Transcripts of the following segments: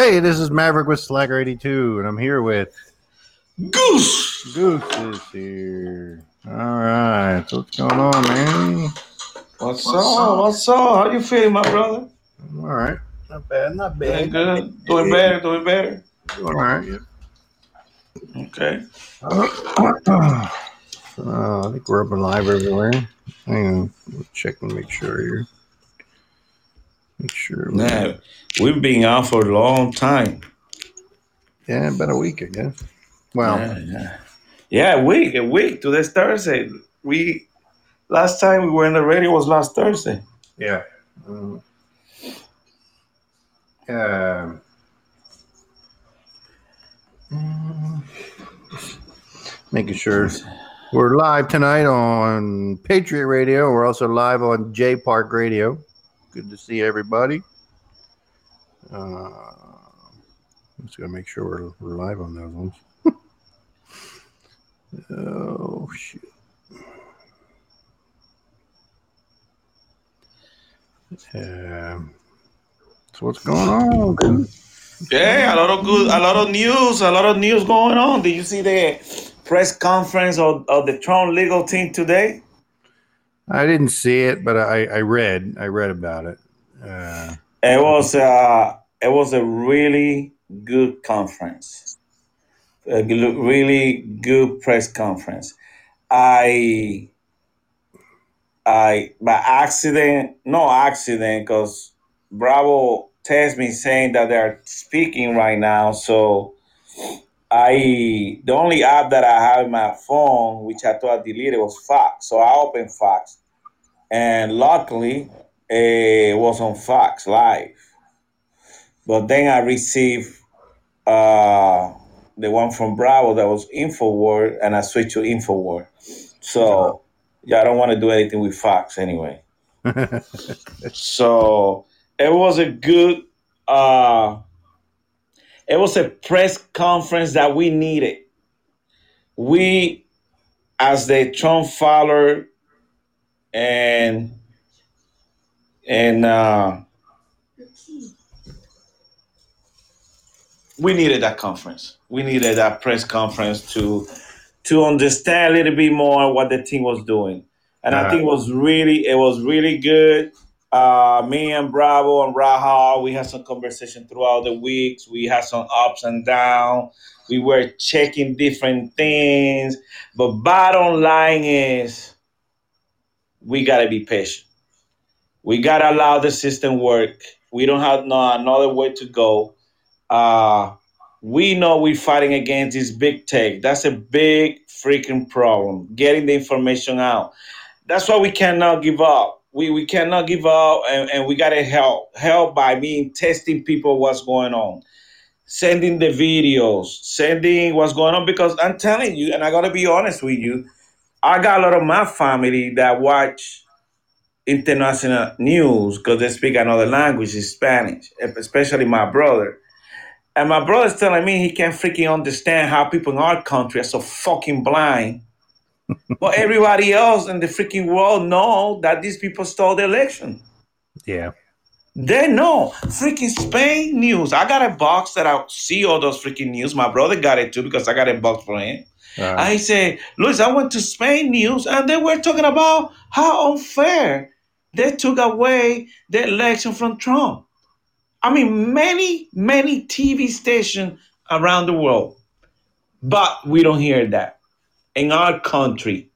Hey, this is Maverick with Slacker82, and I'm here with Goose. Goose is here. All right, so what's going on, man? What's up? What's up? How you feeling, my brother? I'm all right. Not bad, not Doing bad. good. Doing better. Doing better. Doing all right. Yeah. Okay. Uh, I think we're up and live everywhere. Hang on, check and make sure here. Make sure. Now, we've been out for a long time. Yeah, about a week, I guess. Well, yeah, yeah. Yeah, a week. A week. Today's Thursday. We last time we were in the radio was last Thursday. Yeah. Um, um, mm, making sure we're live tonight on Patriot Radio. We're also live on J Park Radio. Good to see everybody. Uh, just gonna make sure we're, we're live on those ones. oh shit. Um, so what's going on? Yeah, a lot of good, a lot of news, a lot of news going on. Did you see the press conference of, of the Trump legal team today? I didn't see it, but I, I read I read about it. Uh, It was uh, it was a really good conference, a really good press conference. I I by accident, no accident, because Bravo texted me saying that they're speaking right now. So I the only app that I have in my phone, which I thought I deleted, was Fox. So I opened Fox, and luckily it was on Fox Live. But then I received uh, the one from Bravo that was Infowars, and I switched to Infowars. So yeah, I don't want to do anything with Fox anyway. So it was a good. Uh, it was a press conference that we needed. We, as the Trump follower, and and uh, we needed that conference. We needed that press conference to to understand a little bit more what the team was doing. And I Uh, think it was really it was really good. Uh, me and Bravo and Raha, we had some conversation throughout the weeks. We had some ups and downs. We were checking different things. But bottom line is we gotta be patient. We gotta allow the system work. We don't have no another way to go. Uh, we know we're fighting against this big tech. That's a big freaking problem. Getting the information out. That's why we cannot give up. We we cannot give up, and, and we gotta help. Help by being testing people what's going on, sending the videos, sending what's going on. Because I'm telling you, and I gotta be honest with you, I got a lot of my family that watch international news because they speak another language, is Spanish, especially my brother. And my brother's telling me he can't freaking understand how people in our country are so fucking blind. But everybody else in the freaking world know that these people stole the election. yeah. They know. Freaking Spain news. I got a box that I see all those freaking news. My brother got it too because I got a box for him. Uh, I say, Luis, I went to Spain news and they were talking about how unfair they took away the election from Trump. I mean, many, many TV stations around the world, but we don't hear that in our country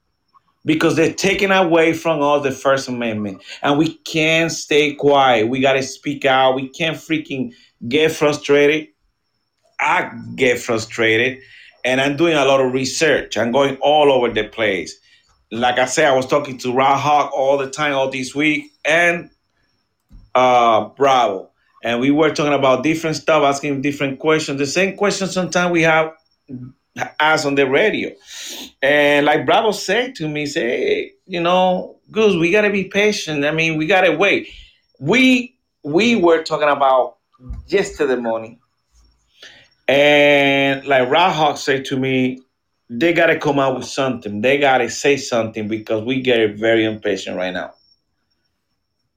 because they're taking away from us the First Amendment, and we can't stay quiet. We gotta speak out. We can't freaking get frustrated. I get frustrated, and I'm doing a lot of research. I'm going all over the place. Like I said, I was talking to Rod Hawk all the time, all this week, and uh, Bravo. And we were talking about different stuff, asking different questions. The same questions sometimes we have asked on the radio. And like Bravo said to me, say, you know, Goose, we gotta be patient. I mean, we gotta wait. We we were talking about yesterday morning, and like Rod Hawk said to me, they gotta come out with something. They gotta say something because we get very impatient right now.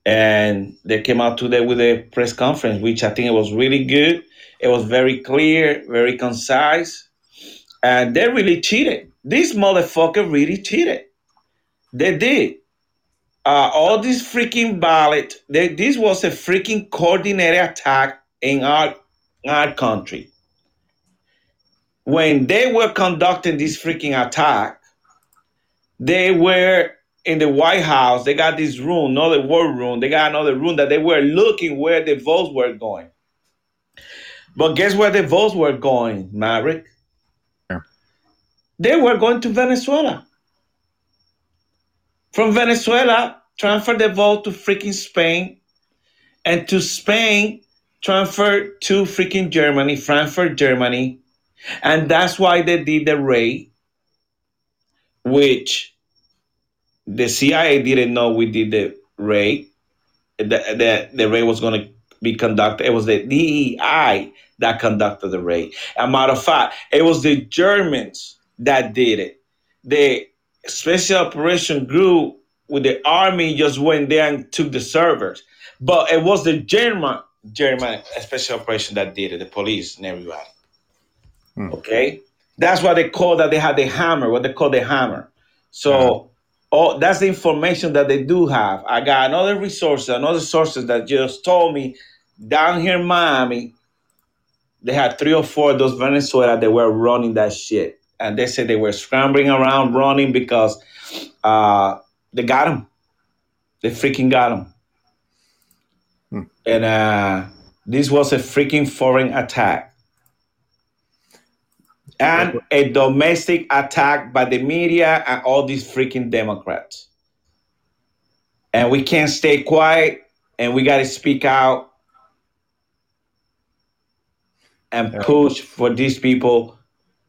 And they came out today with a press conference, which I think it was really good. It was very clear, very concise, and they really cheated. This motherfucker really cheated. They did. Uh, all these freaking ballot. They, this was a freaking coordinated attack in our our country. When they were conducting this freaking attack, they were in the White House. They got this room, another war room. They got another room that they were looking where the votes were going. But guess where the votes were going, Maverick? They were going to Venezuela. From Venezuela, transfer the vote to freaking Spain, and to Spain, transfer to freaking Germany, Frankfurt, Germany, and that's why they did the raid, which the CIA didn't know we did the raid. The, the, the raid was going to be conducted. It was the DEI that conducted the raid. A matter of fact, it was the Germans that did it. The special operation group with the army just went there and took the servers. But it was the German German special operation that did it, the police and everybody. Hmm. Okay? That's why they call that they had the hammer, what they call the hammer. So oh, that's the information that they do have. I got another resources, another sources that just told me down here in Miami, they had three or four of those Venezuela that were running that shit. And they said they were scrambling around running because uh, they got them. They freaking got them. Hmm. And uh, this was a freaking foreign attack. And a domestic attack by the media and all these freaking Democrats. And we can't stay quiet and we got to speak out and push for these people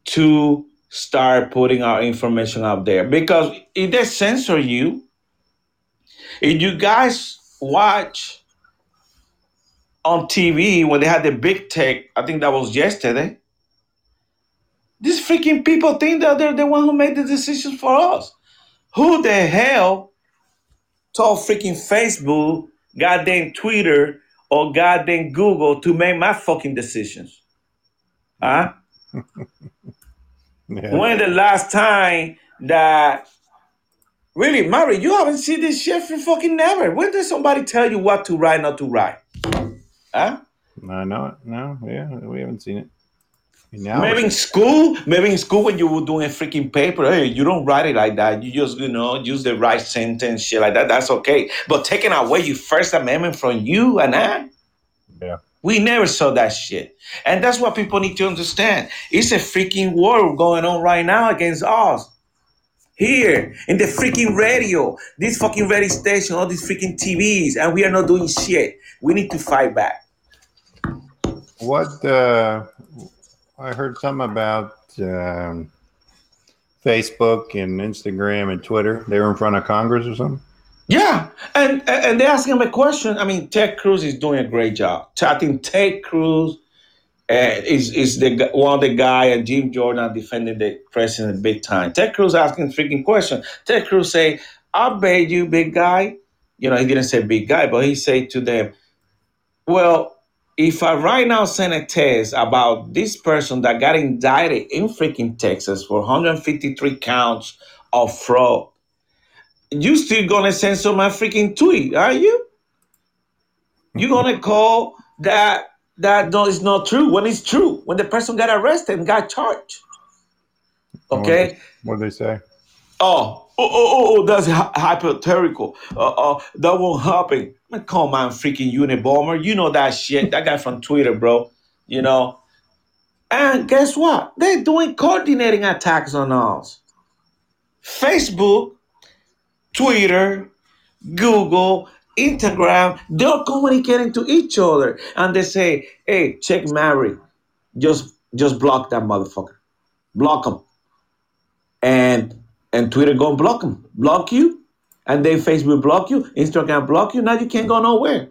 to start putting our information out there. Because if they censor you if you guys watch on tv when they had the big tech i think that was yesterday these freaking people think that they're the one who made the decisions for us. Who the hell told freaking facebook goddamn twitter or goddamn google to make my fucking decisions? Huh Yeah. when the last time that really, Mary, you haven't seen this shit for fucking never. When did somebody tell you what to write, not to write? Huh? I know it. No, yeah, we haven't seen it. Now Maybe in school, maybe in school when you were doing a freaking paper, hey, you don't write it like that. You just, you know, use the right sentence, shit like that. That's okay. But taking away your First Amendment from you and I, Yeah. We never saw that shit. And that's what people need to understand. It's a freaking war going on right now against us. Here in the freaking radio, this fucking radio station, all these freaking TVs, and we are not doing shit. We need to fight back. What uh, I heard some about um, Facebook and Instagram and Twitter. They were in front of Congress or something. Yeah, and and and they ask him a question. I mean, Ted Cruz is doing a great job. I think Ted Cruz uh, is is the one of the guy, and Jim Jordan are defending the president big time. Ted Cruz asking freaking question. Ted Cruz say, "I bet you, big guy." You know, he didn't say big guy, but he said to them, "Well, if I right now send a test about this person that got indicted in freaking Texas for 153 counts of fraud." You still gonna censor my freaking tweet, are you? You gonna call that that no, it's not true when it's true when the person got arrested and got charged. Okay. What did they say? Oh, oh, oh, oh, oh that's hy- hypothetical. Uh, uh, that won't happen. Come on, freaking Unabomber. You know that shit. That guy from Twitter, bro. You know. And guess what? They're doing coordinating attacks on us. Facebook, Twitter, Google, Instagram, they're communicating to each other. And they say, hey, check Mary. Just just block that motherfucker. Block him. And and Twitter gonna block him. Block you. And then Facebook block you. Instagram block you. Now you can't go nowhere.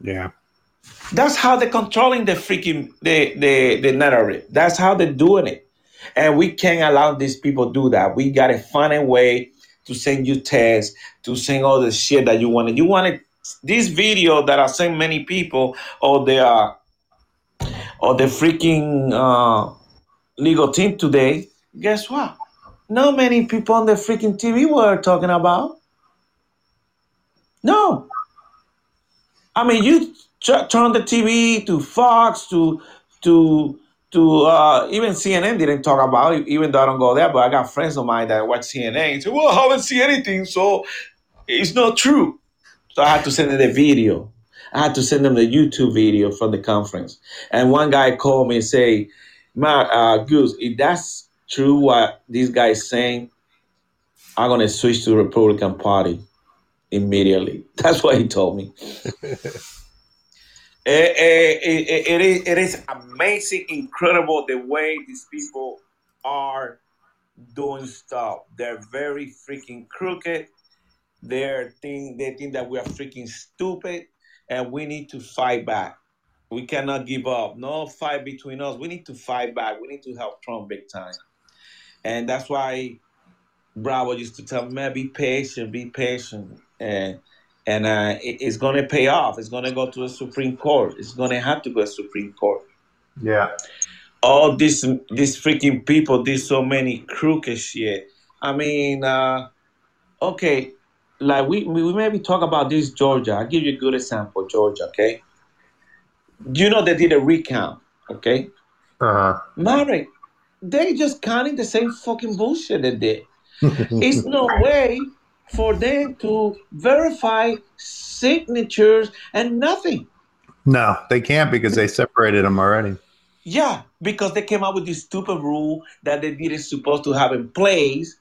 Yeah. That's how they're controlling the freaking the the the narrative. That's how they're doing it. And we can't allow these people do that. We gotta find a way to send you tests, to send all the shit that you wanted. You wanted this video that I sent many people or the uh, of the freaking uh, legal team today, guess what? Not many people on the freaking TV were talking about. No. I mean, you turn the TV to Fox to to to uh, even CNN didn't talk about it, even though I don't go there. But I got friends of mine that watch CNN and say, "Well, I haven't seen anything, so it's not true." So I had to send them the video. I had to send them the YouTube video from the conference. And one guy called me and say, "Man, uh, Goose, if that's true what this guy is saying, I'm gonna switch to the Republican Party immediately." That's what he told me. Eh, eh, it, it- it is, it is amazing, incredible the way these people are doing stuff. They're very freaking crooked. They're think they think that we are freaking stupid, and we need to fight back. We cannot give up. No fight between us. We need to fight back. We need to help Trump big time, and that's why Bravo used to tell me, "Man, be patient, be patient," and and uh, it- it's going to pay off. It's going to go to the Supreme Court. It's going to have to go to Supreme Court. Yeah. All these these freaking people did so many crooked shit. I mean, uh, okay, like we we maybe talk about this Georgia. I'll give you a good example, Georgia. Okay, you know they did a recount. Okay, Uh, Maverick, they just counting the same fucking bullshit they did. It's no way for them to verify signatures and nothing. no, they can't because they separated them already. Yeah, because they came up with this stupid rule that they didn't supposed to have in place,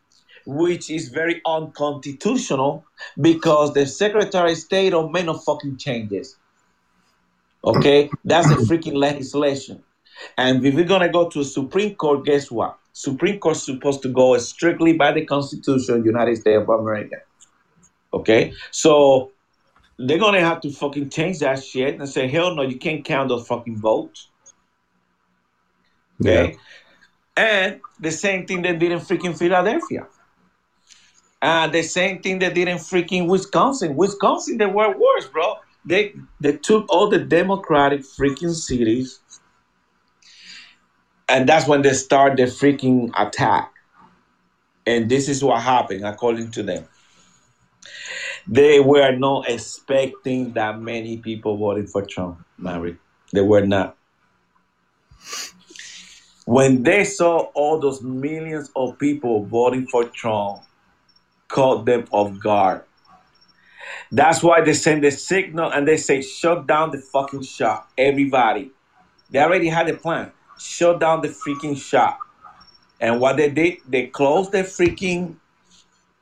which is very unconstitutional because the Secretary of State don't make no fucking changes. Okay, that's a freaking legislation. And if we're gonna go to a Supreme Court, guess what? Supreme Court supposed to go strictly by the Constitution, United States of America. Okay, so they're gonna have to fucking change that shit and say, hell no, you can't count those fucking votes. Yeah. And the same thing they did in freaking Philadelphia. And the same thing they did in freaking Wisconsin. Wisconsin, they were worse, bro. They they took all the Democratic freaking cities, and that's when they start the freaking attack. And this is what happened, according to them. They were not expecting that many people voting for Trump, Mary. They were not. When they saw all those millions of people voting for Trump, caught them off guard. That's why they send the signal and they say, shut down the fucking shop. Everybody. They already had a plan. Shut down the freaking shop. And what they did, they closed the freaking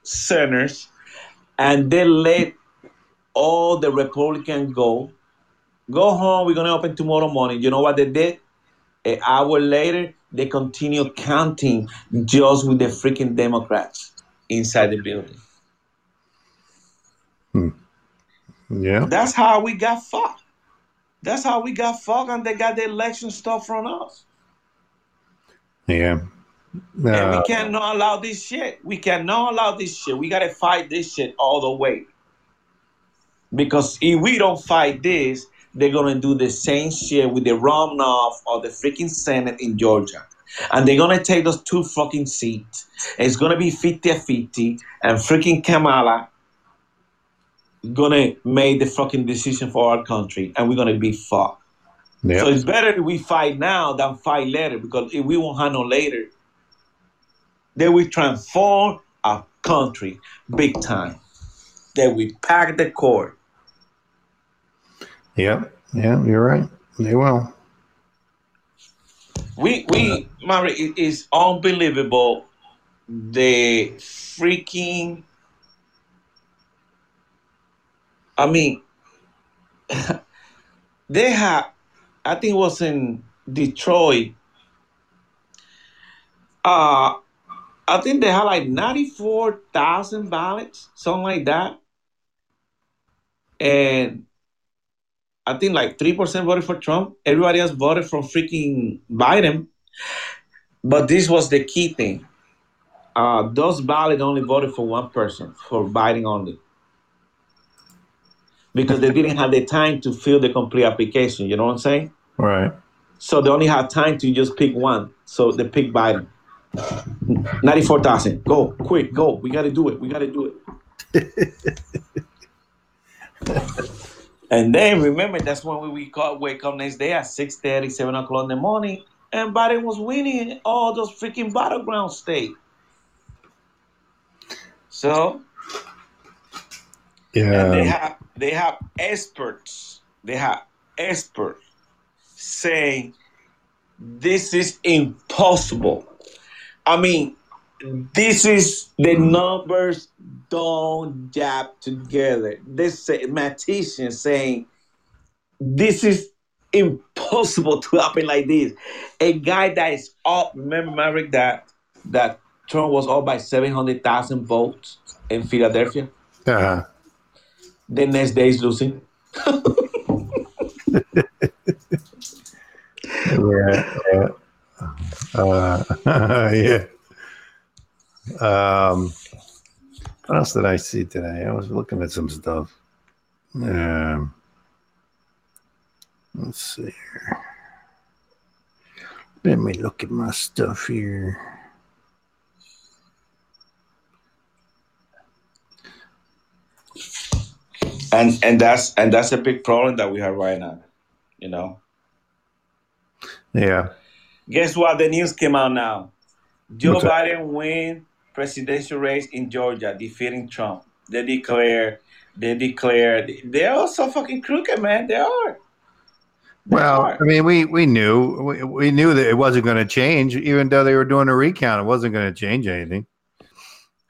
centers and they let all the Republicans go. Go home. We're going to open tomorrow morning. You know what they did? An hour later, they continue counting just with the freaking Democrats inside the building. Hmm. Yeah. That's how we got fucked. That's how we got fucked, and they got the election stuff from us. Yeah. And Uh, we cannot allow this shit. We cannot allow this shit. We gotta fight this shit all the way. Because if we don't fight this, they're gonna do the same shit with the runoff of the freaking Senate in Georgia. And they're gonna take those two fucking seats. It's gonna be 50 50, and freaking Kamala gonna make the fucking decision for our country, and we're gonna be fucked. So it's better we fight now than fight later because if we won't handle later, then we transform our country big time. Then we pack the court. Yeah. Yeah. You're right. They will. We we Mary, it is unbelievable the freaking I mean they had, I think it was in Detroit. Uh I think they had like ninety four thousand ballots, something like that. And I think like three percent voted for Trump. Everybody else voted for freaking Biden. But this was the key thing. Uh, those ballots only voted for one person, for Biden only, because they didn't have the time to fill the complete application. You know what I'm saying? Right. So they only have time to just pick one. So they pick Biden. 94,000. Go, quick, go. We got to do it. We got to do it. and then remember, that's when we, we call, wake up next day at 6 7 o'clock in the morning. And Biden was winning all those freaking battleground states. So and they have they have experts. They have experts saying this is impossible. I mean, this is the numbers don't jab together. This say, mathematician saying this is impossible to happen like this. A guy that is up. Remember, Maverick, that that Trump was up by seven hundred thousand votes in Philadelphia. Uh, The next day is losing. yeah. Yeah. Uh, yeah. Um, what else did I see today? I was looking at some stuff. Um, let's see here. Let me look at my stuff here. And and that's and that's a big problem that we have right now you know Yeah. guess what the news came out now joe What's biden win presidential race in georgia defeating trump they declare they declare they're also fucking crooked man they are They Well, are. I mean, we we knew we, we knew that it wasn't going to change, even though they were doing a recount. It wasn't going to change anything.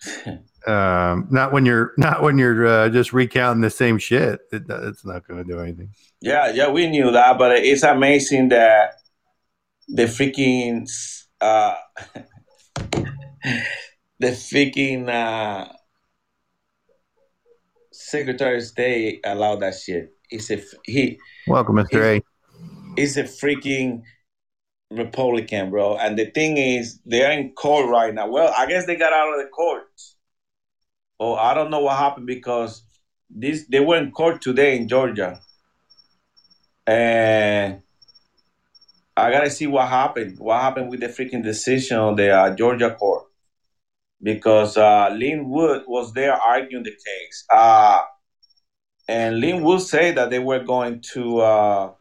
um, not when you're not when you're uh, just recounting the same shit. It, it's not going to do anything. yeah yeah we knew that but it's amazing that the freaking uh the freaking uh secretary of state allowed that shit he's a he Welcome, Mister A. is a freaking Republican, bro. And the thing is, they're in court right now. Well, I guess they got out of the court. Oh, I don't know what happened because this they were court today in Georgia, and I gotta see what happened. What happened with the freaking decision of the uh, Georgia court? Because uh, Lin Wood was there arguing the case, uh, and Lin Wood said that they were going to. Uh,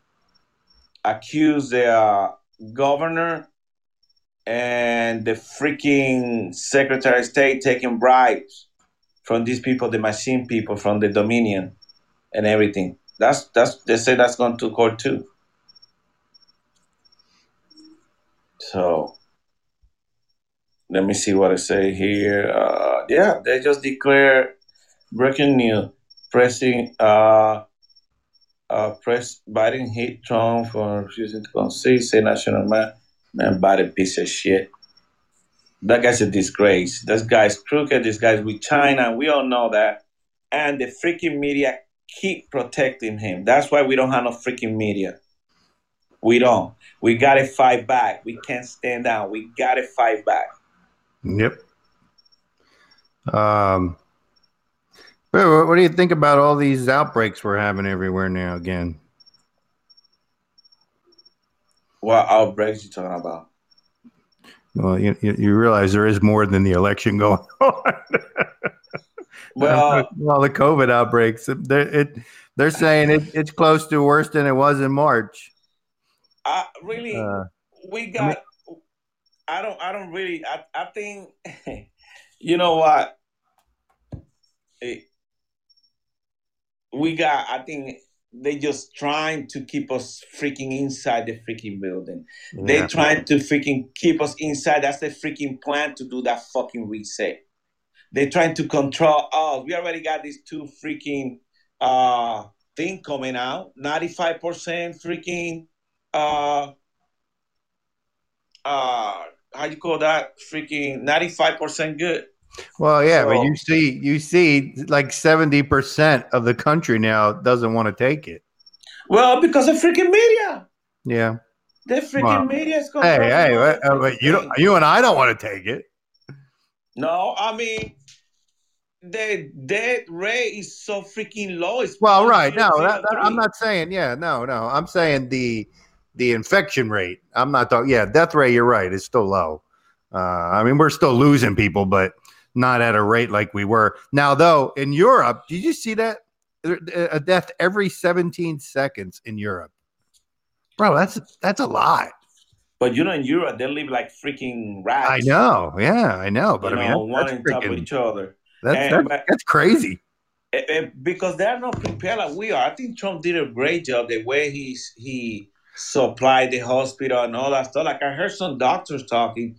accuse the uh, governor and the freaking secretary of state taking bribes from these people, the machine people from the Dominion and everything. That's that's they say that's going to court too. So let me see what I say here. Uh, yeah, they just declare breaking news. Pressing uh, uh, press Biden hit Trump for refusing to concede, say national man. Man, Biden piece of shit. That guy's a disgrace. This guy's crooked. This guy's with China. We all know that. And the freaking media keep protecting him. That's why we don't have no freaking media. We don't. We gotta fight back. We can't stand down. We gotta fight back. Yep. Um. What, what what do you think about all these outbreaks we're having everywhere now? Again, What outbreaks you talking about? Well, you you, realize there is more than the election going on. Well, all the COVID outbreaks. They're, it, they're saying it, it's close to worse than it was in March. I really Uh, we got I don't I don't really I, I think you know what Eh, we got I think they just trying to keep us freaking inside the freaking building. They yeah. trying to freaking keep us inside. That's the freaking plan to do that fucking reset. They're trying to control us. We already got these two freaking uh thing coming out. 95% freaking uh uh how you call that? Freaking 95% good. Well, yeah, but you see, you see, like seventy percent of the country now doesn't want to take it. Well, because of freaking media. Yeah. The freaking Well, media is going. Hey, hey, the uh, but you don't, you and I don't want to take it. No, I mean the death rate is so freaking low. It's Well, right. No, I'm not saying. Yeah, no, no. I'm saying the the infection rate. I'm not talking. Yeah, death rate. You're right. It's still low. Uh, I mean, we're still losing people, but not at a rate like we were. Now, though, in Europe, did you see that a death every 17 seconds in Europe? Bro, that's that's a lot. But you know, in Europe, they live like freaking rats. I know. Yeah, I know. But you I know, mean, one that's, on top of each other. that's, And- that's, that's crazy. Eh, eh, because they're not prepared like we are. I think Trump did a great job the way he's he supplied the hospital and all that stuff. Like I heard some doctors talking.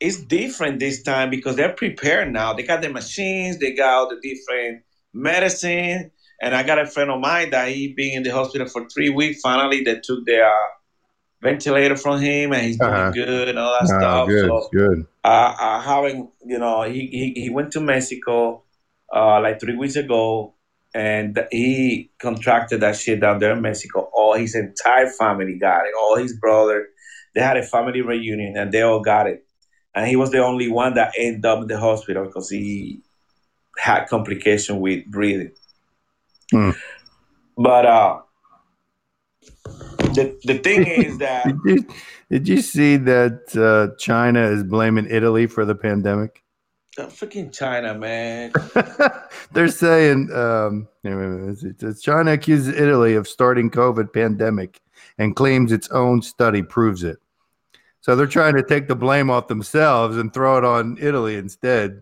It's different this time because they're prepared now. They got the machines, they got all the different medicine. And I got a friend of mine that he been in the hospital for three weeks. Finally, they took the uh, ventilator from him, and he's doing Uh-huh. good and all that Oh, stuff. good, So good. uh, uh, having you know he, he, he went to Mexico uh, like three weeks ago and he contracted that shit down there in Mexico. All his entire family got it. All his brother, they had a family reunion and they all got it. And he was the only one that ended up in the hospital because he had complication with breathing. Hmm. But uh, the the thing is that Did you, did you see that uh, China is blaming Italy for the pandemic? freaking China, man. They're saying um, China accuses Italy of starting COVID pandemic and claims its own study proves it. So they're trying to take the blame off themselves and throw it on Italy instead.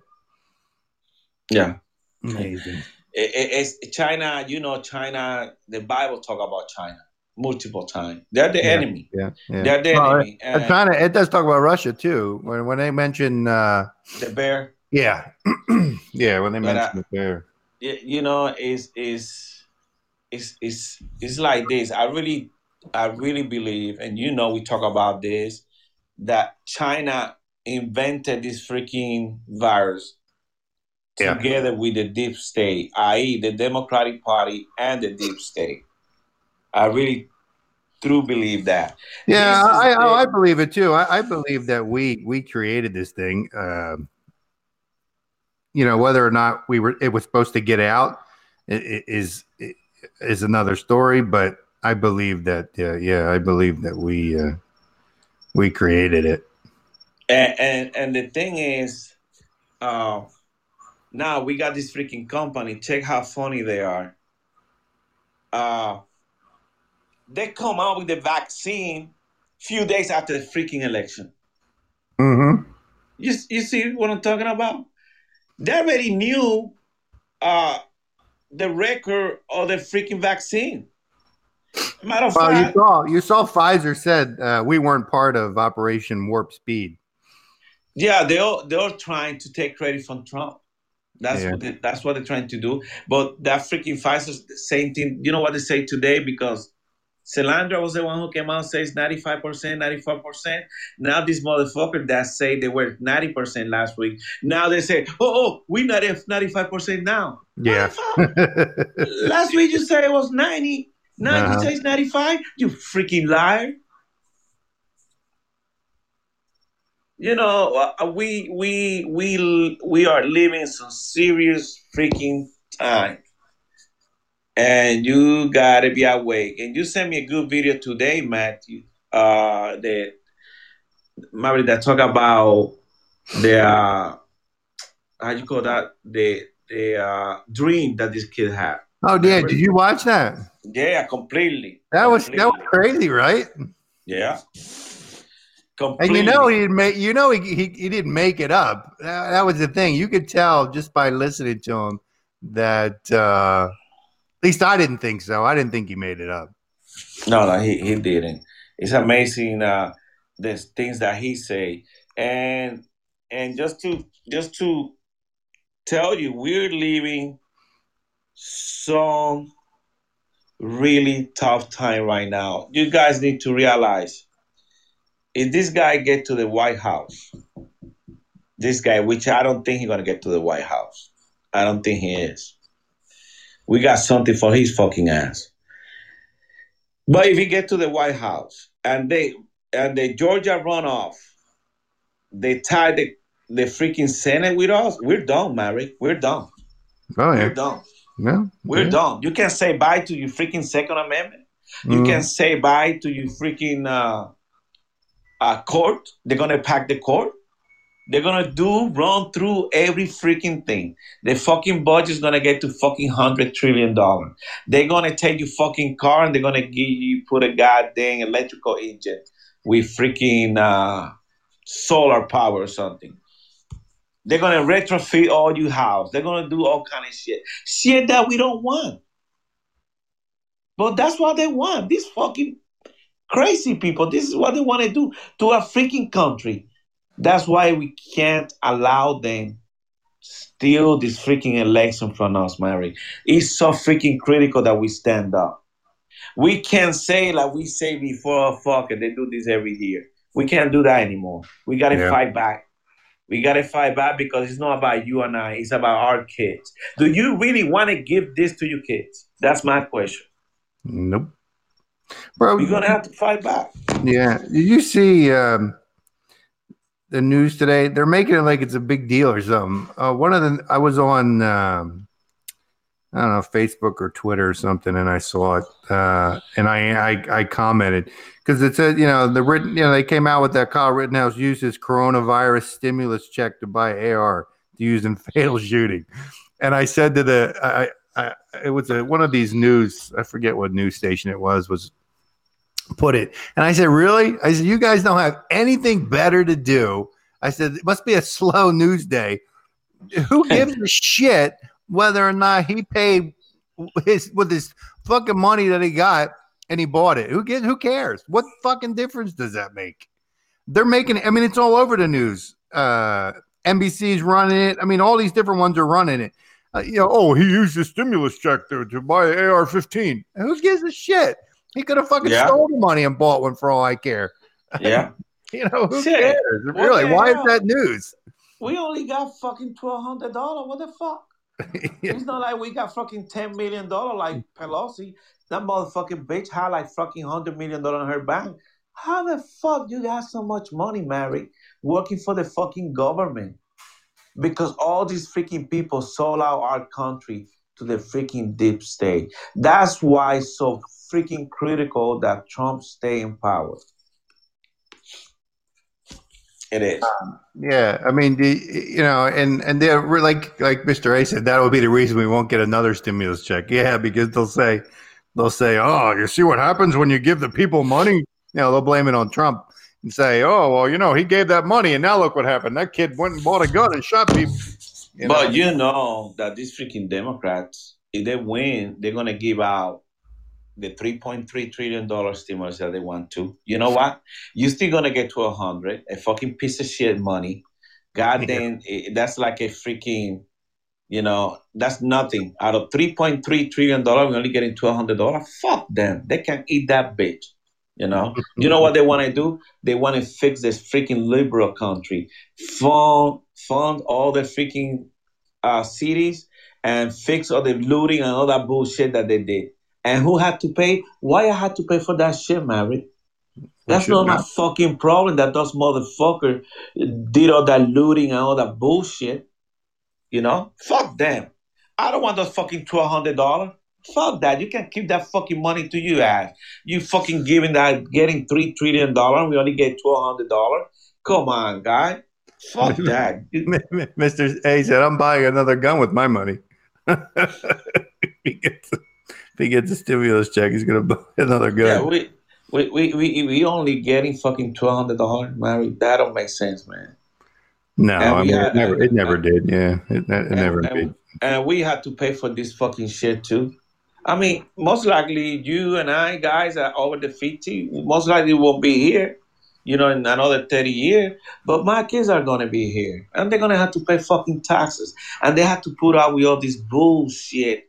Yeah. Amazing. it, it- it's China. You know, China. The Bible talk about China multiple times. They're the Yeah. enemy. Yeah, yeah. They're the Well, enemy. Uh, And China, it does talk about Russia too. When when they mention, uh, the bear. yeah, yeah, when they But, uh, mention it there. y- You know, is is is is it's like this. I really, I really believe, and you know, we talk about this that China invented this freaking virus Yeah. together with the deep state, i.e., the Democratic Party and the deep state. I really, true believe that. Yeah, I, I, I believe it too. I, I believe that we we created this thing. Um, you know, whether or not we were it was supposed to get out is is another story. But I believe that. Uh, yeah, I believe that we uh, we created it. And and, and the thing is, uh, now we got this freaking company. Check how funny they are. Uh, they come out with the vaccine few days after the freaking election. Mm-hmm. You, you see what I'm talking about? They already knew uh, the record of the freaking vaccine. Matter of Well, you saw you saw Pfizer said uh, we weren't part of Operation Warp Speed. Yeah, they all they're trying to take credit from Trump. That's Yeah. what they, that's what they're trying to do. But that freaking Pfizer's the same thing. You know what they say today because Celandra was the one who came out and says 95%, 95%. Now this motherfucker that say they were 90% last week. Now they say, oh, oh we not at 95% now. Yeah. Last week you said it was 90. Now Uh-huh. you say it's 95? You freaking liar. You know, uh, we we we we are living some serious freaking time, and you gotta be awake. And you sent me a good video today, Matthew. Uh, the Mary that talk about the uh, how you call that the the uh, dream that this kid had. oh yeah, did you watch that? Yeah, completely. That was that was crazy, right? Yeah. Completely. And you know he didn't you know he, he, he didn't make it up. That, that was the thing. You could tell just by listening to him that uh at least I didn't think so. I didn't think he made it up. No, no, he, he didn't. It's amazing uh the things that he say. And and just to just to tell you, we're living some really tough time right now. You guys need to realize if this guy get to the White House, this guy, which I don't think he's gonna get to the White House. I don't think he is. We got something for his fucking ass. But if he get to the White House and they and the Georgia runoff, they tie the the freaking Senate with us, we're done, Mary. We're done. Oh yeah. We're done. No. We're yeah. done. You can say bye to your freaking Second Amendment. You Mm. can say bye to your freaking uh, uh, court. They're gonna pack the court. They're gonna do run through every freaking thing. The fucking budget's gonna get to fucking hundred trillion dollar. They're gonna take your fucking car and they're gonna give you put a goddamn electrical engine with freaking uh, solar power or something. They're gonna retrofit all your house. They're gonna do all kind of shit. Shit that we don't want. But that's what they want. These fucking crazy people. This is what they want to do to a freaking country. That's why we can't allow them steal this freaking election from us, Mary. It's so freaking critical that we stand up. We can't say like we say before, oh, fuck it, they do this every year. We can't do that anymore. We gotta Yeah. fight back. We gotta fight back because it's not about you and I, it's about our kids. Do you really want to give this to your kids? That's my question. Nope. Bro, You're gonna have to fight back. Yeah. Did you see um, the news today? They're making it like it's a big deal or something. Uh, one of the I was on um, I don't know Facebook or Twitter or something, and I saw it, uh, and I I, I commented because it said you know the written you know they came out with that Kyle Rittenhouse used his coronavirus stimulus check to buy AR to use in fatal shooting, and I said to the I. I, it was a, one of these news. I forget what news station it was. Was put it. And I said, Really? I said, You guys don't have anything better to do. I said, It must be a slow news day. Who gives a shit whether or not he paid his with his fucking money that he got and he bought it? Who gives who cares? What fucking difference does that make? They're making I mean, it's all over the news. Uh NBC's running it. I mean, all these different ones are running it. Uh, you know, oh, he used his stimulus check to, to buy an AR 15. Who gives a shit? He could have fucking Yeah. stole the money and bought one for all I care. Yeah. You know, who Shit. cares? Really? Why is that news? We only got fucking twelve hundred dollars. What the fuck? It's not like we got fucking ten million dollar like Pelosi. That motherfucking bitch had like fucking hundred million dollar in her bank. How the fuck you got so much money, Mary, working for the fucking government? Because all these freaking people sold out our country to the freaking deep state. That's why it's so freaking critical that Trump stay in power. It is. Yeah, I mean, the, you know, and and they're like like Mr. A said, that will be the reason we won't get another stimulus check. Yeah, because they'll say they'll say, oh, you see what happens when you give the people money. You know, they'll blame it on Trump and say, oh, well, you know, he gave that money, and now look what happened. That kid went and bought a gun and shot people. You know? But you know that these freaking Democrats, if they win, they're gonna give out the three point three trillion dollar stimulus that they want to. You know what? You're still gonna get to a hundred, a fucking piece of shit money. God damn, eh, that's like a freaking, you know, that's nothing. Out of three point three trillion dollar, we're only getting to a hundred dollar. Fuck them. They can eat that bitch. You know. You know what they want to do? They want to fix this freaking liberal country, fund fund all the freaking uh, cities, and fix all the looting and all that bullshit that they did. And who had to pay? Why I had to pay for that shit, Mary? That's not my fucking problem. That those motherfuckers did all that looting and all that bullshit. You know, fuck them. I don't want those fucking twelve hundred dollars. Fuck that. You can keep that fucking money to you ass. You fucking giving that getting three trillion dollar. We only get twelve hundred dollar. Come on, guy. Fuck that. Mr. A said, I'm buying another gun with my money. if, he gets, a stimulus check, he's going to buy another gun. Yeah, we we we we, we only getting fucking twelve hundred dollars, Mary. That don't make sense, man. no, I mean, had- it never, it never and- did. Yeah, it, it never and, did. and, and we had to pay for this fucking shit too. I mean, most likely you and I guys are over the fifty. Most likely won't be here, you know, in another thirty years. But my kids are gonna be here, and they're gonna have to pay fucking taxes, and they have to put up with all this bullshit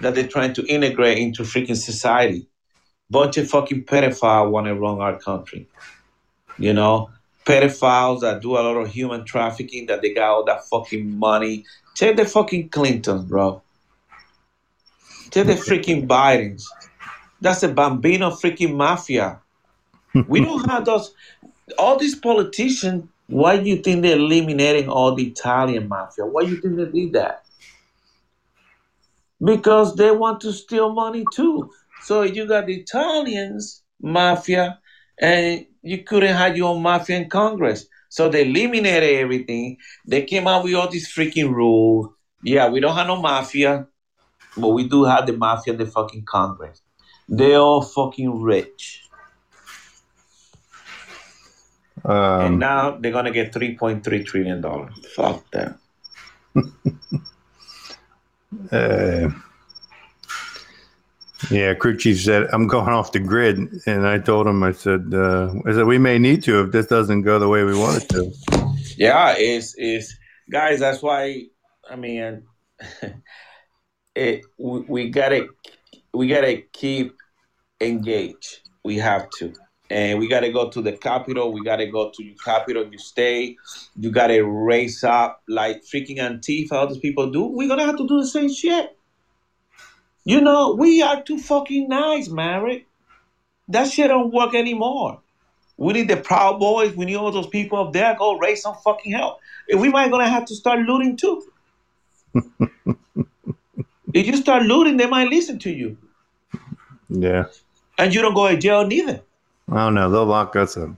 that they're trying to integrate into freaking society. Bunch of fucking pedophiles want to run our country. You know, pedophiles that do a lot of human trafficking, that they got all that fucking money. Take the fucking Clintons, bro. Take the freaking Bidens. That's a Gambino freaking mafia. We don't have those. All these politicians, why do you think they're eliminating all the Italian mafia? Why do you think they did that? Because they want to steal money too. So you got the Italians mafia, and you couldn't have your own mafia in Congress. So they eliminated everything. They came out with all these freaking rules. Yeah, we don't have no mafia, but we do have the mafia in the fucking Congress. They're all fucking rich. and Um, now they're gonna get three point three trillion dollars. Fuck that. uh, yeah, crew chief said, I'm going off the grid. And I told him, I said, uh, I said, we may need to if this doesn't go the way we want it to. Yeah, it's it's guys. That's why I mean, it we, we gotta we gotta keep engaged. We have to, and we gotta go to the capital. We gotta go to your capital. You stay. You gotta raise up like freaking Antifa. All these people do. We're gonna have to do the same shit. You know, we are too fucking nice, Maverick. That shit don't work anymore. We need the Proud Boys. We need all those people up there. Go raise some fucking hell. And we might gonna have to start looting too. if you start looting, they might listen to you, Yeah. and you don't go to jail neither. I don't know. They'll lock us up.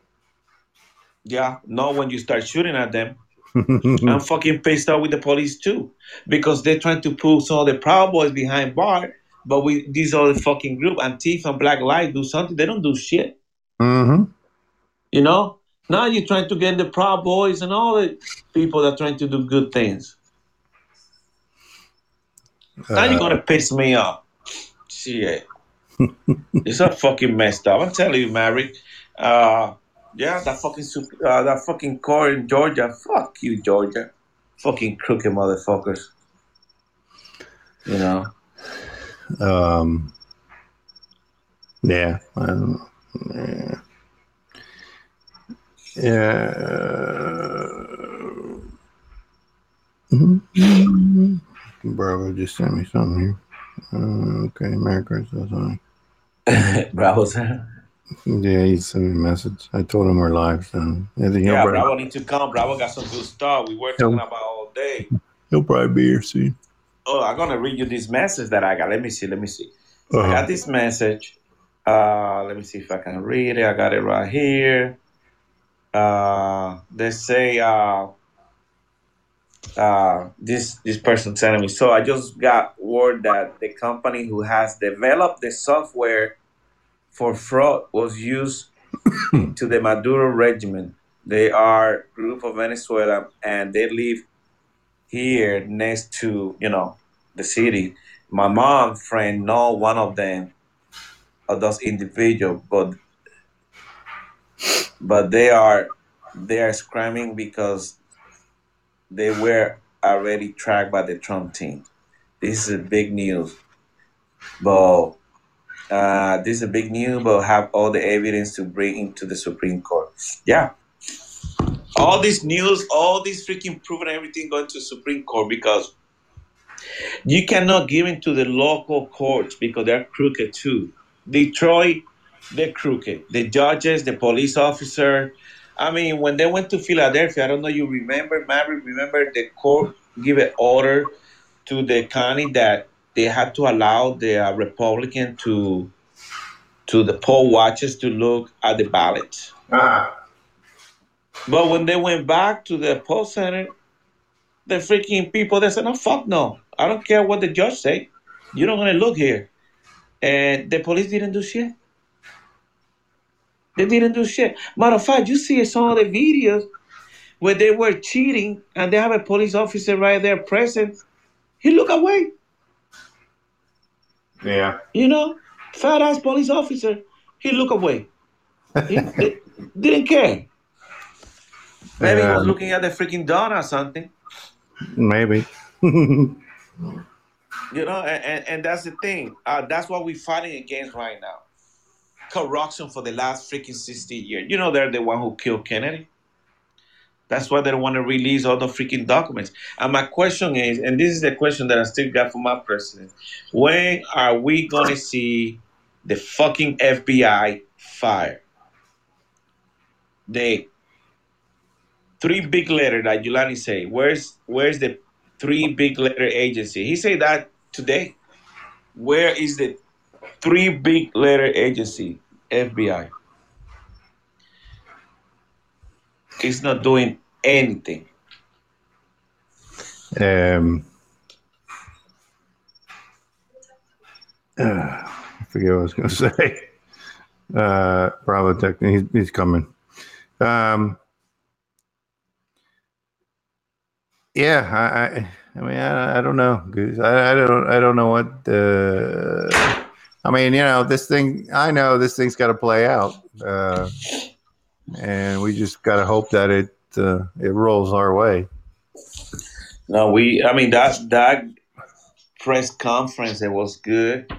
Yeah, not when you start shooting at them. I'm fucking pissed off with the police too, because they're trying to pull some of the Proud Boys behind bar, but we these other fucking group, and Antifa and Black Lives, do something. They don't do shit. hmm You know? Now you're trying to get the Proud Boys and all the people that are trying to do good things. Now you're gonna piss me off. Shit. It's so fucking messed up. I'm telling you, Mary. Uh, yeah, that fucking uh, that fucking core in Georgia. Fuck you, Georgia. Fucking crooked motherfuckers. You know. Um, yeah. Yeah. Yeah. Bravo just sent me something here. Uh, okay, Merry Christmas. honey. Bravo. Yeah, he sent me a message. I told him we're live, so I think he'll, Yeah, probably, Bravo need to come. Bravo got some good stuff. We were talking about all day. he'll probably be here soon. Oh, I'm gonna read you this message that I got. Let me see. Let me see. I Uh-huh. got this message. Uh, let me see if I can read it. I got it right here. Uh, they say uh, uh, this this person telling me. So I just got word that the company who has developed the software for fraud was used to the Maduro regime. They are group of Venezuela and they live here next to you know the city. My mom friend know one of them of those individuals, but but they are they are screaming because they were already tracked by the Trump team. This is a big news, but uh, this is a big news, but have all the evidence to bring into the Supreme Court. Yeah, all this news, all this freaking proof and everything going to Supreme Court because you cannot give it to the local courts because they're crooked too. Detroit, they're crooked. The judges, the police officer. I mean, when they went to Philadelphia, I don't know you remember, Maverick, remember the court give an order to the county that they had to allow the uh, Republican to to the poll watchers to look at the ballots. But when they went back to the poll center, the freaking people they said, "No, fuck no, I don't care what the judge say. You're not gonna look here." And the police didn't do shit. They didn't do shit. Matter of fact, you see some of the videos where they were cheating, and they have a police officer right there present. He look away, Yeah. you know, fat ass police officer. He look away. He, he didn't care. Maybe he was looking at the freaking dawn or something. Maybe. You know, and, and, and that's the thing. Uh, that's what we're fighting against right now. Corruption for the last freaking 60 years. You know, they're the one who killed Kennedy. That's why they don't want to release all the freaking documents. And my question is, and this is the question that I still got from my president when are we to see the fucking FBI fired? The three big letter that Giuliani say, where's where's the three big letter agency? He said that today. Where is the three big letter agency, FBI. It's not doing anything. Um, uh, I forget what I was going to say. Uh, Bravo Tech, he's, he's coming. Um, yeah, I, I, I mean, I, I don't know, I, I don't, I don't know what. Uh, I mean, you know, this thing. I know this thing's got to play out, uh, and we just got to hope that it uh, it rolls our way. No, we. I mean that that press conference it was good.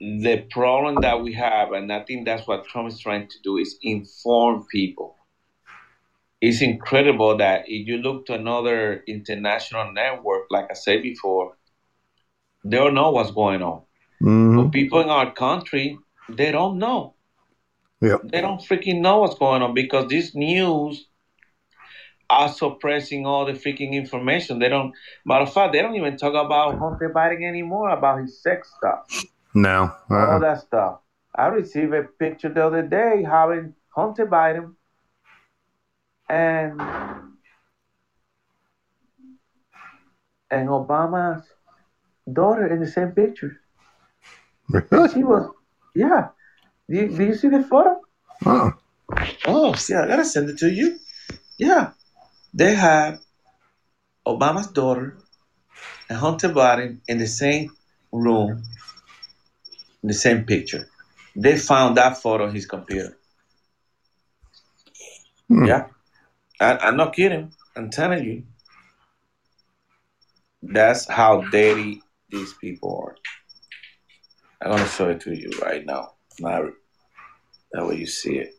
The problem that we have, and I think that's what Trump is trying to do, is inform people. It's incredible that if you look to another international network, like I said before, they don't know what's going on. Mhm. But people in our country, they don't know. Yep. They don't freaking know what's going on because this news are suppressing all the freaking information. They don't matter of fact, they don't even talk about Hunter Biden anymore, about his sex stuff, No. all Uh-uh. that stuff. I received a picture the other day having Hunter Biden and and Obama's daughter in the same picture. Really? She was, yeah. Do you, do you see the photo? Oh. Oh, see, I gotta send it to you. Yeah, they have Obama's daughter and Hunter Biden in the same room, in the same picture. They found that photo on his computer. Hmm. Yeah, I, I'm not kidding. I'm telling you. That's how dirty these people are. I'm gonna show it to you right now. Now, that way you see it.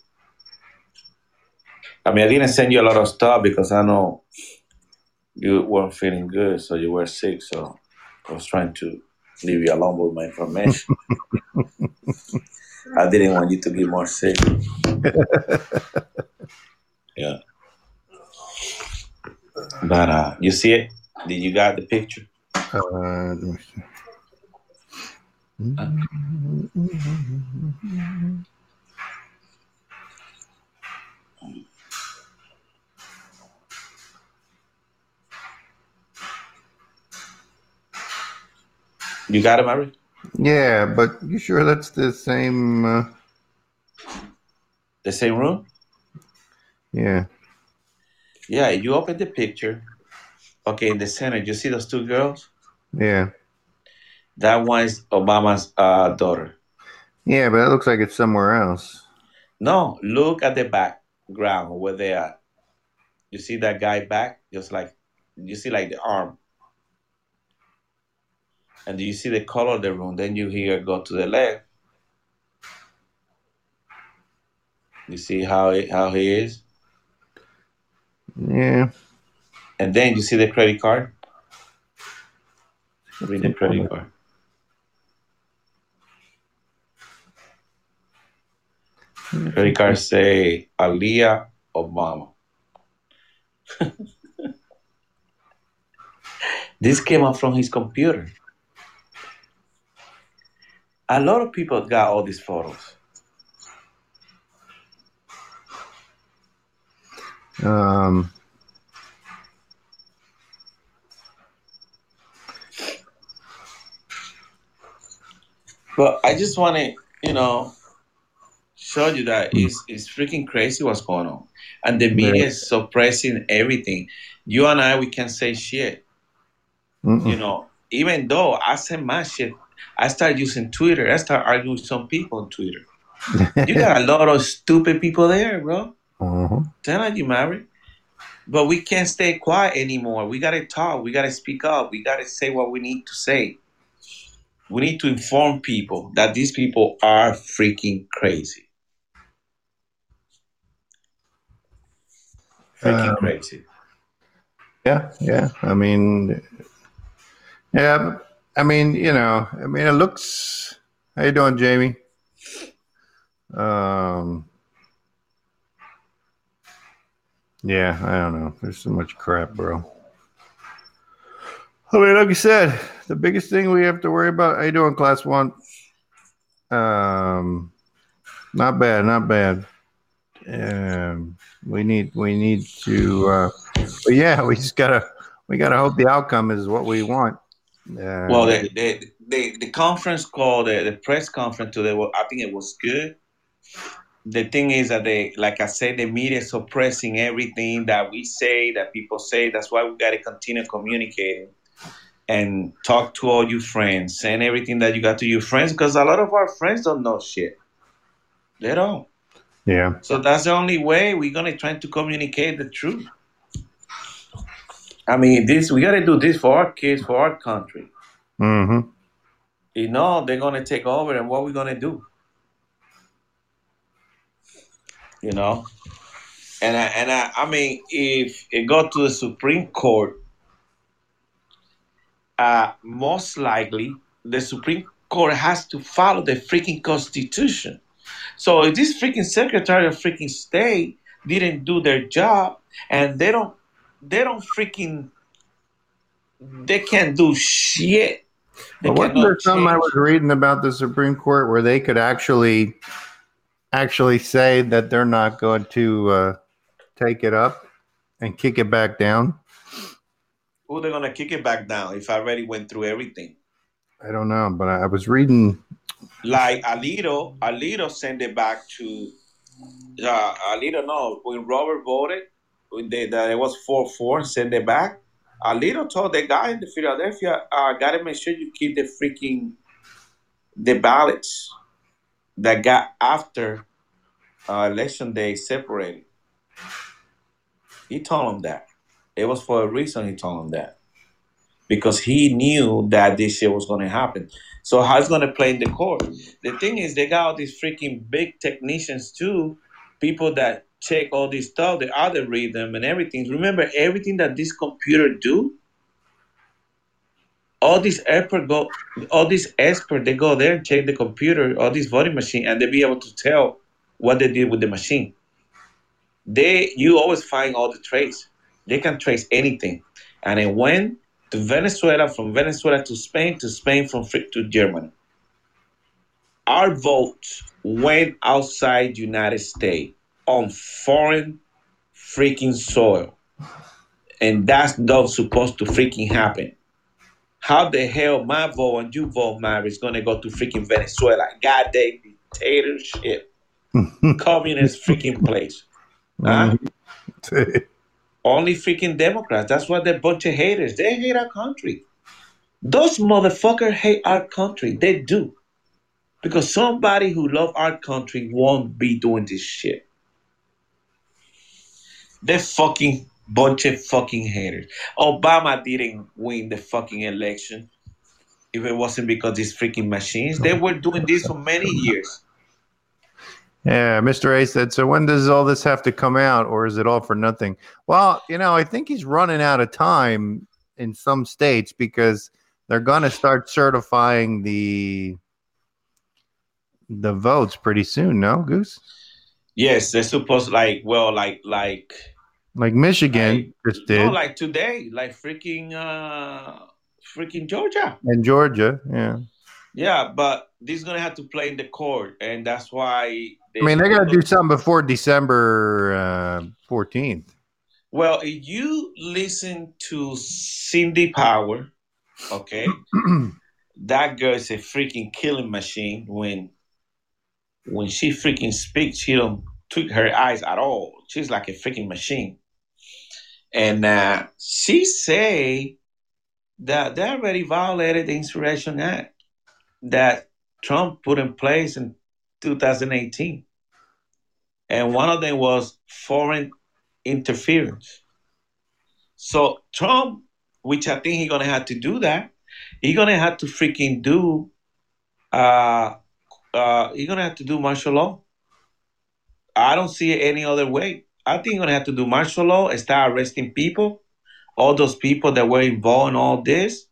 I mean, I didn't send you a lot of stuff because I know you weren't feeling good, so you were sick. So I was trying to leave you alone with my information. I didn't want you to be more sick. yeah. But uh, you see it? Did you got the picture? Uh, You got it, Mary? Yeah, but you sure that's the same? Uh, The same room? yeah. Yeah, you open the picture. Okay, in the center, you see those two girls? Yeah. That one is Obama's uh, daughter. Yeah, but it looks like it's somewhere else. No, look at the background where they are. You see that guy back? Just like you see like the arm. And do you see the color of the room? Then you here go to the left. You see how it, how he is? Yeah. And then you see the credit card. Read the credit card. Credit card say Aliyah Obama. this came up from his computer. A lot of people got all these photos. Um. But I just want to, you know, show you that it's, it's freaking crazy what's going on. And the media is suppressing everything. You and I, we can say shit. mm-mm. You know, even though I send my shit, I start using Twitter. I start arguing with some people on Twitter. You got a lot of stupid people there, bro. uh-huh. Telling you, Mary. But we can't stay quiet anymore. We gotta talk. We gotta speak up. We gotta say what we need to say. We need to inform people that these people are freaking crazy. Freaking Um, crazy. Yeah, yeah. I mean, yeah. I mean, you know, I mean, it looks. How you doing, Jamie? Um. Yeah, I don't know. There's so much crap, bro. I mean, like you said, the biggest thing we have to worry about. How you doing, class one? Um, not bad, not bad. Um, we need we need to. Uh, yeah, we just gotta we gotta hope the outcome is what we want. Uh, Well, the the, the, the conference call, the, the press conference today, well, I think it was good. The thing is that they, like I said, the media is suppressing everything that we say, that people say. That's why we got to continue communicating and talk to all your friends, send everything that you got to your friends, because a lot of our friends don't know shit. They don't. Yeah, So that's the only way we're gonna try to communicate the truth. I mean, this we gotta do this for our kids, for our country. hmm You know, they're gonna take over, and what we gonna do? You know, and I, and I, I mean, if it go to the Supreme Court, uh, most likely the Supreme Court has to follow the freaking Constitution. So if this freaking Secretary of freaking State didn't do their job, and they don't, they don't freaking, they can't do shit. They But wasn't there something I was reading about the Supreme Court where they could actually actually say that they're not going to uh, take it up and kick it back down? Who they're gonna kick it back down if I already went through everything? I don't know, but I was reading. Like Alito, Alito sent it back to uh, Alito. No, when Robert voted, when they, that it was four four sent it back. Alito told the guy in the Philadelphia, uh, "Gotta make sure you keep the freaking the ballots that got after uh, election day separated." He told him that it was for a reason. He told him that because he knew that this shit was to happen. So how it's going to play in the court? The thing is, they got all these freaking big technicians too, people that check all this stuff, the algorithm and everything. Remember everything that this computer do. All these expert go, all these expert they go there and check the computer, all this voting machine, and they be able to tell what they did with the machine. They, you always find all the trace. They can trace anything, and it went to Venezuela, from Venezuela to Spain, to Spain from to Germany. Our vote went outside United States on foreign freaking soil, and that's not supposed to freaking happen. How the hell my vote and you vote, Mary, is gonna go to freaking Venezuela? Goddamn dictatorship, communist freaking place. Huh? Only freaking Democrats. That's why they're a bunch of haters. They hate our country. Those motherfuckers hate our country. They do. Because somebody who love our country won't be doing this shit. They fucking bunch of fucking haters. Obama didn't win the fucking election if it wasn't because these freaking machines. They were doing this for many years. Yeah, Mr. A said, so when does all this have to come out or is it all for nothing? Well, you know, I think he's running out of time in some states because they're going to start certifying the the votes pretty soon, no, Goose? Yes, they're supposed like well, like like Like Michigan just did no, like today, like freaking uh freaking Georgia. and Georgia, yeah. Yeah, but this is gonna have to play in the court, and that's why. I mean, they got to do something before December uh, 14th. Well, if you listen to Sidney Powell, okay, that girl is a freaking killing machine. When when she freaking speaks, she don't tweak her eyes at all. She's like a freaking machine. And uh, she say that they already violated the Insurrection Act that Trump put in place in 2018. And one of them was foreign interference. So Trump, which I think he's gonna have to do that, he's gonna have to freaking do uh uh he's gonna have to do martial law. I don't see it any other way. I think he's gonna have to do martial law and start arresting people, all those people that were involved in all this.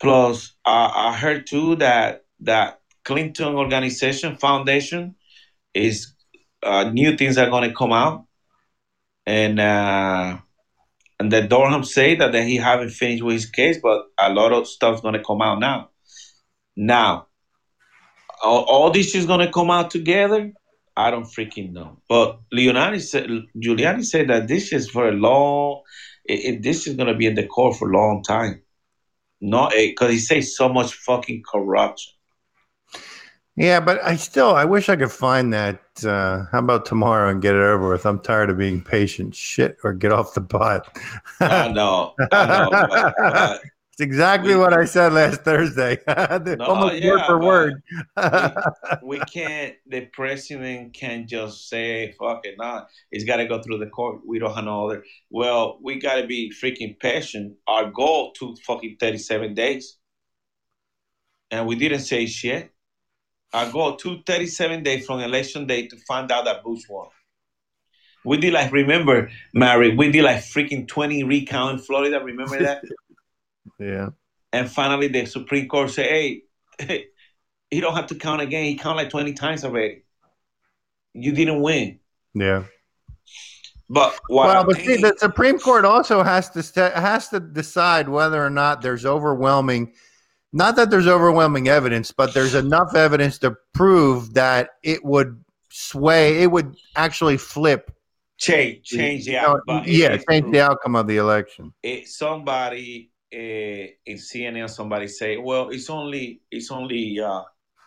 Plus, uh, I heard too that that Clinton Organization Foundation is uh, new things are going to come out, and uh, and that Durham say that, that he haven't finished with his case, but a lot of stuff's going to come out now. Now, all, all this is gonna come out together. I don't freaking know. But Leonardo said, Giuliani said that this is for a long. It, it, this is gonna be in the court for a long time. Not because he says so much fucking corruption. Yeah, but I still I wish I could find that. Uh, how about tomorrow and get it over with? I'm tired of being patient. Shit, or get off the pot. I know. I know. But, but it's exactly We- what I said last Thursday. No, Almost yeah, word for word. we can't. The president can't just say "fuck it." Nah, it's got to go through the court. We don't have no other. Well, we got to be freaking patient. Our goal took fucking thirty-seven days, and we didn't say shit. Our goal took thirty-seven days from election day to find out that Bush won. We did like remember, Mary. We did like freaking twenty recount in Florida. Remember that? yeah. And finally, the Supreme Court said, "Hey, he don't have to count again. He counted like twenty times already. You didn't win." Yeah. But what well, but see, the Supreme Court also has to st- has to decide whether or not there's overwhelming, not that there's overwhelming evidence, but there's enough evidence to prove that it would sway, it would actually flip. change, change the you know, outcome. yeah, change the outcome of the election. It, somebody uh, in CNN, somebody say, "Well, it's only, it's only." Uh,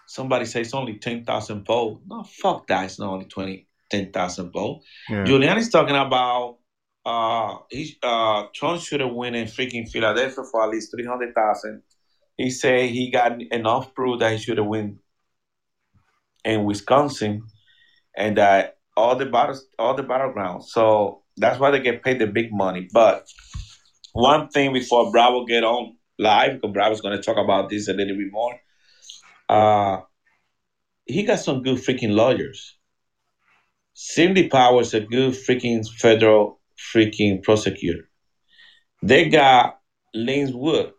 somebody say it's only ten thousand votes. No, fuck that. It's not only 20, 10,000 votes. Yeah. Giuliani's talking about uh, he, uh, Trump should have won in freaking Philadelphia for at least 300,000. He said he got enough proof that he should have won in Wisconsin and that all the battles, all the battlegrounds. So that's why they get paid the big money. But one thing before Bravo get on live, because Bravo's going to talk about this a little bit more. Uh, he got some good freaking lawyers. Sidney Powell's a good freaking federal freaking prosecutor. They got Lin Wood,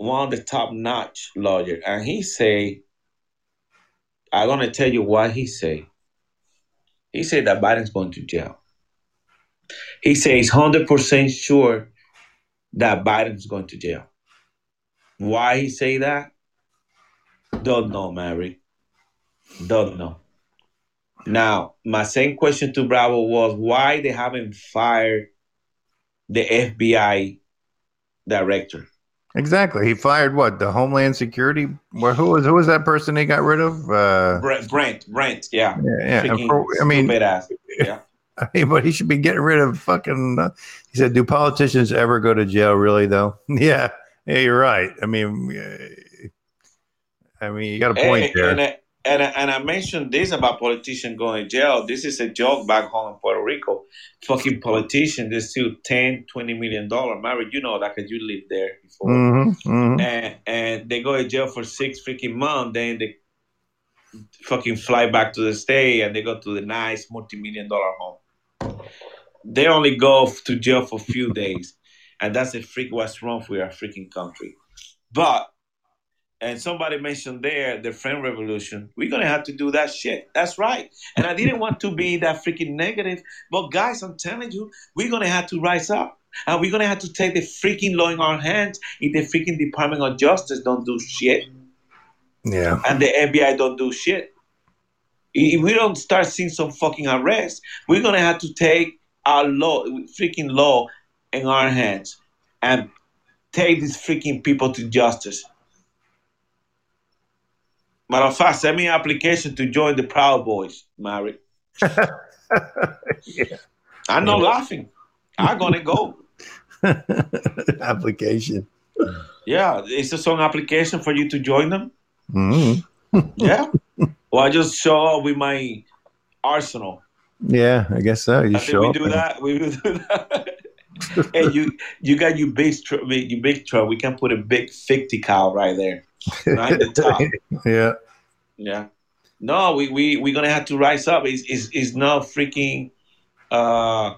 one of the top notch lawyer, and he say, I'm gonna tell you what he say. He said that Biden's going to jail. He says hundred percent sure that Biden's going to jail. Why he say that? Don't know, Mary. Don't know. Now, my same question to Bravo was why they haven't fired the FBI director. Exactly. He fired what the Homeland Security. Well, who was who was that person he got rid of? Uh, Brent, Brent, Brent yeah. yeah, yeah. for- I mean. Yeah. I mean, but he should be getting rid of fucking. Uh, he said, "Do politicians ever go to jail? Really, though? yeah, yeah, you're right. I mean, I mean, you got a point Hey, there. And, and, I- and I mentioned this about politicians going to jail. This is a joke back home in Puerto Rico. Fucking politicians, they steal 10, 20 million dollars. Mary, you know that because you lived there before. hmm hmm and and they go to jail for six freaking months. Then they fucking fly back to the state and they go to the nice multi-million dollar home. They only go to jail for a few days, and that's a freak what's wrong with our freaking country. But and somebody mentioned there the French revolution. We're gonna have to do that shit. That's right. And I didn't want to be that freaking negative, but guys, I'm telling you, we're gonna have to rise up. And we're gonna have to take the freaking law in our hands if the freaking Department of Justice don't do shit Yeah, and the FBI don't do shit. If we don't start seeing some fucking arrests, we're gonna have to take our law, freaking law, in our hands and take these freaking people to justice. Matter of fact, send me an application to join the Proud Boys, Mary. yeah. I'm not laughing. I'm gonna go. Application. Yeah, it's a song application for you to join them. hmm Yeah. well, I just show up with my arsenal. Yeah, I guess so. You I show we do and- that. We do that. hey, you you got your big truck. Your big truck. We can put a big fifty cow right there, right at the top. yeah. Yeah. No, we we we're gonna have to rise up. It's it's, it's not freaking. Uh,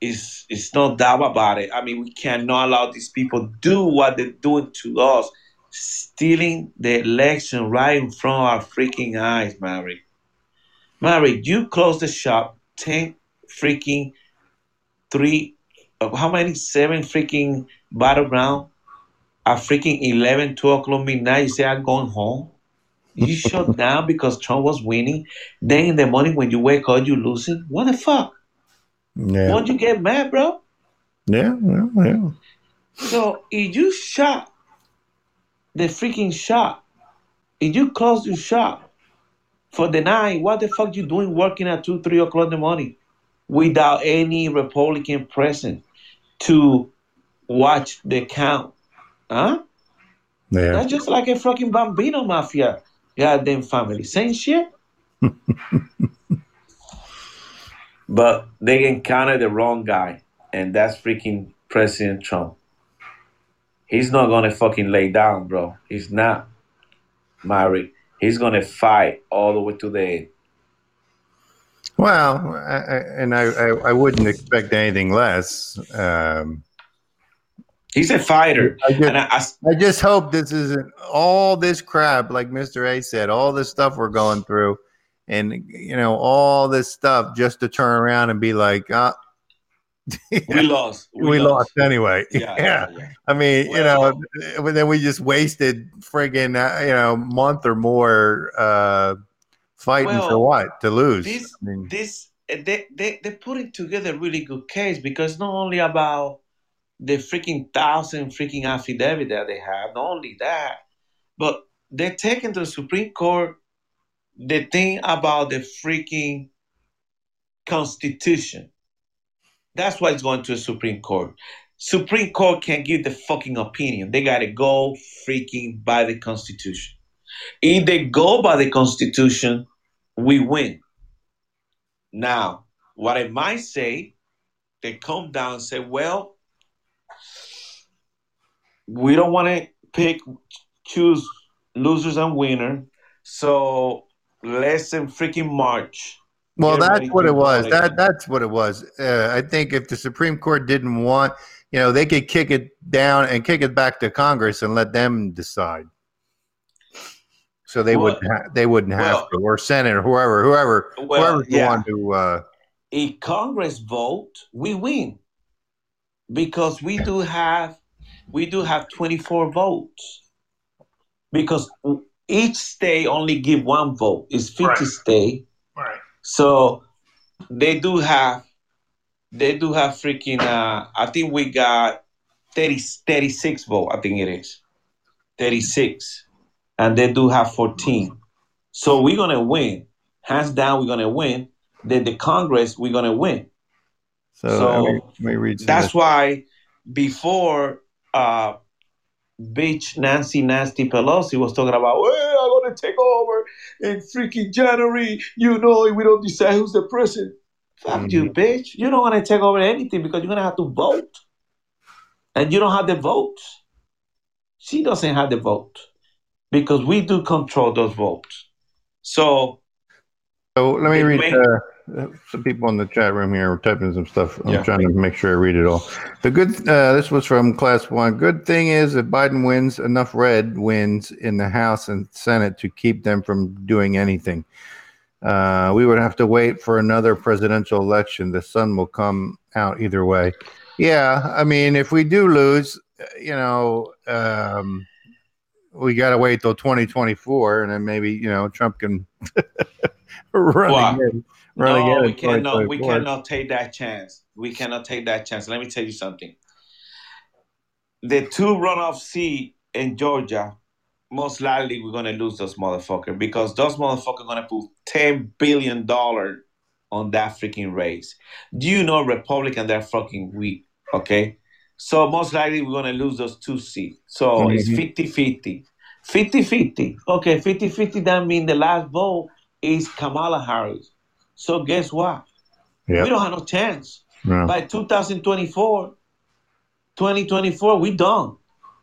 it's it's no doubt about it. I mean, we cannot allow these people do what they're doing to us, stealing the election right in front of our freaking eyes, Mary. Mary, you close the shop. Ten freaking three. uh, How many? Seven freaking battleground. At freaking 11, 12 o'clock midnight, you say I'm going home. You shut down because Trump was winning. Then in the morning when you wake up, you losing. What the fuck? Yeah. Won't you get mad, bro? Yeah. Yeah. yeah. So if you shot the freaking shop, if you close your shop for the night, what the fuck you doing working at two, three o'clock in the morning without any Republican present to watch the count? Huh? Yeah. That's just like a fucking Gambino Mafia goddamn family. Same shit. but they encountered the wrong guy, and that's freaking President Trump. He's not gonna fucking lay down, bro. He's not, Mary. He's gonna fight all the way to the end. Well, I, I, and I, I, I wouldn't expect anything less. Um, He's a fighter, I just, and I, I, I just hope this isn't all this crap, like Mr. A said, all this stuff we're going through, and you know, all this stuff just to turn around and be like, uh, we lost. we, lost. anyway. Yeah, Yeah. yeah. I mean, Well- you know, then we just wasted friggin' uh, you know month or more uh, fighting for what to lose. this I mean, this they they they putting together a really good case because not only about the freaking thousand freaking affidavit that they have, not only that, but they're taking to the Supreme Court the thing about the freaking Constitution. That's why it's going to the Supreme Court. Supreme Court can't give the fucking opinion. They gotta go freaking by the Constitution. If they go by the Constitution, we win. Now, what I might say, they come down and say, well, we don't want to pick, choose losers and winner, so let's them freaking march. well, that's what it was. That that's what it was. Uh, I think if the Supreme Court didn't want, you know, they could kick it down and kick it back to Congress and let them decide. So they Well- wouldn't ha- they wouldn't have well- to, or Senate or whoever, whoever, Well, whoever's yeah. to. Uh, if Congress vote, we win because we do have we do have 24 votes because each state only give one vote. It's 50 Right. state, right. so they do have they do have freaking. Uh, I think we got 30, 36 vote. I think it is 36, and they do have 14. So we're gonna win, hands down. We're gonna win. Then the Congress, we're gonna win. So, So, let, me, let me read. That's this. why before uh bitch Nancy Nasty Pelosi was talking about, well, I'm gonna take over in freaking January, you know, if we don't decide who's the president. Fuck you, bitch. You don't wanna take over anything because you're gonna have to vote. And you don't have the votes. She doesn't have the vote. Because we do control those votes. So So let me read. Uh, some people in the chat room here are typing some stuff. I'm Yeah. trying to make sure I read it all. The good. Uh, this was from class one. Good thing is if Biden wins, enough red wins in the House and Senate to keep them from doing anything. Uh, we would have to wait for another presidential election. The sun will come out either way. Yeah, I mean, if we do lose, uh, you know, um, we got to wait till 2024, and then maybe you know Trump can run Wow. Run no, we cannot. We cannot take that chance. We cannot take that chance. Let me tell you something. The two runoff seat in Georgia, most likely we're gonna lose those motherfuckers because those motherfuckers gonna put ten billion dollar on that freaking race. Do you know Republican? They're fucking weak. Okay, so most likely we're gonna lose those two seats. So it's Mhm. 50-50. 50-50. Okay, 50-50, That means the last vote is Kamala Harris. So guess what? Yep. We don't have no chance. No. By 2024, 2024, we done.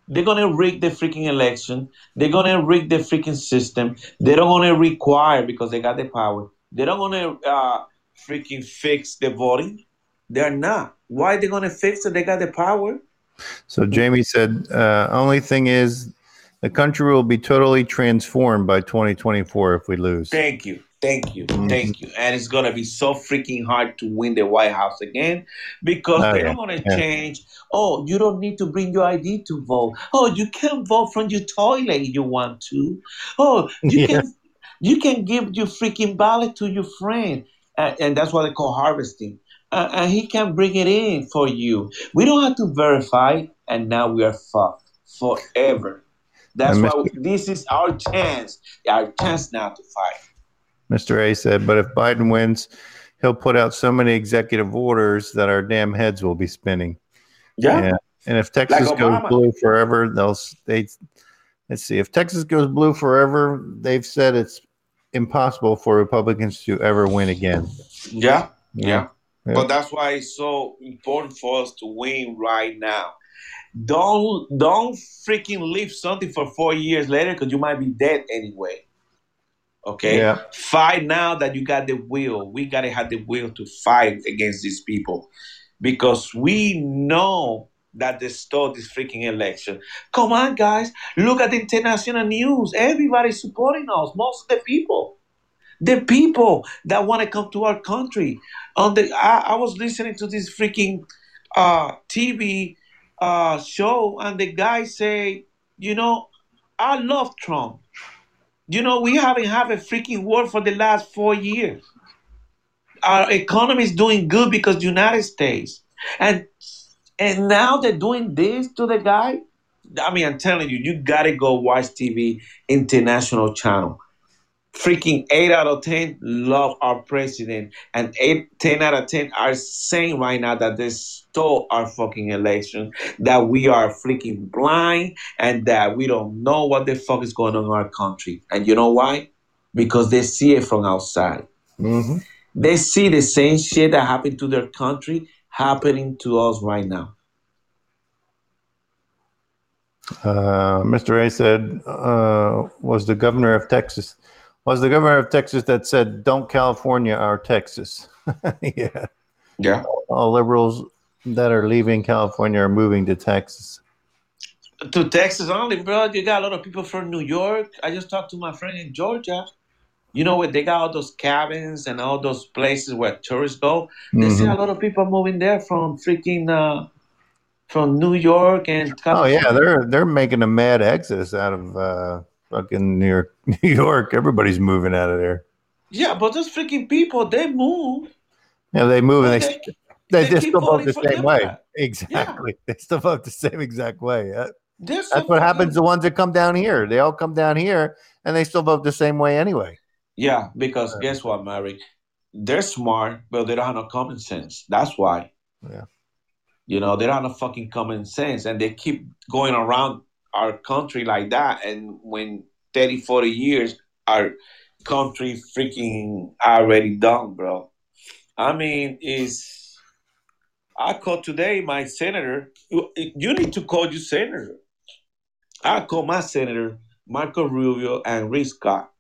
They're gonna rig the freaking election. They're gonna rig the freaking system. They don't wanna require because they got the power. They don't wanna uh, freaking fix the voting. They're not. Why they gonna fix it? They got the power. So Jamie said, uh, only thing is, the country will be totally transformed by 2024 if we lose. Thank you. Thank you, Mhm. thank you. And it's gonna be so freaking hard to win the White House again because Oh, they don't want to yeah. change. Oh, you don't need to bring your ID to vote. Oh, you can vote from your toilet if you want to. Oh, you Yeah. can you can give your freaking ballot to your friend, and, and that's what they call harvesting. Uh, and he can bring it in for you. We don't have to verify, and now we are fucked forever. That's why Mr. this is our chance, our chance now to fight. Mr. A said, but if Biden wins, he'll put out so many executive orders that our damn heads will be spinning. Yeah. And if Texas goes blue forever, they'll they let's see. If Texas goes blue forever, they've said it's impossible for Republicans to ever win again. Yeah, yeah. Yeah. But that's why it's so important for us to win right now. Don't don't freaking leave something for four years later because you might be dead anyway. Okay. Yeah. Fight now that you got the will. We gotta have the will to fight against these people because we know that they stole this freaking election. Come on, guys. Look at the international news. Everybody's supporting us. Most of the people. The people that want to come to our country. On the I, I was listening to this freaking uh TV uh show and the guy say, you know, I love Trump. You know, we haven't had a freaking war for the last four years. Our economy is doing good because the United States. And and now they're doing this to the guy. I mean, I'm telling you, you gotta go watch TV international channel. Freaking eight out of ten love our president, and eight, 10 out of ten are saying right now that they stole our fucking election, that we are freaking blind, and that we don't know what the fuck is going on in our country. And you know why? Because they see it from outside. hmm They see the same shit that happened to their country happening to us right now. Uh, Mr. A said, uh, was the governor of Texas, was the governor of Texas that said, don't California our Texas. yeah. Yeah. All liberals that are leaving California are moving to Texas. To Texas only, bro. You got a lot of people from New York. I just talked to my friend in Georgia. You know where they got all those cabins and all those places where tourists go. They see Mhm. a lot of people moving there from freaking uh, from New York and Oh yeah, they're they're making a mad exodus out of uh, fucking New York. New York, everybody's moving out of there. yeah, but those freaking people they move. Yeah, they move and but they they, they, they just still vote the same way. Yeah, Exactly, they still vote the same exact way. Uh, so That's what happens. The ones that come down here, they all come down here and they still vote the same way anyway. Yeah, because guess what, Mary? They're smart, but they don't have no common sense. That's why. Yeah. You know, they don't have no fucking common sense. And they keep going around our country like that. And when 30, 40 years, our country freaking already done, bro. I mean, is I called today my senator. You, you need to call your senator. I called my senator, Marco Rubio and Rick Scott.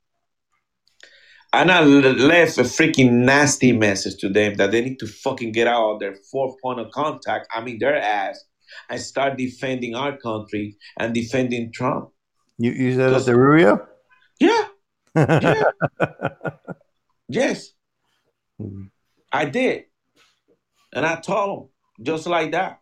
And I left a freaking nasty message to them that they need to fucking get out of their fourth point of contact, I mean their ass, and start defending our country and defending Trump. You you said that Because to Rubio? yeah, yeah, yes, Mhm. I did. And I told them just like that.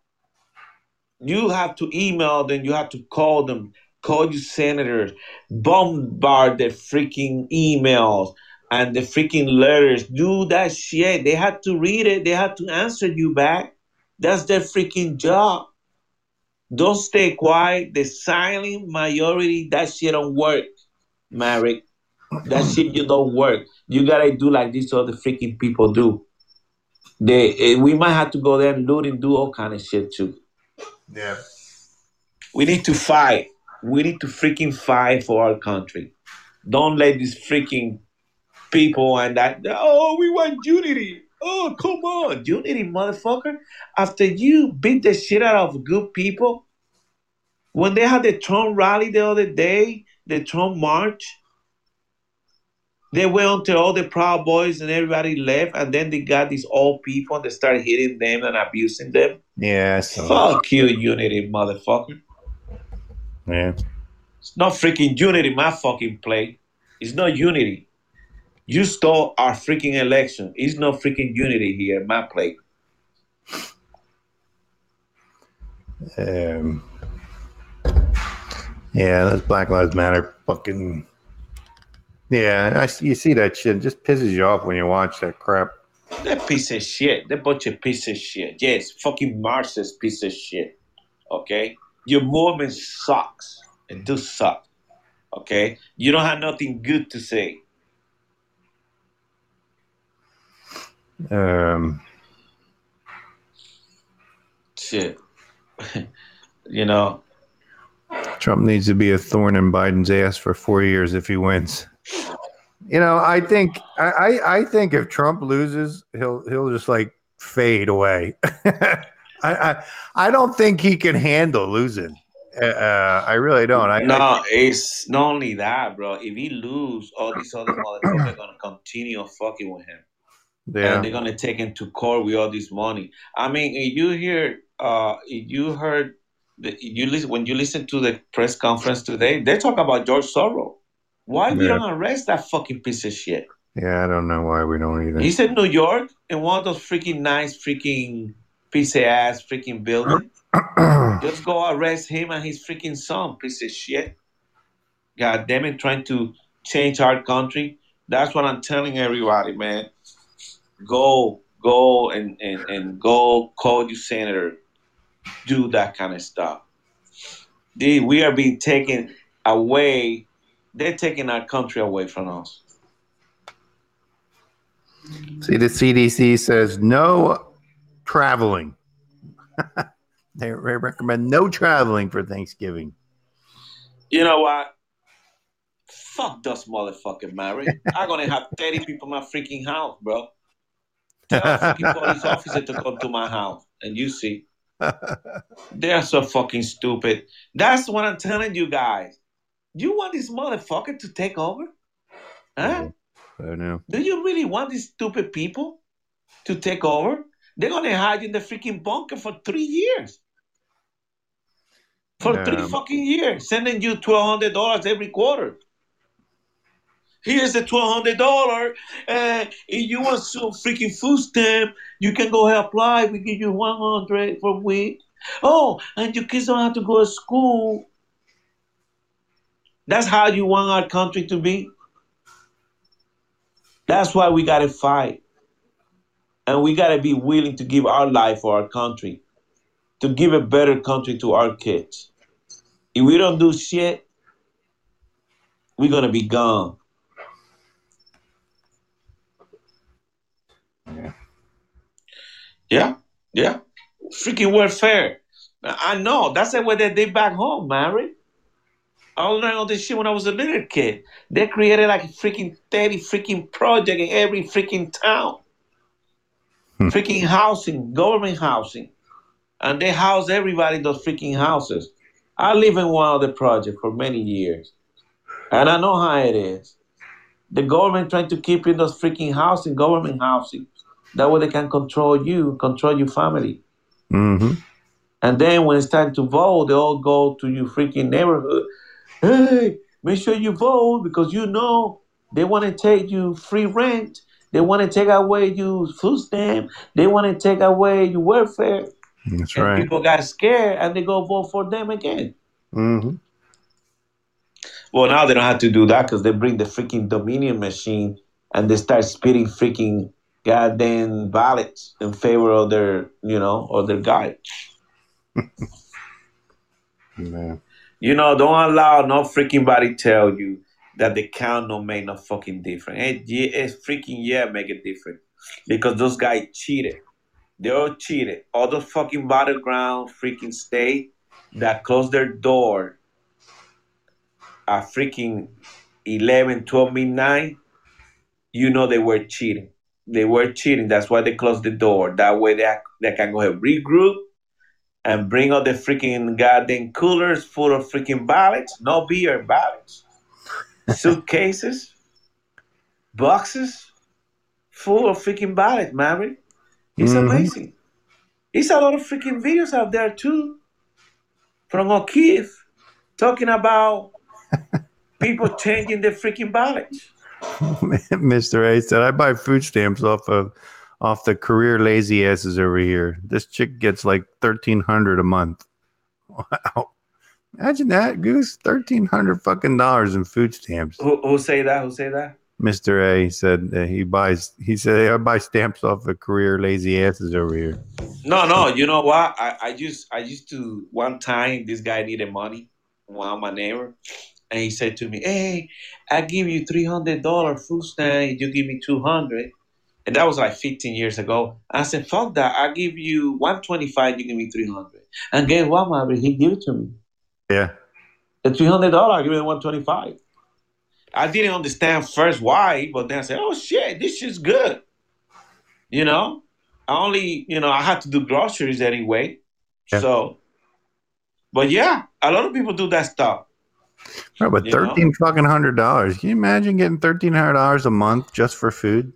You have to email them, you have to call them, call your senators, bombard their freaking emails and the freaking letters. Do that shit. They had to read it, they had to answer you back. That's their freaking job. Don't stay quiet. The silent majority, that shit don't work, Marek. That shit you don't work. You gotta do like these other freaking people do. They, eh, we might have to go there and loot and do all kind of shit too. Yeah. We need to fight. We need to freaking fight for our country. Don't let these freaking people and that. Oh, we want unity. Oh, come on, you unity, motherfucker. After you beat the shit out of good people, when they had the Trump rally the other day, the Trump march, they went until all the Proud Boys and everybody left, and then they got these old people and they started hitting them and abusing them. Yeah. So Fuck you, unity, motherfucker. yeah. It's not freaking unity, my fucking play. It's not unity. You stole our freaking election. It's no freaking unity here at my plate. Um, yeah, those Black Lives Matter fucking. Yeah, I, you see that shit. It just pisses you off when you watch that crap. That piece of shit. That bunch of piece of shit. Yes, fucking Marxist piece of shit. Okay? Your movement sucks. It do suck. Okay? You don't have nothing good to say. Um, Shit. you know, Trump needs to be a thorn in Biden's ass for four years if he wins. You know, I think I, I, think if Trump loses, he'll he'll just like fade away. I, I I don't think he can handle losing. Uh, uh, I really don't. I, no, I, it's not only that, bro. If he lose, all these other motherfuckers are gonna continue fucking with him. Yeah. and they're gonna take him to court with all this money. I mean, you hear, uh, you heard, the, you listen when you listen to the press conference today, they talk about George Soros. Why we don't arrest that fucking piece of shit? Yeah, I don't know why we don't either. He's in New York in one of those freaking nice freaking piece of ass freaking buildings. Just go arrest him and his freaking son, piece of shit. God damn it, trying to change our country. That's what I'm telling everybody, man. Go, go and, and, and go call your senator. Do that kind of stuff. They, we are being taken away. They're taking our country away from us. See, the CDC says no traveling. they they recommend no traveling for Thanksgiving. You know what? Fuck those motherfucking married. I'm gonna have 30 people in my freaking house, bro. Tell police officer to come to my house and you see. They're so fucking stupid. That's what I'm telling you guys. You want this motherfucker to take over? Huh? I know. Do you really want these stupid people to take over? They're gonna hide in the freaking bunker for three years. For three fucking years, sending you twelve hundred dollars every quarter. Here's the twelve hundred dollar. Uh, if you want some freaking food stamp, you can go ahead and apply. We give you one hundred for week. Oh, and your kids don't have to go to school. That's how you want our country to be. That's why we gotta fight. And we gotta be willing to give our life for our country, to give a better country to our kids. If we don't do shit, we're gonna be gone. Yeah, yeah. Freaking welfare. I know. That's the way they did back home, Mary. I learned all this shit when I was a little kid. They created like a freaking 30 freaking project in every freaking town. Hmm. freaking housing, government housing. And they house everybody in those freaking houses. I live in one of the projects for many years. And I know how it is. The government trying to keep in those freaking housing, government housing. That way they can control you, control your family. hmm And then when it's time to vote, they all go to your freaking neighborhood. Hey, make sure you vote because you know they want to take you free rent. They want to take away your food stamp. They want to take away your welfare. That's and right. people got scared and they go vote for them again. hmm Well, now they don't have to do that because they bring the freaking Dominion machine and they start spitting freaking goddamn ballots in favor of their, you know, of their guy. Yeah. You know, don't allow no freaking body tell you that the count don't make no fucking difference. It, yeah, it's freaking yeah make a difference because those guys cheated. They all cheated. All the fucking battleground freaking state that closed their door at freaking 11, 12 midnight, you know they were cheating. They were cheating. That's why they closed the door. That way they, they can go ahead regroup and bring out the freaking goddamn coolers full of freaking ballots. No beer, ballots. Suitcases, boxes full of freaking ballots, Maverick. It's Mhm. amazing. It's a lot of freaking videos out there too from O'Keefe talking about people changing their freaking ballots. Mr. A said, I buy food stamps off of off the career lazy asses over here. This chick gets like thirteen hundred a month. Wow. Imagine that, Goose. Thirteen hundred fucking dollars in food stamps. Who, who say that? Who say that? Mr. A said that he buys he said I buy stamps off the career lazy asses over here. No, no. You know what? I, I used I used to one time this guy needed money, one of my neighbor, and he said to me, "Hey, I give you three hundred dollar food stamp. You give me two hundred. And that was like 15 years ago. I said, fuck that. I give you 125, you give me 300. And guess what, Maverick? He gave it to me. Yeah. The $300, I give him 125. I didn't understand first why, but then I said, oh shit, this shit's good. You know? I only, you know, I had to do groceries anyway. Yeah. So, but yeah, a lot of people do that stuff. Bro, but thirteen fucking hundred dollars. Can you imagine getting thirteen hundred dollars a month just for food?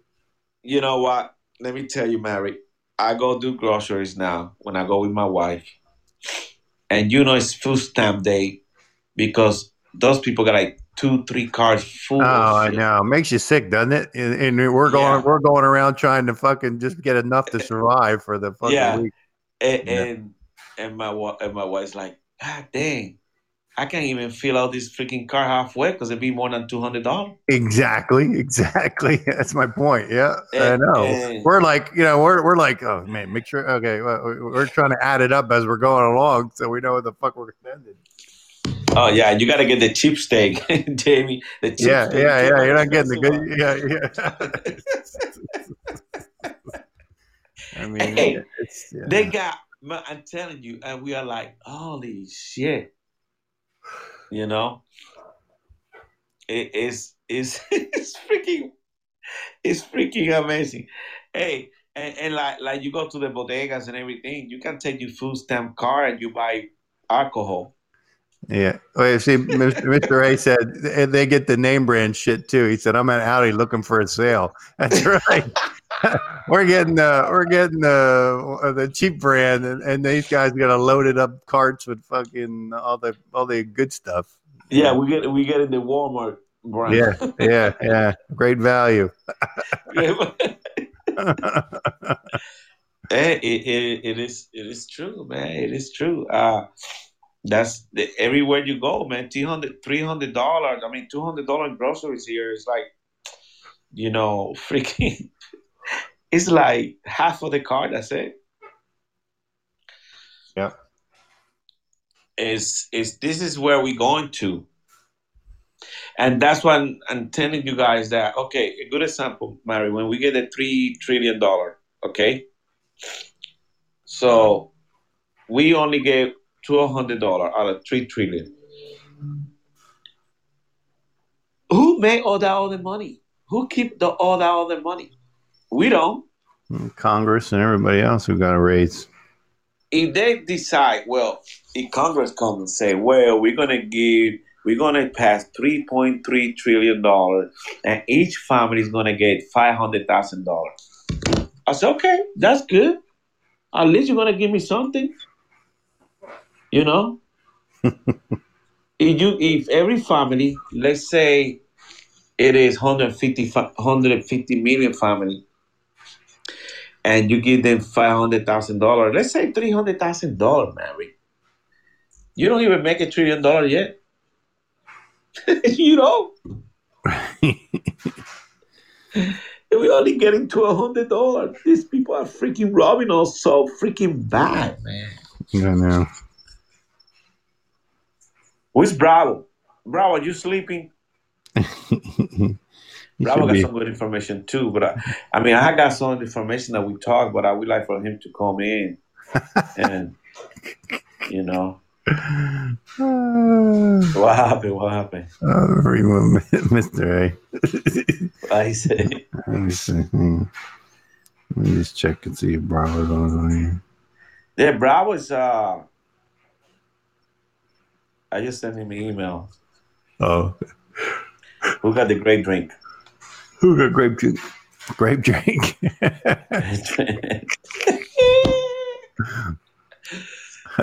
You know what? Let me tell you, Mary. I go do groceries now when I go with my wife. And you know it's food stamp day because those people got like two, three cars full. Oh, I know. Makes you sick, doesn't it? And, and we're going Yeah. we're going around trying to fucking just get enough to survive for the fucking Yeah. week. And, Yeah. and and my and my wife's like, God dang, I can't even fill out this freaking car halfway because it'd be more than two hundred dollars. Exactly, exactly. That's my point. Yeah, I know. and- we're like, you know, we're we're like, oh man, make sure. Okay, well, we're trying to add it up as we're going along, so we know what the fuck we're spending. Oh yeah, you gotta get the cheap steak, Jamie. The cheap Yeah, steak. yeah, yeah. You're not getting the good. Yeah, yeah. I mean, Hey, it's, yeah. They got, I'm telling you, and we are like, holy shit. You know? It is it's it's freaking it's freaking amazing. Hey, and, and like like you go to the bodegas and everything, you can take your food stamp card and you buy alcohol. Yeah. Oh, Wait, see, Mr. A said they- they get the name brand shit too. He said, "I'm at Aldi looking for a sale." That's right. We're getting uh, we're getting uh, the cheap brand, and, and these guys got a loaded up carts with fucking all the all the good stuff. Yeah, we get we get in the Walmart brand. Yeah, yeah, yeah. Great value. Eh, it, it, it is it is true, man. It is true. Uh, that's the, everywhere you go, man. 300 $300. I mean, $200 groceries here is like, you know, freaking, it's like half of the car. That's it. Yeah. Is is this is where we're going to. And that's why I'm, I'm telling you guys that, okay, a good example, Mary, when we get a $3 trillion, okay? So we only gave two hundred dollars out of three trillion. Who made all that other money? Who keep the all that other money? We don't. Congress and everybody else who got a raise. If they decide, well, if Congress comes and say, well, we're gonna give, we're gonna pass three point three trillion dollars, and each family is gonna get five hundred thousand dollars. I said, okay, that's good. At least you're gonna give me something. You know? if you if every family, let's say it is 150, fa- 150 million family, and you give them five hundred thousand dollars, let's say three hundred thousand dollars, Mary. You don't even make a trillion dollar yet. you know? We're only getting to a hundred dollars. These people are freaking robbing us so freaking bad, man. I know. Who's Bravo? Bravo, are you sleeping? Bravo got be. some good information too, but I, I mean, I got some information that we talked, but I would like for him to come in and, you know, Ah, what happened? What happened? uh, Mr. A. I said, Let me see. Let me just check and see if Bravo's on here. yeah, Bravo is. Uh, I just sent him an email. Oh, Who got the great drink? Who got grape juice. Grape drink.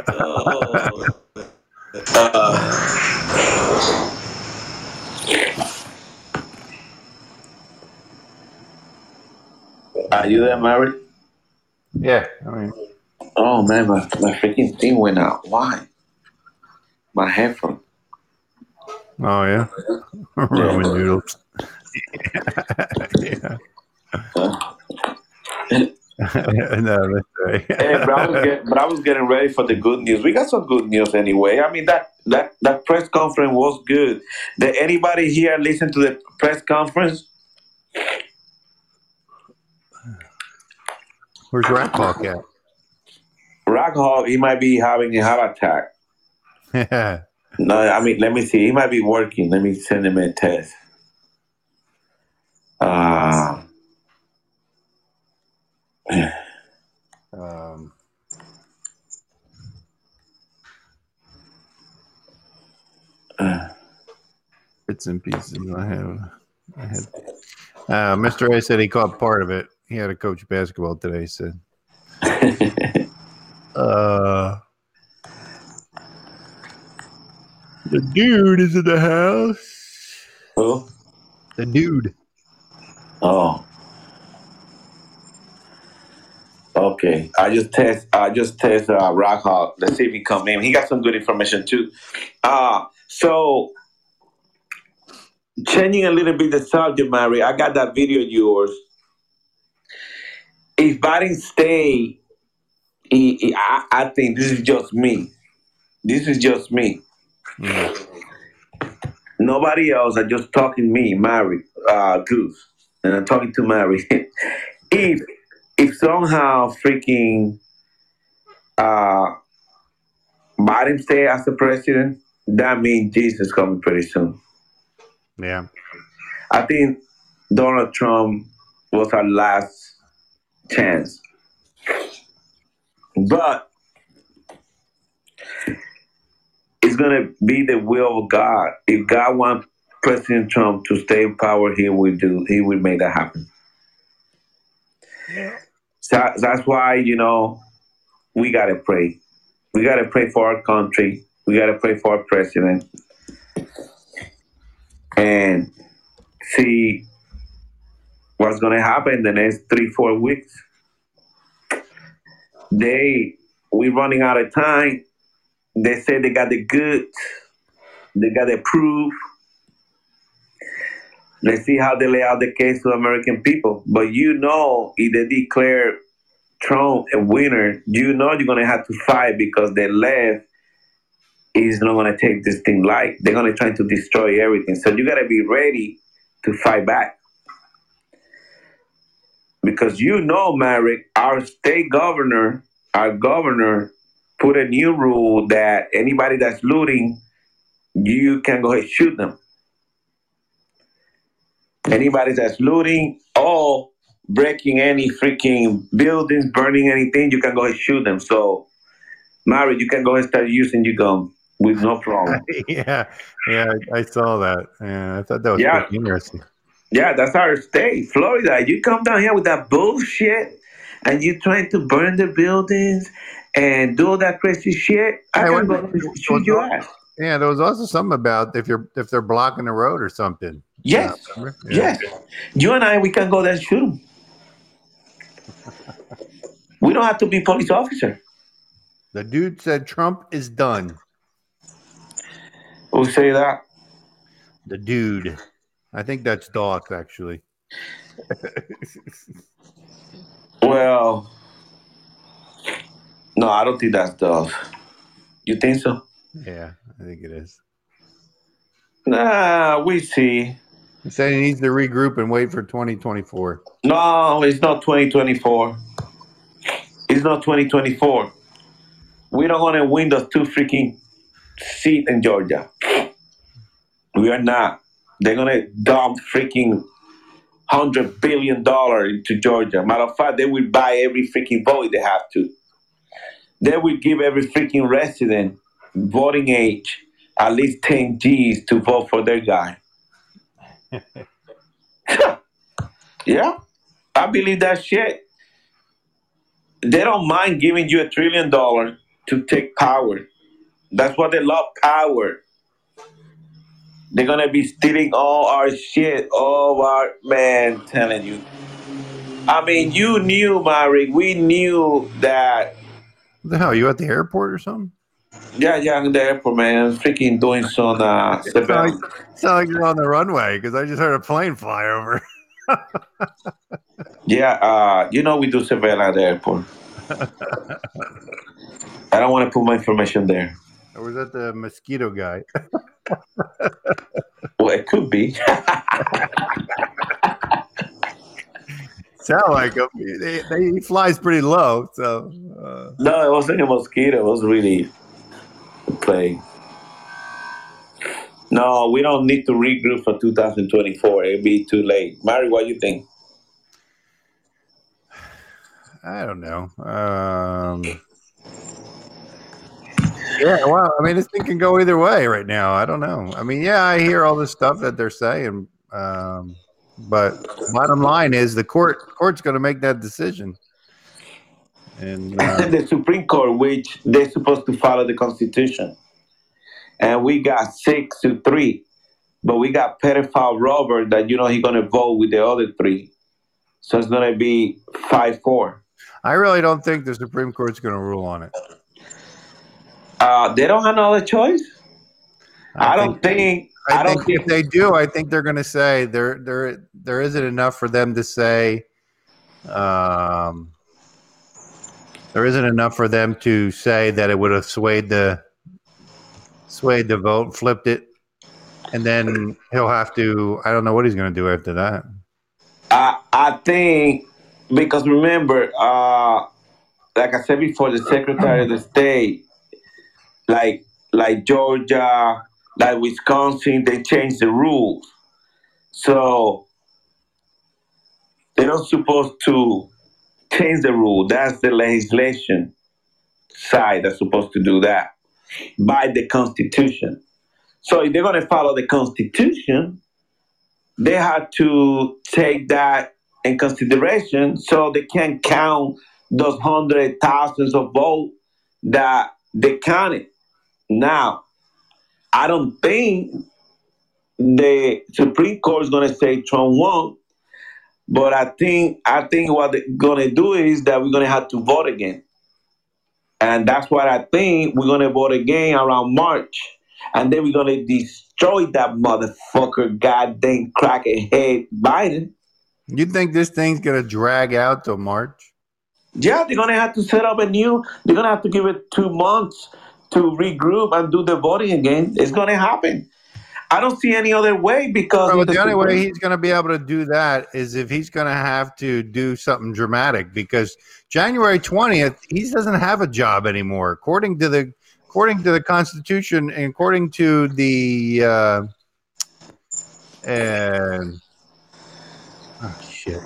oh. Uh, Are you there, Mary? Yeah, I mean, Oh man, my, my freaking thing went out. Why? My headphone. oh yeah, Roman noodles. Yeah. No, right. Hey, but I was get, but I was getting ready for the good news. We got some good news anyway. I mean that that that press conference was good. Did anybody here listen to the press conference? Where's Rock Hawk at? Rock Hawk, he might be having a heart attack. No, I mean, let me see. He might be working. Let me send him a test. Uh, um, uh, bits and pieces. I have. I had. Uh, Mr. A said he caught part of it. He had a coach basketball today. He said, uh, "The dude is in the house." who? The dude. Oh. Okay. I just test I just test uh Rock Hawk. Let's see if he come in. He got some good information too. Uh so changing a little bit the subject, Mary, I got that video of yours. If Biden stay, he, he- I, I think this is just me. This is just me. Mm. Nobody else. I just talking me, Mary, uh, Goose, and I'm talking to Mary. if if somehow freaking uh, Biden stay as the president, that means Jesus coming pretty soon. Yeah. I think Donald Trump was our last chance, but it's gonna be the will of God. If God wants President Trump to stay in power, he will do. He will make that happen. So that's why you know we gotta pray. We gotta pray for our country. We gotta pray for our president, and see what's gonna happen in the next three, four weeks. They we running out of time. They said they got the goods, they got the proof. Let's see how they lay out the case to American people. But you know, if they declare Trump a winner, you know you're gonna have to fight because the left is not gonna take this thing light. They're gonna try to destroy everything. So you gotta be ready to fight back. Because you know, Marek, our state governor, our governor put a new rule that anybody that's looting, you can go ahead and shoot them. Anybody that's looting or breaking any freaking buildings, burning anything, you can go and shoot them. So, Mary, you can go and start using your gun with no problem. yeah. Yeah. I, I saw that. Yeah. I thought that was Yeah. pretty interesting. Yeah, that's our state, Florida. You come down here with that bullshit and you trying to burn the buildings and do all that crazy shit. I Hey, can go shoot your ass. Yeah. There was also something about if you're if they're blocking the road or something. Yes, Yeah, yes. You and I, we can go there and shoot them. We don't have to be police officer. The dude said Trump is done. Who say that? The dude. I think that's Doc actually. Well, no, I don't think that's Dove. You think so? yeah, I think it is. Nah, we see. He said he needs to regroup and wait for 2024. No, it's not 2024. It's not 2024. We don't want to win those two freaking seats in Georgia. We are not. They're gonna dump freaking hundred billion dollar into Georgia. Matter of fact, they will buy every freaking vote they have to. They will give every freaking resident voting age at least 10 G's to vote for their guy. yeah, I believe that shit. They don't mind giving you a trillion dollars to take power. That's what they love power. They're gonna be stealing all our shit, all our man telling you. I mean, you knew, Mari. We knew that. The hell? You at the airport or something? Yeah, yeah, in the airport, man. Freaking doing some uh, It's not like, it's not like you're on the runway because I just heard a plane fly over. Yeah, uh, you know we do surveillance at the airport. I don't want to put my information there. Or was that the mosquito guy? Well, it could be. Sound like him. They, they, he flies pretty low, so uh, no, it wasn't a mosquito. It was really a plane. No, we don't need to regroup for 2024. It'll be too late. Mari, what do you think? I don't know. Um, yeah, well, I mean, this thing can go either way right now. I don't know. I mean, yeah, I hear all this stuff that they're saying, um, but bottom line is the court court's going to make that decision. And uh, the Supreme Court, which they're supposed to follow the Constitution. And we got six to three. But we got pedophile Robert that, you know, he's going to vote with the other three. So it's going to be 5 4. I really don't think the Supreme Court's going to rule on it. Uh, they don't have another choice. I, don't think. I, I, don't think, think. if they do, I think they're going to say there there there isn't enough for them to say. Um, there isn't enough for them to say that it would have swayed the swayed the vote, flipped it, and then he'll have to. I don't know what he's going to do after that. I, I think because remember, uh, like I said before, the Secretary of the State, like like Georgia, like Wisconsin, they changed the rules. So they're not supposed to change the rule. That's the legislation side that's supposed to do that by the Constitution. So if they're going to follow the Constitution, they have to take that in consideration so they can count those hundred thousands of votes that they counted. Now, I don't think the Supreme Court is going to say Trump won, but I think I think what they're going to do is that we're going to have to vote again, and that's what I think we're going to vote again around March, and then we're going to destroy that motherfucker, goddamn crackhead Biden. You think this thing's going to drag out till March? Yeah, they're gonna have to set up a new. They're gonna have to give it two months to regroup and do the voting again. It's gonna happen. I don't see any other way because Well, of the only way Supreme- he's going to be able to do that is if he's going to have to do something dramatic because January 20th he doesn't have a job anymore according to the according to the constitution and according to the uh and oh shit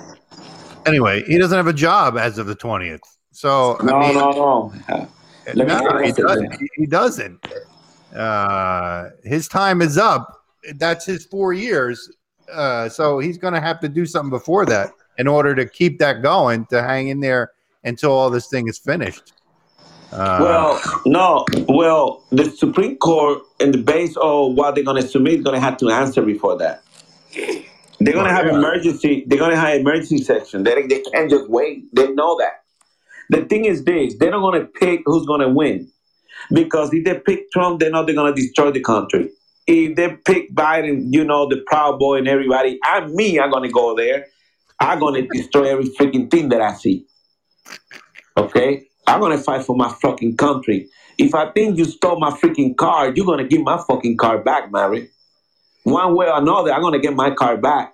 anyway he doesn't have a job as of the 20th so I No, mean, no, no. No, he, doesn't. He- he doesn't. Uh, his time is up. That's his four years. Uh, so he's going to have to do something before that in order to keep that going to hang in there until all this thing is finished. Uh, Well, no. Well, the Supreme Court, in the base of what they're gonna submit, is gonna have to answer before that. They're gonna Oh, have yeah. emergency. They're gonna have emergency section. They they can't just wait. They know that. The thing is this: they're not gonna pick who's gonna win, because if they pick Trump, they know they're gonna destroy the country. If they pick Biden, you know the Proud Boy and everybody, and me, I'm gonna go there. I'm gonna destroy every freaking thing that I see. Okay? I'm gonna fight for my fucking country. If I think you stole my freaking car, you're gonna give my fucking car back, Mary. One way or another, I'm gonna get my car back.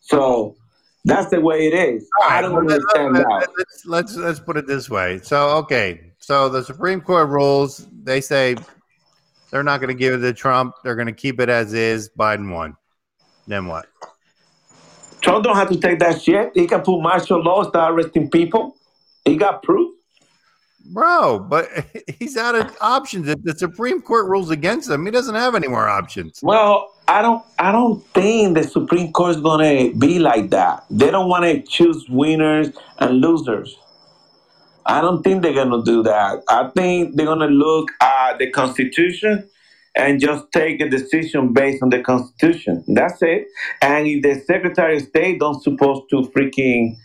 So that's the way it is. all I don't understand let- that. let's, let's let's put it this way. So okay, so the Supreme Court rules. They say they're not going to give it to Trump. They're going to keep it as is. Biden won. Then what? Trump don't have to take that shit. He can put martial law, start arresting people. He got proof. Bro, but he's out of options. If the Supreme Court rules against him, he doesn't have any more options. Well, I don't I don't think the Supreme Court is gonna be like that. They don't wanna choose winners and losers. I don't think they're gonna do that. I think they're gonna look at the Constitution and just take a decision based on the Constitution. That's it. And if the Secretary of State don't supposed to freaking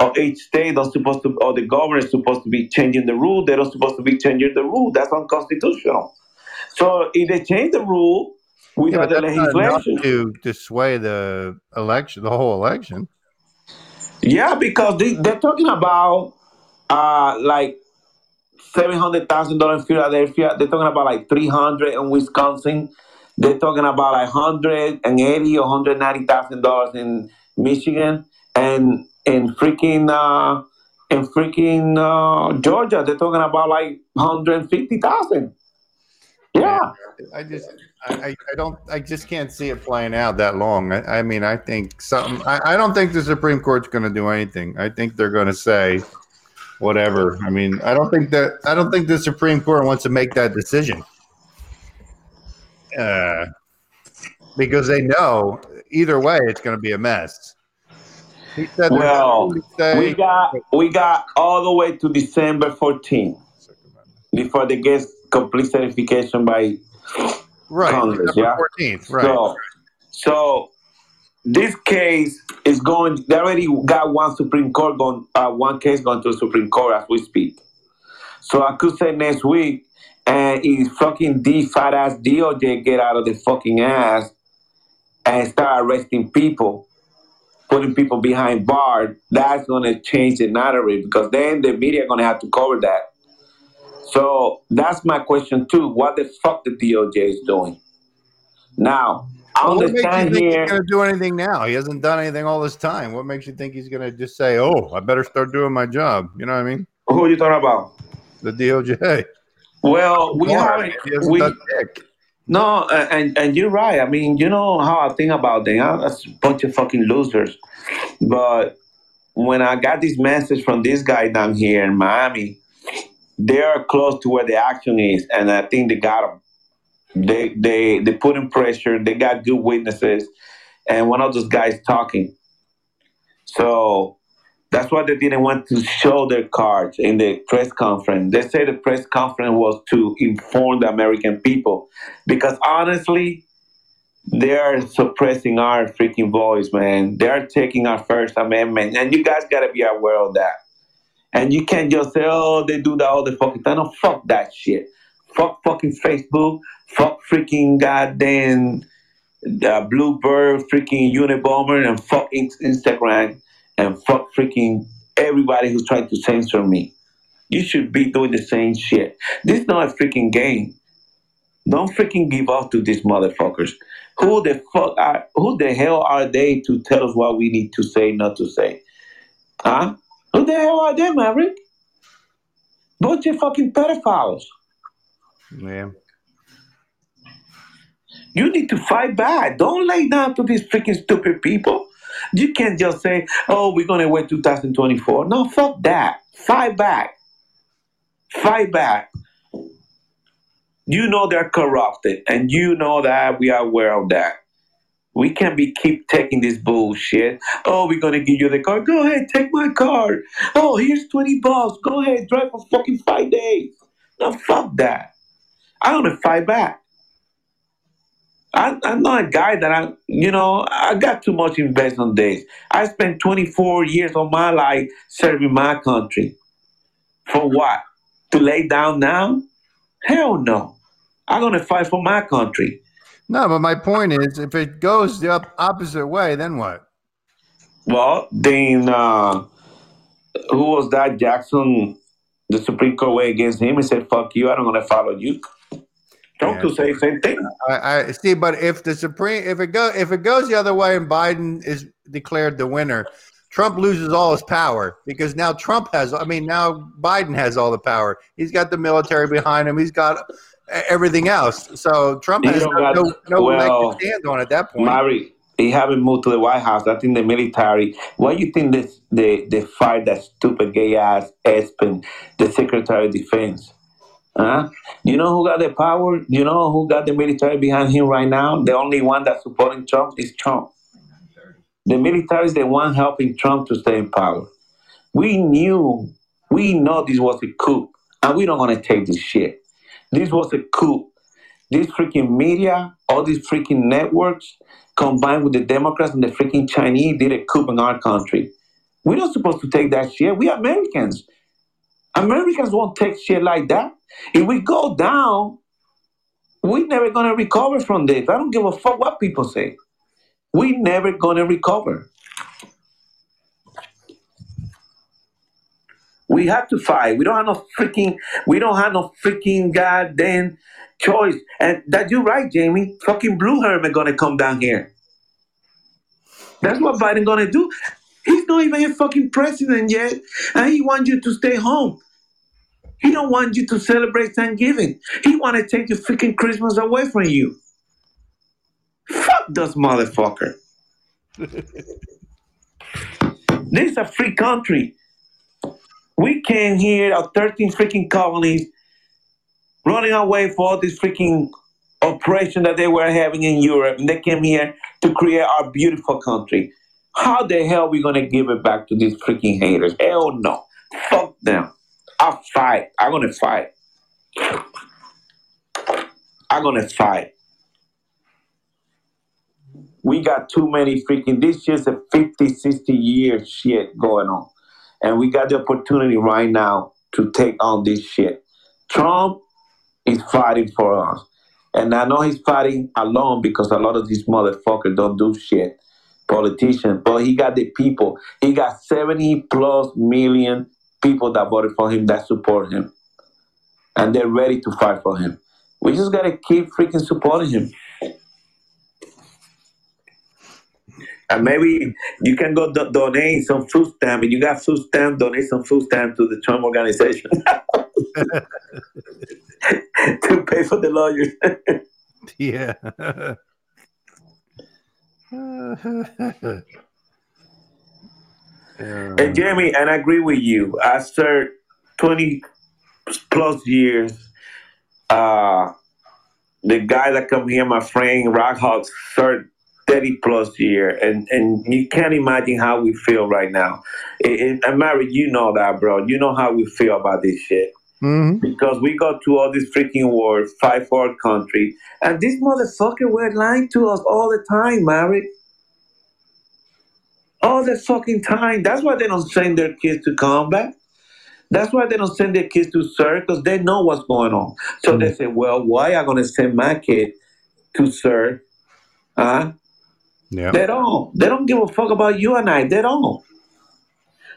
or each state don't supposed to or the governor is supposed to be changing the rule, they're not supposed to be changing the rule. That's unconstitutional. So if they change the rule Yeah, without but the legislation, to to sway the election, the whole election. yeah, because they, they're talking about uh like seven hundred thousand dollars in Philadelphia. They're talking about like three hundred in Wisconsin. They're talking about like hundred and eighty or hundred ninety thousand dollars in Michigan and in freaking uh in freaking uh Georgia. They're talking about like hundred fifty thousand. Yeah. I just, I, I I don't, I just can't see it playing out that long. I, I mean, I think something. I, I don't think the Supreme Court's going to do anything. I think they're going to say whatever. I mean, I don't think that, I don't think the Supreme Court wants to make that decision. Uh, because they know either way it's going to be a mess. He said Well, to we got we got all the way to December 14 before they get complete certification by Right, Congress. December Yeah. fourteenth. Right. So, so this case is going. They already got one Supreme Court going. Uh, one case going to the Supreme Court as we speak. So I could say next week, and if fucking D fat ass DOJ get out of the fucking ass and start arresting people, putting people behind bars, that's gonna change the narrative because then the media gonna have to cover that. So that's my question too. What the fuck the DOJ is doing? Now, Well, what makes you understand think he's going to do anything now? He hasn't done anything all this time. What makes you think he's going to just say, "Oh, I better start doing my job"? You know what I mean? Who are you talking about? The DOJ. Well, we haven't. We no, uh, and and you're right. I mean, you know how I think about them. I'm a bunch of fucking losers. But when I got this message from this guy down here in Miami, they are close to where the action is, and I think they got him. They they they put in pressure. They got good witnesses, and one of those guys talking. So that's why they didn't want to show their cards in the press conference. They say the press conference was to inform the American people, because honestly, they are suppressing our freaking voice, man. They are taking our First Amendment, and you guys gotta be aware of that. And you can't just say, "Oh, they do that all the fucking time." No, fuck that shit. Fuck fucking Facebook. Fuck freaking goddamn uh, Bluebird, freaking Unabomber, and fuck in- Instagram, and fuck freaking everybody who's trying to censor me. You should be doing the same shit. This is not a freaking game. Don't freaking give up to these motherfuckers. Who the fuck are? Who the hell are they to tell us what we need to say, not to say? Huh? Who the hell are they, Maverick? Bunch of fucking pedophiles. Yeah. You need to fight back. Don't lay down to these freaking stupid people. You can't just say, oh, we're going to wait 2024. No, fuck that. Fight back. Fight back. You know they're corrupted, and you know that we are aware of that. We can't be keep taking this bullshit. Oh, we're gonna give you the car. Go ahead, take my car. Oh, here's 20 bucks. Go ahead, drive for fucking five days. No, fuck that. I'm gonna fight back. I, I'm not a guy that I, you know, I got too much invest on this. I spent 24 years of my life serving my country. For what? To lay down now? Hell no. I'm going to fight for my country. No, but my point is, if it goes the opposite way, then what? Well, then, uh, who was that? Jackson, the Supreme Court went against him and said, fuck you, I'm going to follow you. Trump to say the same thing. I, I see, but if the Supreme, if it go, if it goes the other way and Biden is declared the winner, Trump loses all his power because now Trump has. I mean, now Biden has all the power. He's got the military behind him. He's got everything else. So Trump He has no, got- no, no leg well, to stand on at that point. Mary, he haven't moved to the White House. I think the military. Why do you think this they they fired that stupid gay ass Esper, the Secretary of Defense? Huh? You know who got the power? You know who got the military behind him right now? The only one that's supporting Trump is Trump. The military is the one helping Trump to stay in power. We knew, we know this was a coup, and we don't want to take this shit. This was a coup. this freaking media, all these freaking networks, combined with the Democrats and the freaking Chinese, did a coup in our country. We're not supposed to take that shit. We Americans. Americans won't take shit like that. If we go down, we're never gonna recover from this. I don't give a fuck what people say. We never gonna recover. We have to fight. We don't have no freaking. We don't have no freaking goddamn choice. And that you're right, Jamie. Fucking blue hermit gonna come down here. That's what Biden gonna do. He's not even a fucking president yet, and he wants you to stay home. He don't want you to celebrate Thanksgiving. He want to take your freaking Christmas away from you. Fuck this motherfucker. this is a free country. We came here, our 13 freaking colonies, running away for all this freaking oppression that they were having in Europe, and they came here to create our beautiful country. How the hell are we gonna give it back to these freaking haters? Hell no. Fuck them. I'll fight. I'm gonna fight. I'm gonna fight. We got too many freaking, this is a 50, 60 year shit going on. And we got the opportunity right now to take on this shit. Trump is fighting for us. And I know he's fighting alone because a lot of these motherfuckers don't do shit. Politicians, but he got the people. He got 70 plus million people that voted for him that support him. And they're ready to fight for him. We just gotta keep freaking supporting him. And maybe you can go do- donate some food stamp. If you got food stamp, donate some food stamp to the Trump organization to pay for the lawyers. yeah. And Jeremy, and I agree with you. I served 20 plus years. Uh, the guy that come here, my friend Rock Hawk, served 30 plus year. And, and you can't imagine how we feel right now. It, it, and Mary, you know that, bro. You know how we feel about this shit. Mhm. Because we go to all these freaking wars, fight for our country. And this motherfucker were lying to us all the time, Mary. All the fucking time. That's why they don't send their kids to combat. That's why they don't send their kids to serve because they know what's going on. So they mm-hmm. say, well, why am I going to send my kid to serve? Huh? Yeah. They don't. They don't give a fuck about you and I. They don't.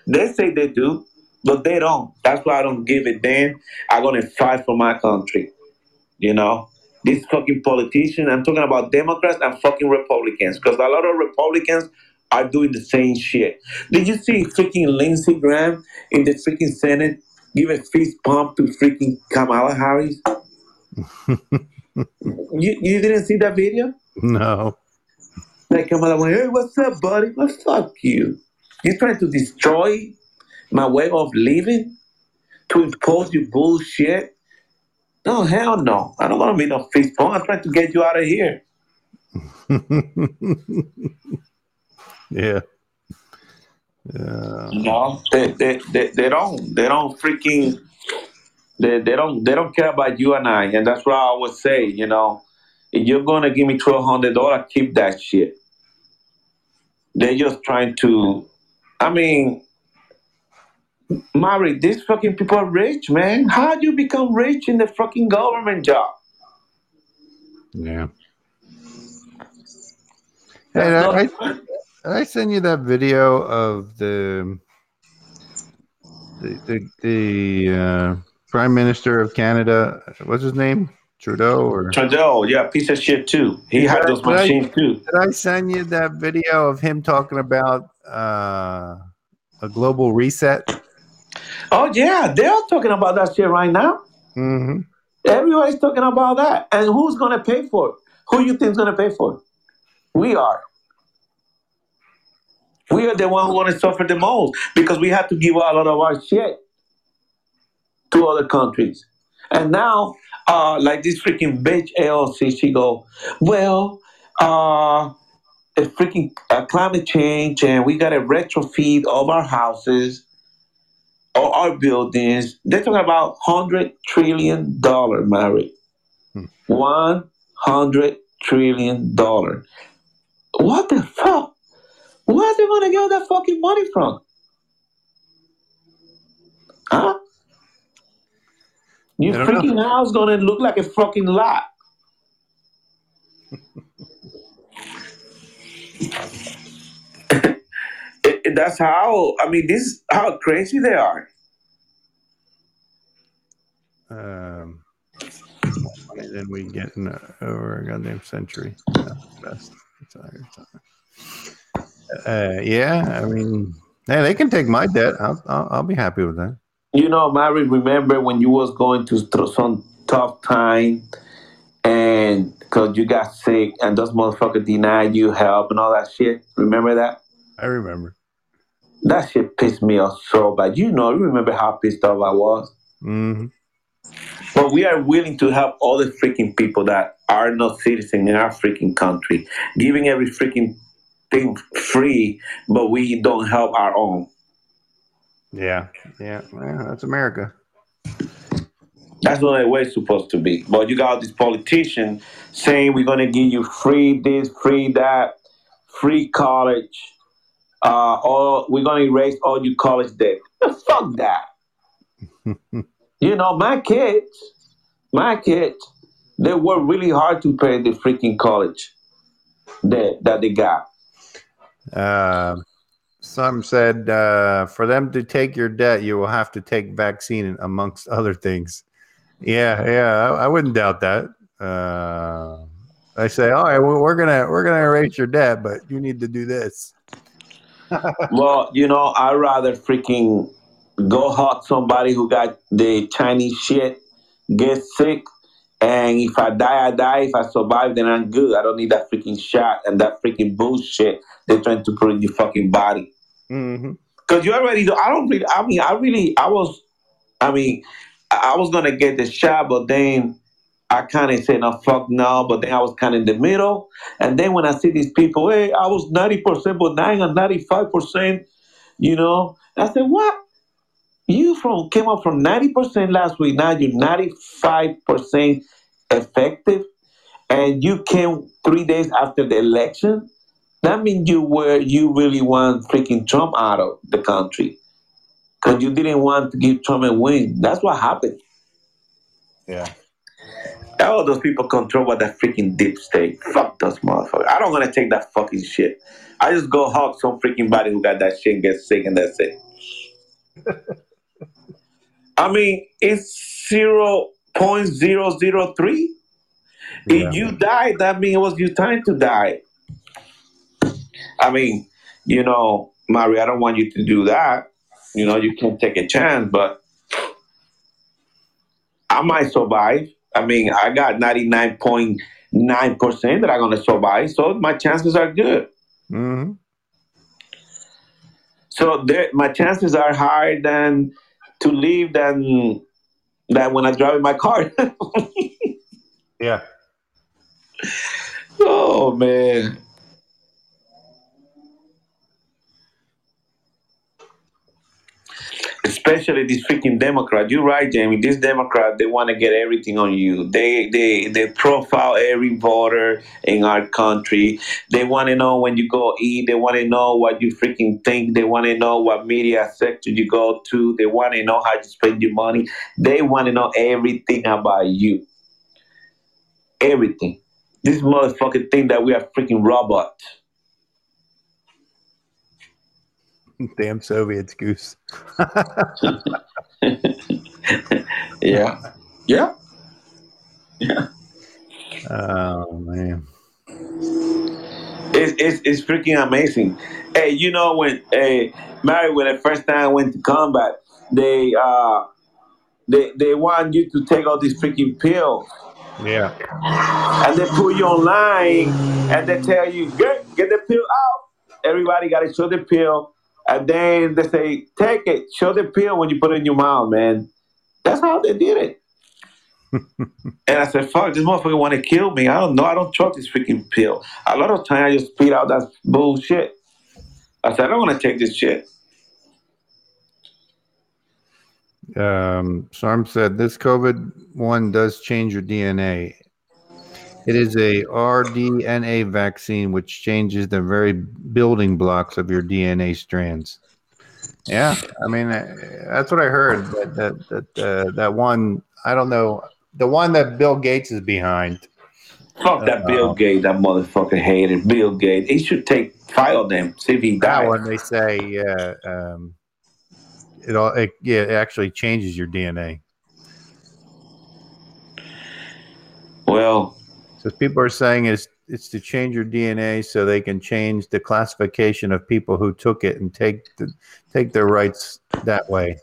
They say they do, but they don't. That's why I don't give a damn. I'm going to fight for my country. You know? These fucking politicians, I'm talking about Democrats and fucking Republicans because a lot of Republicans are doing the same shit. Did you see freaking Lindsey Graham in the freaking Senate give a fist pump to freaking Kamala Harris? you, you didn't see that video? No. Like Kamala went, hey, what's up, buddy? Well, fuck you. You're trying to destroy my way of living? To impose your bullshit? No, hell no. I don't want to be no fist pump. I'm trying to get you out of here. yeah. Yeah. No, they, they, they, they don't. They don't freaking. They, they don't they don't care about you and I, and that's what I always say. You know, if you're gonna give me twelve hundred dollars, keep that shit. They're just trying to. I mean, Mari, these fucking people are rich, man. How do you become rich in the fucking government job? Yeah. That's Hey, not I, fun. I, I send you that video of the the the, the uh, Prime Minister of Canada. What's his name? Trudeau or Trudeau, yeah, piece of shit too. He had those Did I- machines too. did I send you that video of him talking about uh, a global reset? Oh yeah, they're talking about that shit right now. hmm Everybody's talking about that. And who's going to pay for it? Who you think's going to pay for it? We are. We are the one who want to suffer the most because we have to give a lot of our shit to other countries. And now, uh, like this freaking bitch AOC, she go, well, uh, it's freaking uh, climate change and we got to retrofit all our houses or our buildings. They're talking about hundred trillion dollar, Mary. Hmm. One hundred trillion dollar. What the fuck? Where's they gonna get all that fucking money from? Huh? Your I don't know. freaking house gonna look like a fucking lot. It- it- that's how I mean this is how crazy they are. Um, and then we get in a, over a goddamn century. That's best. Sorry, sorry. Uh, yeah, I mean, hey, they can take my debt. I'll, I'll, I'll be happy with that. You know, Mary, remember when you was going through th- some tough time and because you got sick and those motherfuckers denied you help and all that shit? Remember that? I remember. That shit pissed me off so bad. You know, you remember how pissed off I was. hmm But we are willing to help all the freaking people that are not citizens in our freaking country, giving every freaking thing free, but we don't help our own. Yeah, yeah, well, that's America. That's not the way it's supposed to be. But you got this politician saying we're gonna give you free this, free that, free college, uh, or we're gonna erase all your college debt. Fuck that. you know, my kids, my kids, they work really hard to pay the freaking college debt that they got. Uh, some said uh, for them to take your debt, you will have to take vaccine amongst other things. Yeah, yeah, I, I wouldn't doubt that. Uh, they say, all right, well, we're gonna we're gonna erase your debt, but you need to do this. Well, you know, I'd rather freaking go hug somebody who got the Chinese shit, get sick, and if I die, I die. If I survive, then I'm good. I don't need that freaking shot and that freaking bullshit they're trying to put in your fucking body. hmm Because you already know, I don't really, I mean, I really, I was, I mean, I I was going to get the shot, but then I kind of said, no, fuck no. But then I was kind of in the middle. And then when I see these people, hey, I was 90%, but now I'm 95%, you know, I said, what? You from came up from 90% last week, now you're 95% effective, and you came three days after the election. That means you were you really want freaking Trump out of the country because you didn't want to give Trump a win. That's what happened. Yeah. All those people control by that freaking deep state. Fuck those motherfuckers. I don't wanna take that fucking shit. I just go hug some freaking body who got that shit and get sick and that's it. I mean, it's zero point zero zero three. Yeah. If you died, that means it was your time to die. I mean, you know, Mari, I don't want you to do that. You know, you can take a chance, but I might survive. I mean, I got 99.9% that I'm going to survive, so my chances are good. hmm So there, my chances are higher than to leave than than when I drive in my car. Yeah. oh man. Especially these freaking Democrats. You're right, Jamie. These Democrats, they want to get everything on you. They they they profile every voter in our country. They want to know when you go eat. They want to know what you freaking think. They want to know what media sector you go to. They want to know how you spend your money. They want to know everything about you. Everything. This motherfucking thing that we are freaking robots. Damn Soviets, goose. Yeah. Yeah. Yeah. Oh man. It's, it's, it's freaking amazing. Hey, you know when hey Mary when the first time I went to combat, they uh they they want you to take all these freaking pills Yeah. and they put you online and they tell you get get the pill out. Everybody gotta show the pill. And then they say, take it, show the pill when you put it in your mouth, man. That's how they did it. and I said, fuck, this motherfucker want to kill me. I don't know. I don't trust this freaking pill. A lot of time I just spit out that bullshit. I said, I don't want to take this shit. Um, Sarm said this COVID one does change your DNA. It is a rDNA vaccine which changes the very building blocks of your DNA strands. Yeah, I mean uh, that's what I heard. That that that uh, that one. I don't know the one that Bill Gates is behind. Fuck that Bill Uh, Gates, that motherfucker hated Bill Gates. He should take five of them, see if he died. That one they say yeah. Um, it all it, yeah it actually changes your DNA. Well, So people are saying it's it's to change your DNA so they can change the classification of people who took it and take the, take their rights that way.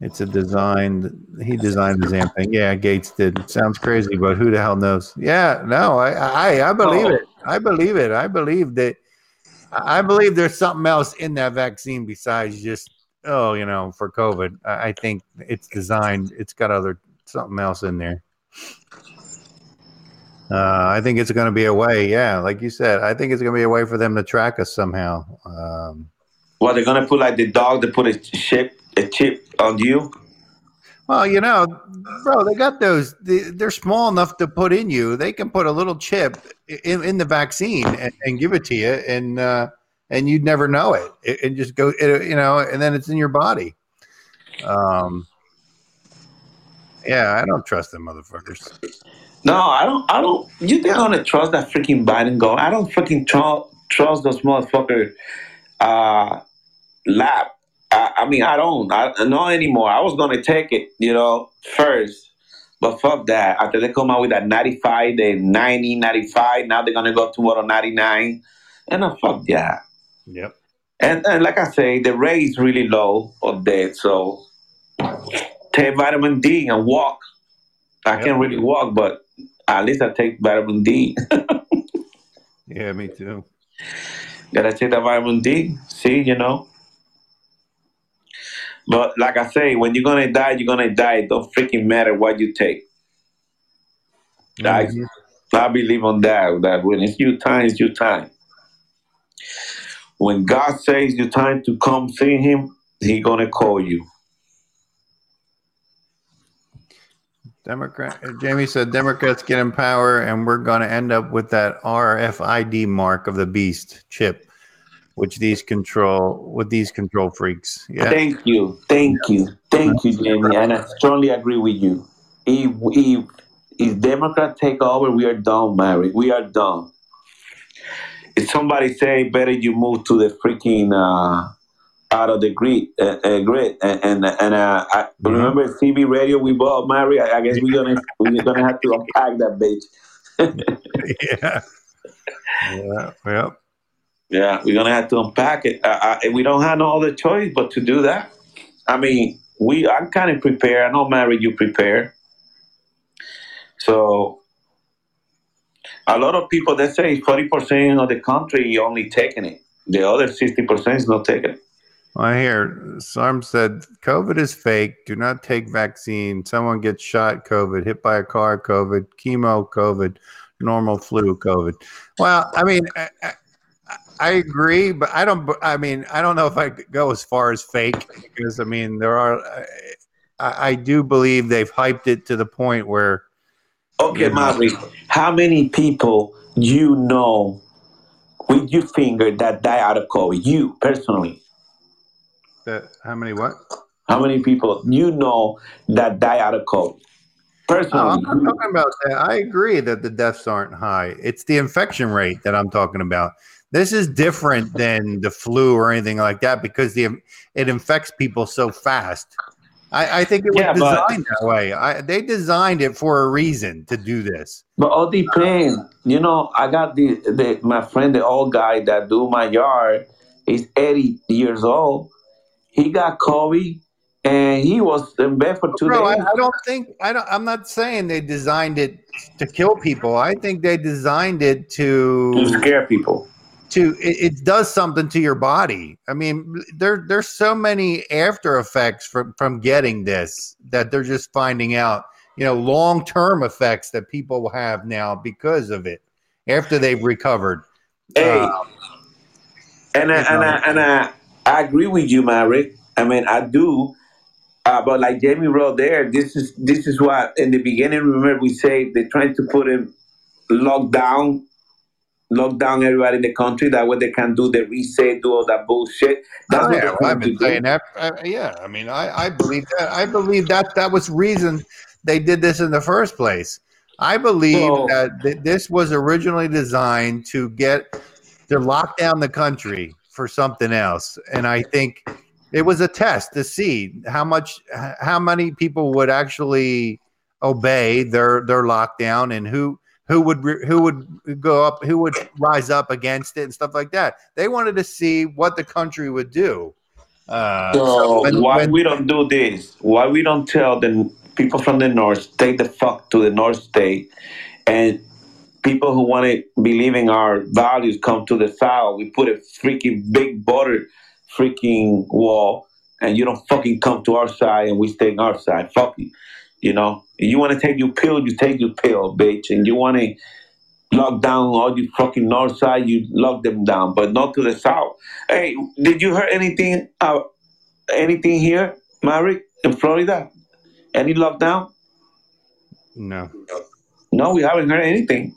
It's a design. He designed the damn thing. Yeah, Gates did. Sounds crazy, but who the hell knows? Yeah, no, I I, I believe Oh. it. I believe it. I believe that. I believe there's something else in that vaccine besides just oh, you know, for COVID. I, I think it's designed. It's got other something else in there. Uh, I think it's going to be a way, yeah, like you said. I think it's going to be a way for them to track us somehow. Um, what they're gonna put like the dog? They put a chip, a chip on you. well, you know, bro, they got those. They, they're small enough to put in you. They can put a little chip in, in the vaccine and, and give it to you, and uh, and you'd never know it. It, it just go, it, you know, and then it's in your body. Um, yeah, I don't trust them motherfuckers. No, I don't. I don't. You think I'm gonna trust that freaking Biden go? I don't freaking tr- trust those motherfucker uh, lab. I, I mean, I don't. I not anymore. I was gonna take it, you know, first, but fuck that. After they come out with that 95, the 90, 95, now they're gonna go to 99, and uh, fuck that. Yep. And, and like I say, the rate is really low of death. So take vitamin D and walk. I Yep. can't really walk, but at least I take vitamin D. Yeah, me too. Gotta take that vitamin D. See, you know. But like I say, when you're gonna die, you're gonna die. It don't freaking matter what you take. I, Mhm. I believe on that. That when it's your time, it's your time. When God says your time to come see Him, He gonna call you. Democrat uh, Jamie said Democrats get in power and we're going to end up with that RFID mark of the beast chip which these control with these control freaks. Yeah. Thank you, thank you, thank you, Jamie, and I strongly agree with you. If if if Democrat take over, we are done, Mary. We are done. If somebody say better you move to the freaking uh, out of the grid, uh, uh, grid, and and, and uh, I, remember CB radio we bought, Mary. I, I guess we're gonna we're gonna have to unpack that bitch. yeah. Yeah. Yep. Yeah, we're gonna have to unpack it. Uh, uh, we don't have no other choice but to do that. I mean, we I'm kind of prepared. I know, Mary, you prepare. So a lot of people they say forty percent of the country only taking it. The other sixty percent is not taking it. I hear Sarm said COVID is fake. Do not take vaccine. Someone gets shot, COVID, hit by a car, COVID, chemo, COVID, normal flu, COVID. Well, I mean, I, I, agree, but I don't. I mean, I don't know if I could go as far as fake because I mean there are. I, I do believe they've hyped it to the point where Okay, Yeah. Mary, how many people you know with your finger that die out of COVID? You personally. That how many what? How many people you know that die out of COVID? Personally, oh, I'm not talking about that. I agree that the deaths aren't high. It's the infection rate that I'm talking about. This is different than the flu or anything like that because the it infects people so fast. I, I think it was Yeah, but- designed that way. I, they designed it for a reason to do this. But all the pain, You know, I got the, the my friend, the old guy that do my yard. is 80 years old. He got COVID, and he was in bed for two Bro, I, days. I don't think I don't. I'm not saying they designed it to kill people. I think they designed it to to scare people. to it, it does something to your body. I mean, there there's so many after effects from from getting this that they're just finding out. You know, long term effects that people have now because of it after they've recovered. Hey, Uh, and I, and I, and I, I agree with you, Mary. I mean, I do. Uh, but like Jamie wrote there, this is this is what in the beginning. Remember, we say they're trying to put him locked down, lock down everybody in the country. That way they can do the reset, do all that bullshit. That's Oh, what yeah, well, I've been saying that. Uh, yeah, I mean, I, I believe that. I believe that that was reason they did this in the first place. I believe So- that th- this was originally designed to get to lock down the country for something else, and I think it was a test to see how much, how many people would actually obey their their lockdown and who who would re- who would go up who would rise up against it and stuff like that. They wanted to see what the country would do. Uh, So when- why when- we don't do this? Why we don't tell the people from the north stay the fuck to the north state, and people who want to believe in our values come to the south. We put a freaking big border, freaking wall, and you don't fucking come to our side, and we stay on our side. Fuck you. You know, you want to take your pill, you take your pill, bitch, and you want to lock down all you fucking north side, you lock them down, but not to the south. Hey, did you hear anything? Uh, anything here, Maverick, in Florida? Any lockdown? no No, we haven't heard anything.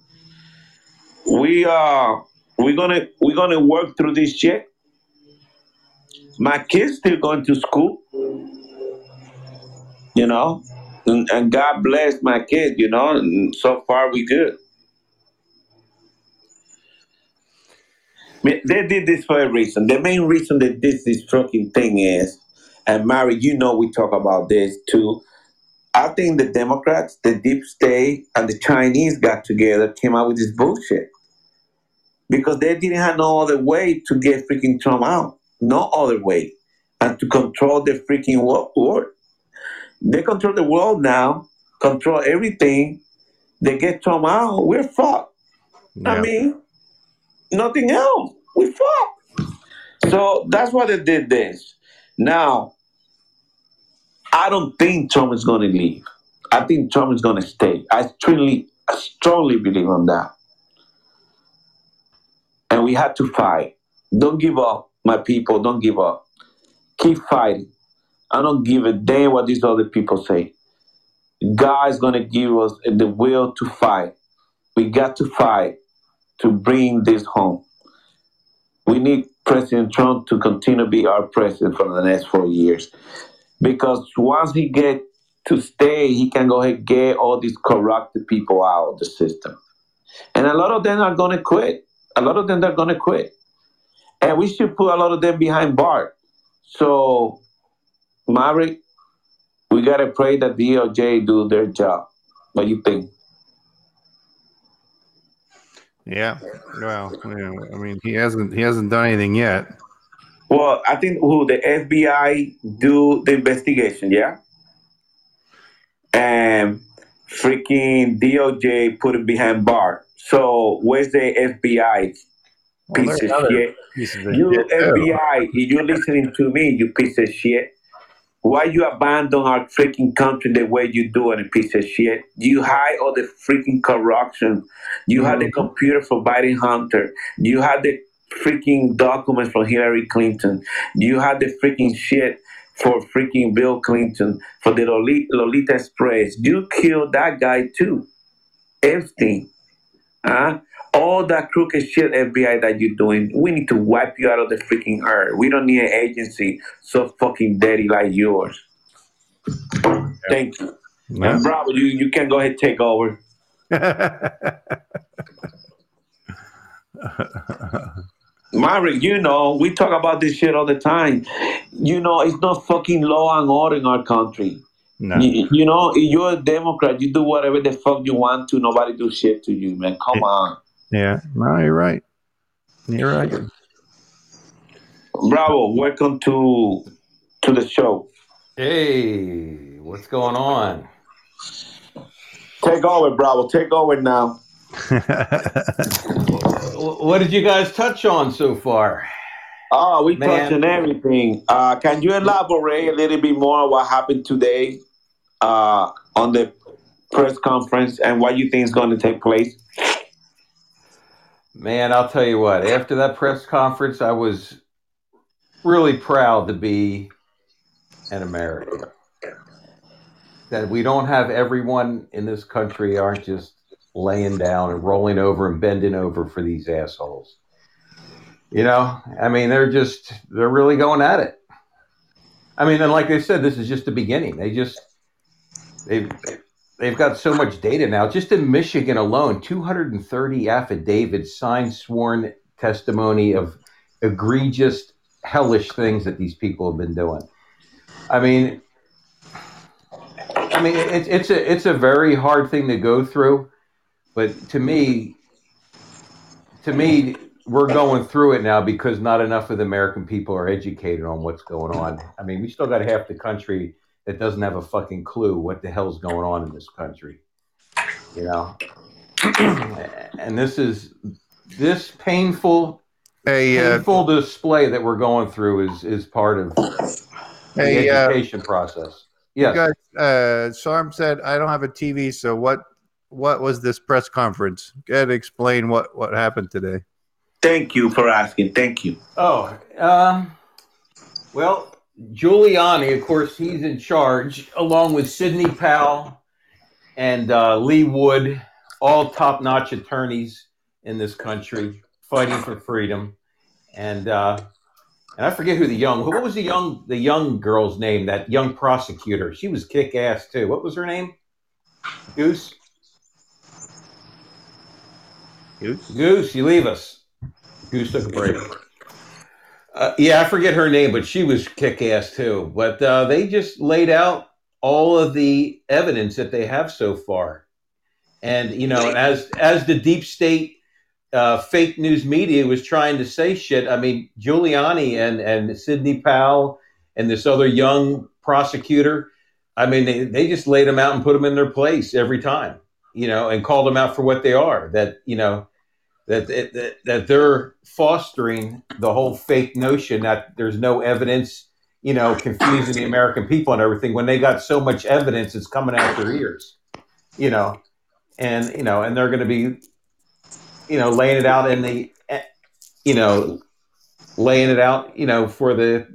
We uh, we're gonna we're gonna work through this shit. My kids still going to school, you know, and, and God bless my kids, you know. And so far, we good. They did this for a reason. The main reason that this is fucking thing is, and Mary, you know, we talk about this too. I think the Democrats, the deep state, and the Chinese got together, came out with this bullshit. Because they didn't have no other way to get freaking Trump out. No other way. And to control the freaking world. They control the world now, control everything. They get Trump out, we're fucked. I mean, nothing else. We fucked. So that's why they did this. Now, I don't think Trump is going to leave. I think Trump is going to stay. I strongly, I strongly believe on that. We had to fight. Don't give up, my people. Don't give up. Keep fighting. I don't give a damn what these other people say. God is going to give us the will to fight. We got to fight to bring this home. We need President Trump to continue to be our president for the next four years because once he get to stay, he can go ahead and get all these corrupted people out of the system. And a lot of them are going to quit. A lot of them they're going to quit. And we should put a lot of them behind bars. So, Maverick, we got to pray that DOJ do their job. What do you think? yeah well yeah, i mean he hasn't he hasn't done anything yet Well, I think who the FBI do the investigation, yeah, and freaking DOJ put it behind bar. So where's the FBI Well, piece there's of shit? pieces of You shit. FBI, if you're listening to me, you piece of shit. Why you abandon our freaking country the way you do it, a piece of shit? You hide all the freaking corruption. You had the mm-hmm. computer for Biden Hunter. You had the freaking documents from Hillary Clinton. You had the freaking shit for freaking Bill Clinton for the Lolita, Lolita Express. You killed that guy too, Epstein. Huh? All that crooked shit, FBI, that you're doing, we need to wipe you out of the freaking earth. We don't need an agency so fucking dirty like yours. Thank you. Yeah. And Bravo, you, you can go ahead and take over. Maverick, you know, we talk about this shit all the time. You know, it's not fucking law and order in our country. no You, you know, you're a Democrat, you do whatever the fuck you want to. Nobody do shit to you, man. Come on. yeah no you're right you're right Bravo, welcome to to the show. Hey, what's going on? Take over, Bravo. Take over now. Wh- What did you guys touch on so far? Oh, we Man. touched on everything. Uh, can you elaborate a little bit more on what happened today uh, on the press conference and what you think is going to take place? Man, I'll tell you what, after that press conference, I was really proud to be an American. that we don't have everyone in this country aren't just laying down and rolling over and bending over for these assholes. You know, I mean, they're just they're really going at it. I mean, and like I said, this is just the beginning. They just they've they've got so much data now. Just in Michigan alone, 230 affidavits, signed, sworn testimony of egregious, hellish things that these people have been doing. I mean, I mean, it's it's a it's a very hard thing to go through, but to me, to me, we're going through it now because not enough of the American people are educated on what's going on. I mean, we still got half the country that doesn't have a fucking clue what the hell's going on in this country. You know, and this is this painful Hey, uh, painful display that we're going through is is part of the hey, uh, education process. you Yes. guys, uh, Sarm said I don't have a TV, so what? What was this press conference? Go ahead, and explain what what happened today. Thank you for asking. Thank you. Oh, um, well, Giuliani, of course, he's in charge, along with Sidney Powell and uh, Lin Wood, all top-notch attorneys in this country, fighting for freedom. And uh, and I forget who the young what was the young the young girl's name? That young prosecutor. She was kick ass too. What was her name? Goose. Goose, you leave us. Goose took a break. Uh, yeah, I forget her name, but she was kick ass too. But uh, they just laid out all of the evidence that they have so far, and you know, as as the deep state uh, fake news media was trying to say shit. I mean, Giuliani and and Sidney Powell and this other young prosecutor. I mean, they, they just laid them out and put them in their place every time, you know, and called them out for what they are. That you know, that that, that they're fostering the whole fake notion that there's no evidence, you know, confusing the American people and everything when they got so much evidence it's coming out their ears, you know, and you know, and they're going to be, you know, laying it out in the, eh, you know, laying it out, you know, for the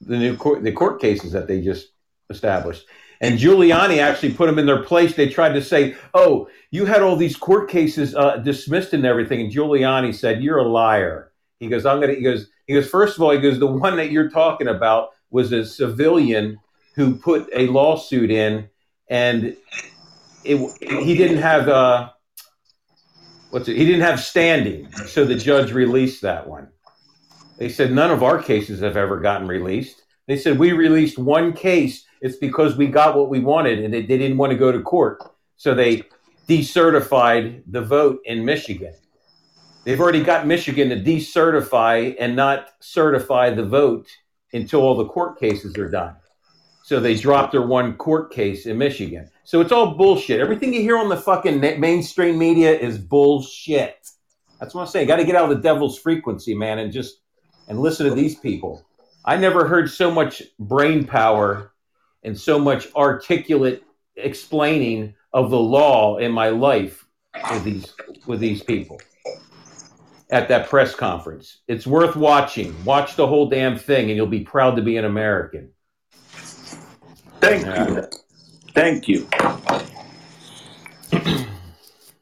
the new court the court cases that they just established. And Giuliani actually put them in their place. They tried to say, "Oh, you had all these court cases uh, dismissed and everything." And Giuliani said, "You're a liar." He goes, "I'm gonna." He goes, "He goes. First of all, he goes, the one that you're talking about was a civilian who put a lawsuit in, and it, he didn't have uh, what's it? He didn't have standing, so the judge released that one. They said none of our cases have ever gotten released. They said we released one case. It's because we got what we wanted, and they, they didn't want to go to court, so they decertified the vote in Michigan. They've already got Michigan to decertify and not certify the vote until all the court cases are done. So they dropped their one court case in Michigan. So it's all bullshit. Everything you hear on the fucking mainstream media is bullshit. That's what I'm saying. Got to get out of the devil's frequency, man, and just and listen to these people. I never heard so much brain power and so much articulate explaining of the law in my life with these with these people at that press conference. It's worth watching. Watch the whole damn thing, and you'll be proud to be an American. Thank Yeah. you. Thank you.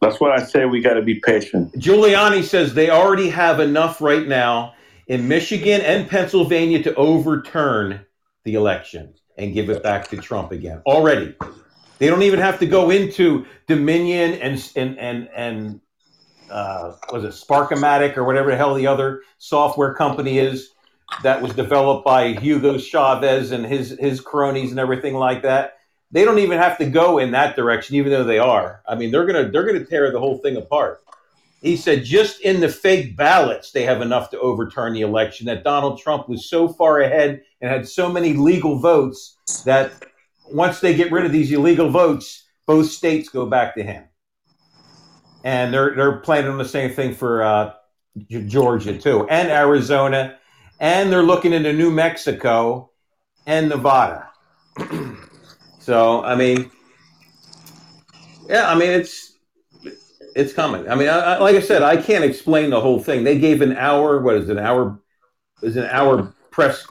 That's what I say. We got to be patient. Giuliani says they already have enough right now in Michigan and Pennsylvania to overturn the election and give it back to Trump again. Already. They don't even have to go into Dominion and and and and uh, was it Sparkomatic or whatever the hell the other software company is that was developed by Hugo Chavez and his his cronies and everything like that. They don't even have to go in that direction, even though they are. I mean, they're gonna they're gonna tear the whole thing apart. He said just in the fake ballots, they have enough to overturn the election. That Donald Trump was so far ahead and had so many legal votes that once they get rid of these illegal votes, both states go back to him. And they're they're planning on the same thing for uh, Georgia too, and Arizona, and they're looking into New Mexico and Nevada. so I mean, yeah, I mean it's it's coming. I mean, I, I, like I said, I can't explain the whole thing. They gave an hour. What is it, an hour? Is an hour press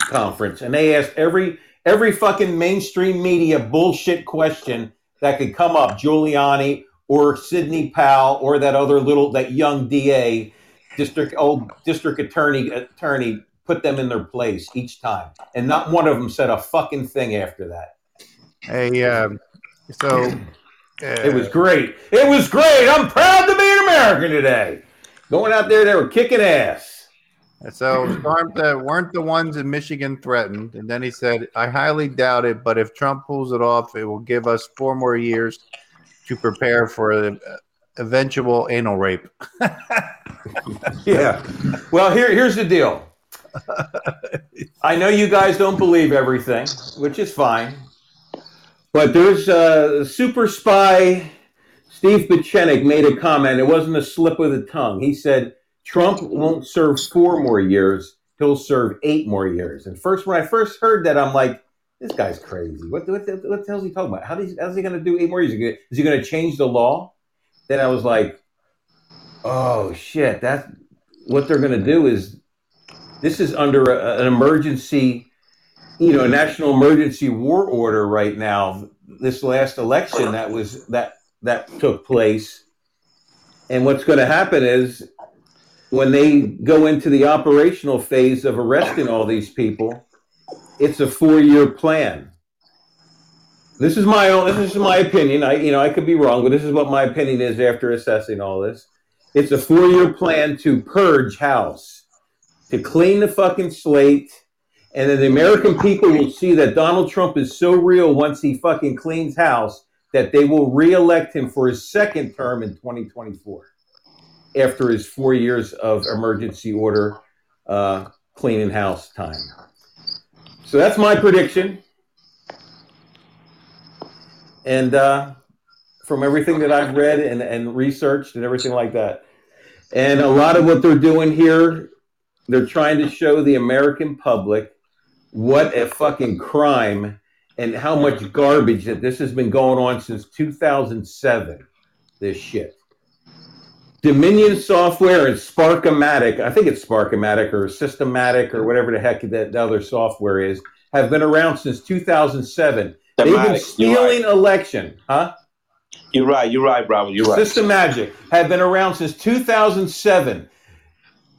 conference, and they asked every every fucking mainstream media bullshit question that could come up, Giuliani or Sidney Powell or that other little that young DA, district old district attorney attorney put them in their place each time, and not one of them said a fucking thing after that. Hey, um, so It was great. It was great. I'm proud to be an American today. Going out there, they were kicking ass. So storms that weren't the ones in Michigan threatened, and then he said, "I highly doubt it, but if Trump pulls it off, it will give us four more years to prepare for the eventual anal rape." Yeah. Well, here, here's the deal. I know you guys don't believe everything, which is fine. But there's uh, super spy Steve Pieczenik made a comment. It wasn't a slip of the tongue. He said Trump won't serve four more years; he'll serve eight more years. And first, when I first heard that, I'm like, this guy's crazy. What what, what the hell is he talking about? How's he going to do eight more years? Is he gonna- Is he going to change the law? Then I was like, oh shit, that's what they're going to do. Is this is under a, an emergency, you know, national emergency war order right now. This last election that was that that took place, and what's going to happen is when they go into the operational phase of arresting all these people, it's a four-year plan. This is my own. This is my opinion. I, you know, I could be wrong, but this is what my opinion is after assessing all this. It's a four-year plan to purge House, to clean the fucking slate, and then the American people will see that Donald Trump is so real once he fucking cleans House that they will reelect him for his second term in 2024 after his four years of emergency order uh, cleaning house time. So that's my prediction. And uh, from everything that I've read and, and researched and everything like that. And a lot of what they're doing here, they're trying to show the American public what a fucking crime and how much garbage that this has been going on since 2007. This shit. Dominion Software and Sparkomatic, I think it's Sparkomatic or Systematic or whatever the heck that the other software is, have been around since 2007. They've been stealing right. election, huh? You're right. You're right, Bravo. You're right. System Magic have been around since 2007.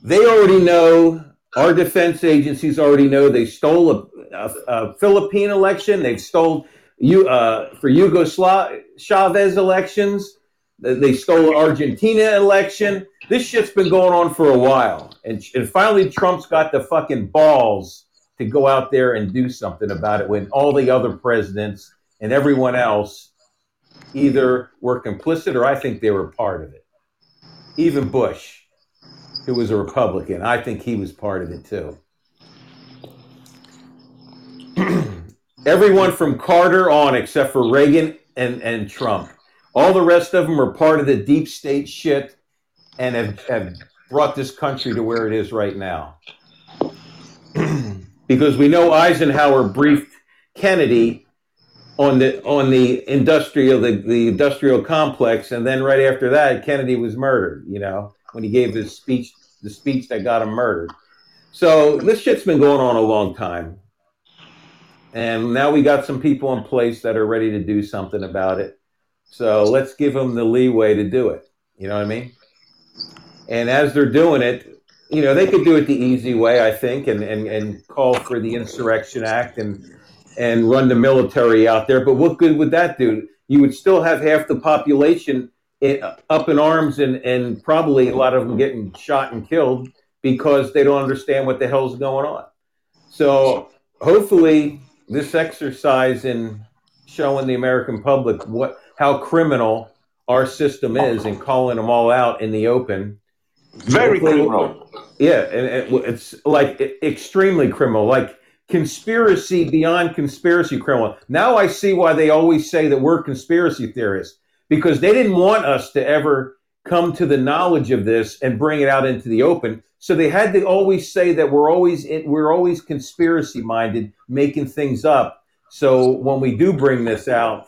They already know, our defense agencies already know they stole a, a, a Philippine election. They've stole you uh, for Yugoslav Chavez elections. They stole Argentina election. This shit's been going on for a while, and, and finally Trump's got the fucking balls to go out there and do something about it when all the other presidents and everyone else either were complicit or I think they were part of it. Even Bush, who was a Republican, I think he was part of it too. Everyone from Carter on, except for Reagan and, and Trump, all the rest of them are part of the deep state shit and have, have brought this country to where it is right now. because we know Eisenhower briefed Kennedy on the on the industrial the, the industrial complex and then right after that Kennedy was murdered you know when he gave his speech the speech that got him murdered. So this shit's been going on a long time. And now we got some people in place that are ready to do something about it. So let's give them the leeway to do it. You know what I mean? And as they're doing it you know they could do it the easy way I think and and, and call for the insurrection act and and run the military out there. But what good would that do? You would still have half the population i- up in arms and, and probably a lot of them getting shot and killed because they don't understand what the hell's going on. So hopefully this exercise in showing the American public what how criminal our system is and calling them all out in the open Very criminal. yeah, and, and it's like extremely criminal, like conspiracy beyond conspiracy criminal. Now I see why they always say that we're conspiracy theorists because they didn't want us to ever come to the knowledge of this and bring it out into the open. So they had to always say that we're always in, we're always conspiracy minded, making things up. So when we do bring this out,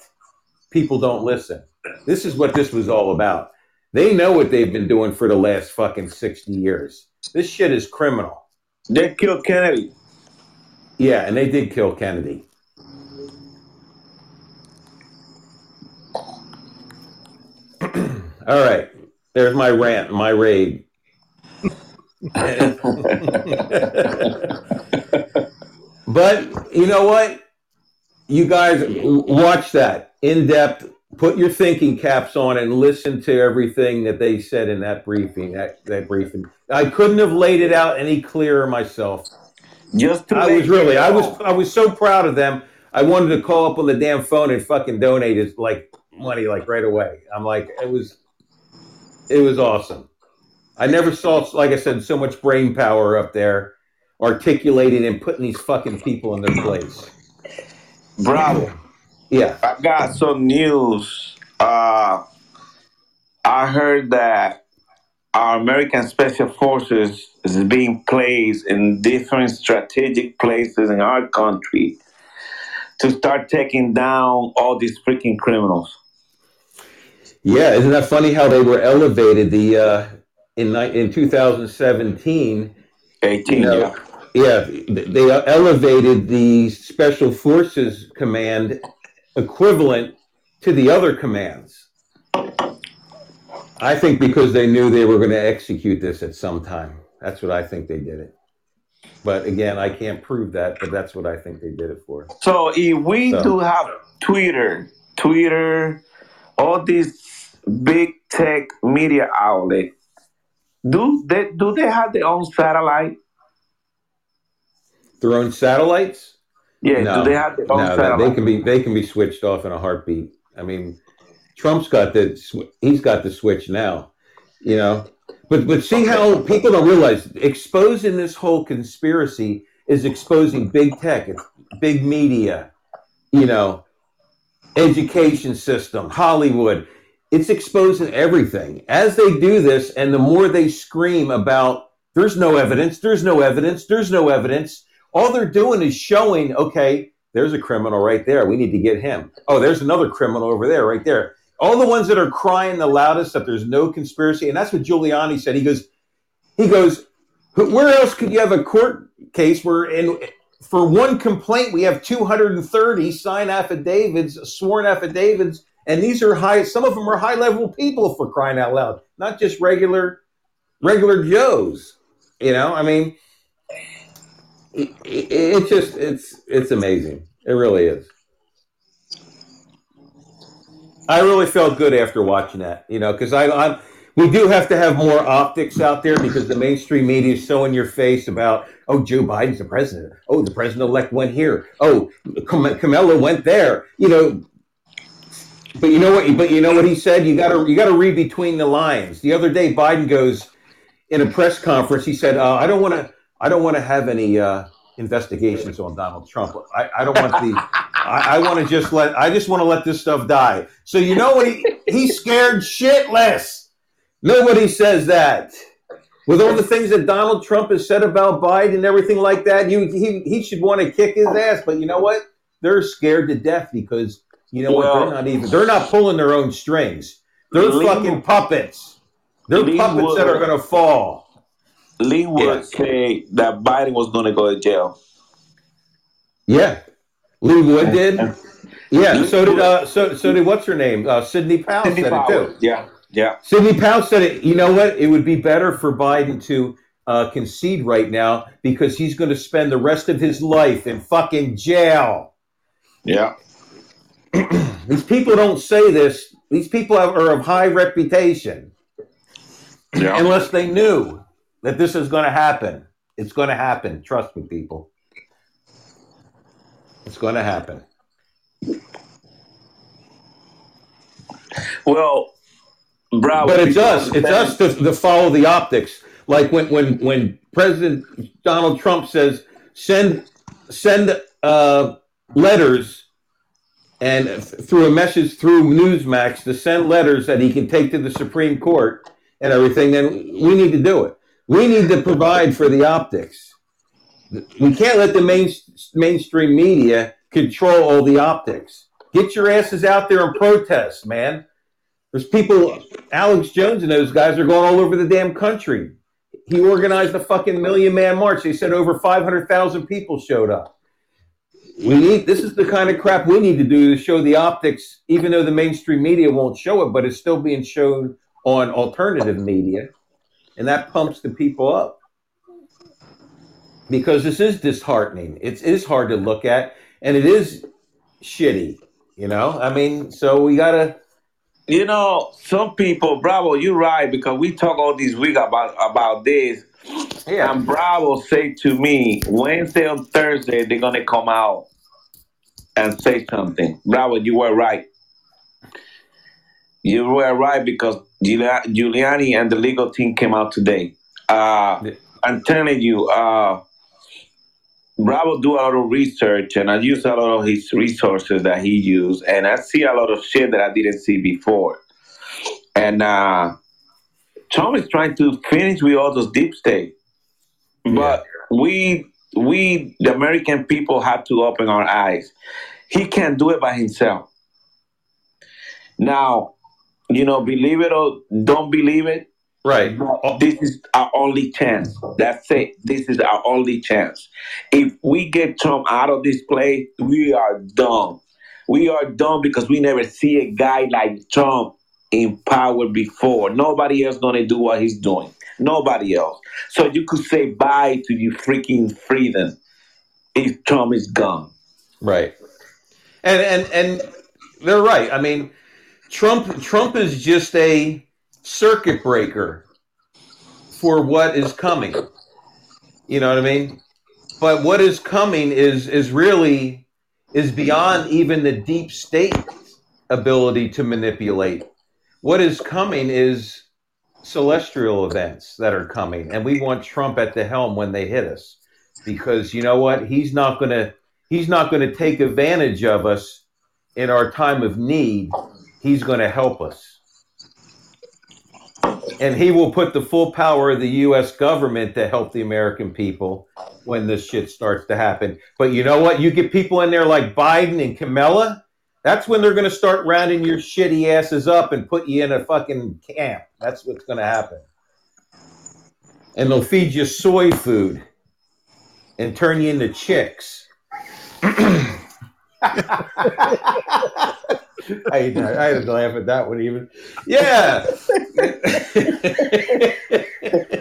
people don't listen. This is what this was all about. They know what they've been doing for the last fucking 60 years. This shit is criminal. They killed Kennedy. Yeah, and they did kill Kennedy. All right. There's my rant, my raid. but you know what? You guys watch that in depth. Put your thinking caps on and listen to everything that they said in that briefing. That that briefing. I couldn't have laid it out any clearer myself. Just to I was really, I was, I was so proud of them. I wanted to call up on the damn phone and fucking donate his like money like right away. I'm like, it was, it was awesome. I never saw, like I said, so much brain power up there, articulating and putting these fucking people in their place. Bravo. Yeah, I got some news. Uh, I heard that our American Special Forces is being placed in different strategic places in our country to start taking down all these freaking criminals. Yeah. Isn't that funny how they were elevated? The uh, in in 2017. 18, No. yeah. Yeah, they elevated the Special Forces Command equivalent to the other commands. I think because they knew they were going to execute this at some time. That's what I think they did it. But again, I can't prove that, but that's what I think they did it for. So if we So- do have Twitter, Twitter, all these big tech media outlet, do they do they have their own satellite? Their own satellites? Yeah, no, do they have their own no, satellite? they can be they can be switched off in a heartbeat. I mean, Trump's got the sw- he's got the switch now, you know. But but see how people don't realize exposing this whole conspiracy is exposing big tech, big media, you know, education system, Hollywood. It's exposing everything. As they do this, and the more they scream about there's no evidence, there's no evidence, there's no evidence, all they're doing is showing, okay, there's a criminal right there. We need to get him. Oh, there's another criminal over there, right there. All the ones that are crying the loudest that there's no conspiracy, and that's what Giuliani said. He goes, he goes, where else could you have a court case where in for one complaint we have 230 signed affidavits, sworn affidavits, and these are high. Some of them are high level people for crying out loud, not just regular regular Joes. You know, I mean, it, it, it's just it's it's amazing. It really is. I really felt good after watching that, you know, because I, I'm we do have to have more optics out there because the mainstream media is so in your face about oh Joe Biden's the president, oh the president elect went here, oh Cam- Camilla went there, you know. But you know what? But you know what he said. You got to you got to read between the lines. The other day, Biden goes in a press conference. He said, uh, "I don't want to. I don't want to have any uh, investigations on Donald Trump. I, I don't want the. I, I want to just let. I just want to let this stuff die." So you know what? He he's scared shitless. Nobody says that. With all the things that Donald Trump has said about Biden and everything like that, you he he should want to kick his ass. But you know what? They're scared to death because you know what? They're not even. They're not pulling their own strings. They're Lee- fucking puppets. They're Lee puppets that are going to fall. Lin Wood Yes. say that Biden was going to go to jail. Yeah, Lin Wood did. Yeah, Lee so did uh, so so did what's her name? Uh, Sidney Powell Sidney said it too. Yeah, yeah. Sidney Powell said it. You know what? It would be better for Biden to uh, concede right now because he's going to spend the rest of his life in fucking jail. Yeah. These people don't say this. These people are of high reputation. Yeah. Unless they knew that this is going to happen, it's going to happen. Trust me, people. It's going to happen. Well, Bravo. but it's us. It's us to, to follow the optics. Like when when when President Donald Trump says send send uh, letters and through a message through Newsmax to send letters that he can take to the Supreme Court and everything. Then we need to do it. We need to provide for the optics. We can't let the main, mainstream media control all the optics. Get your asses out there and protest, man. There's people, Alex Jones and those guys are going all over the damn country. He organized a fucking million man march. They said over 500,000 people showed up. We need, this is the kind of crap we need to do to show the optics, even though the mainstream media won't show it, but it's still being shown on alternative media, and that pumps the people up because this is disheartening. It is hard to look at, and it is shitty. You know, I mean, so we gotta. You know, some people, Bravo, you're right because we talk all this week about about this. Yeah. And Bravo say to me Wednesday or Thursday they're gonna come out and say something. Bravo, you were right. You were right because Giuliani and the legal team came out today. Uh, Yeah. I'm telling you, uh, Bravo do a lot of research, and I use a lot of his resources that he used, and I see a lot of shit that I didn't see before. And uh, Trump is trying to finish with all those deep state, but we, we, the American people, have to open our eyes. He can't do it by himself. Now, you know, believe it or don't believe it, Right. this is our only chance. That's it. This is our only chance. If we get Trump out of this play, we are done. We are done because we never see a guy like Trump in power before. Nobody else gonna do what he's doing. Nobody else. So you could say bye to your freaking freedom if Trump is gone. Right. And and and they're right. I mean, Trump Trump is just a circuit breaker for what is coming. You know what I mean? But what is coming is is really is beyond even the deep state ability to manipulate. What is coming is celestial events that are coming and we want Trump at the helm when they hit us because you know what? He's not going to he's not going to take advantage of us in our time of need. He's going to help us. And he will put the full power of the US government to help the American people when this shit starts to happen. But you know what? You get people in there like Biden and Kamala, that's when they're going to start rounding your shitty asses up and put you in a fucking camp. That's what's going to happen. And they'll feed you soy food and turn you into chicks. I, I had to laugh at that one even. Yeah.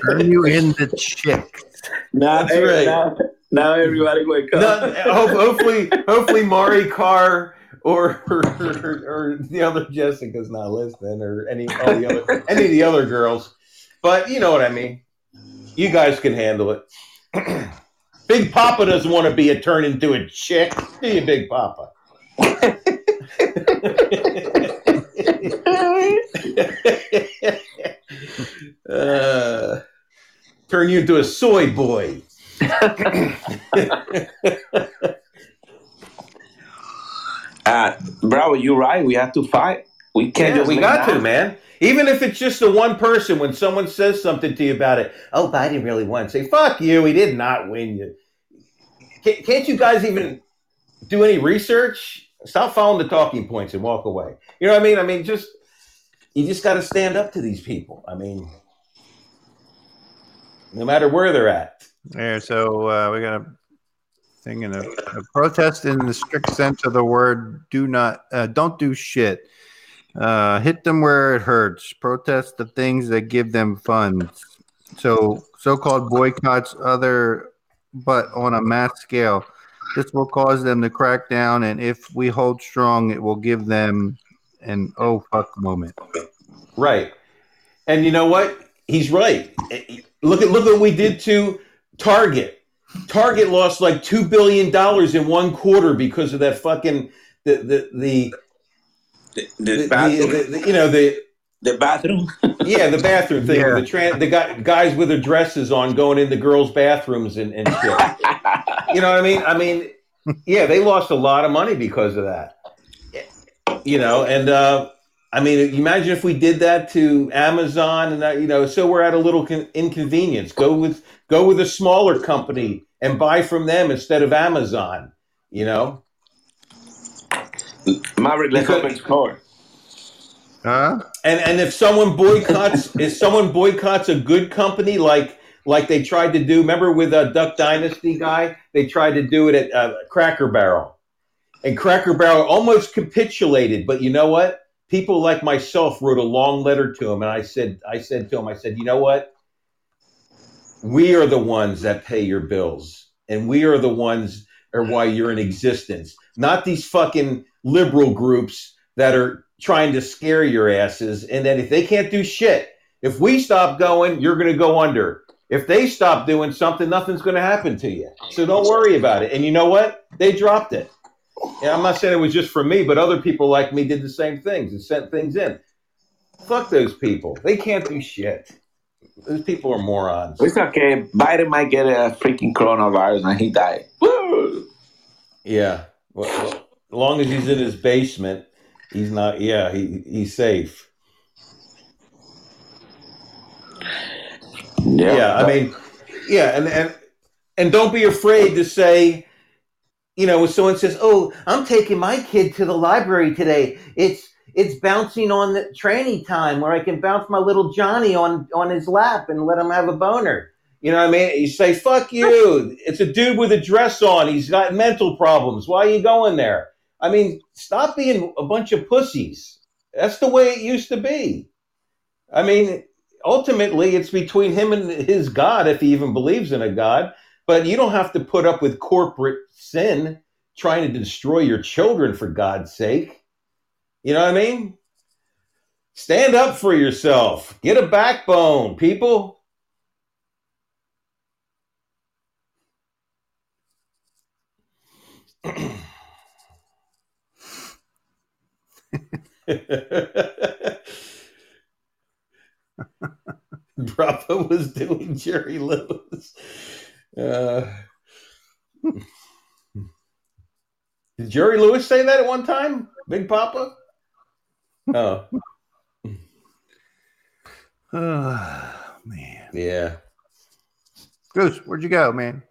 Turn you into chick. Now, That's right. now, now everybody wake up. ho- hopefully, hopefully, Mari Carr or, or, or the other Jessica's not listening, or any all the other any of the other girls. But you know what I mean. You guys can handle it. Big Papa doesn't want to be a turn into a chick. Do you, Big Papa? uh, turn you into a soy boy. Uh, Bravo, you're right. We have to fight. We can't Yeah, just we got to, man. Even if it's just the one person, when someone says something to you about it, oh, Biden really won. Say, fuck you, he did not win you. Can't you guys even do any research? Stop following the talking points and walk away. You know what I mean? I mean, just, you just got to stand up to these people. I mean, no matter where they're at. Yeah, so uh, we got a thing in a, a protest in the strict sense of the word. Do not, uh, don't do shit. Uh, hit them where it hurts. Protest the things that give them funds. So, so-called boycotts other, but on a mass scale. This will cause them to crack down, and if we hold strong, it will give them an oh fuck moment. Right. And you know what? He's right. Look at look at what we did to Target. Target lost like two billion dollars in one quarter because of that fucking the the the, The, the, the bathroom. the- the- you know the the bathroom. yeah the bathroom thing Yeah. the tran the guy, guys with their dresses on going into girls' bathrooms and, and shit. You know what I mean? I mean, yeah, they lost a lot of money because of that. You know, and uh, I mean, imagine if we did that to Amazon, and that, you know, so we're at a little con- inconvenience. Go with go with a smaller company and buy from them instead of Amazon. You know, Maverick, let's open score. Huh? and and if someone boycotts, if someone boycotts a good company like like they tried to do, remember with a Duck Dynasty guy, they tried to do it at uh, Cracker Barrel, and Cracker Barrel almost capitulated. But you know what? People like myself wrote a long letter to him, and I said, I said to him, I said, you know what? We are the ones that pay your bills, and we are the ones are why you're in existence, not these fucking liberal groups that are trying to scare your asses. And that if they can't do shit, if we stop going, you're going to go under. If they stop doing something, nothing's going to happen to you. So don't worry about it. And you know what? They dropped it. And I'm not saying it was just for me, but other people like me did the same things and sent things in. Fuck those people. They can't do shit. Those people are morons. It's okay. Biden might get a freaking coronavirus and he died. Woo! Yeah. Well, well, as long as he's in his basement, he's not. Yeah, he he's safe. Yeah, Yeah, I mean, yeah, and and and don't be afraid to say, you know, when someone says, "Oh, I'm taking my kid to the library today," it's it's bouncing on the tranny time where I can bounce my little Johnny on on his lap and let him have a boner. You know what I mean? You say, "Fuck you!" It's a dude with a dress on. He's got mental problems. Why are you going there? I mean, stop being a bunch of pussies. That's the way it used to be. I mean, ultimately, it's between him and his God, if he even believes in a God. But you don't have to put up with corporate sin trying to destroy your children, for God's sake. You know what I mean? Stand up for yourself. Get a backbone, people. Bravo was doing Jerry Lewis. Uh, did Jerry Lewis say that at one time? Big Papa? Oh, Oh, man. yeah. Goose, where'd you go, man?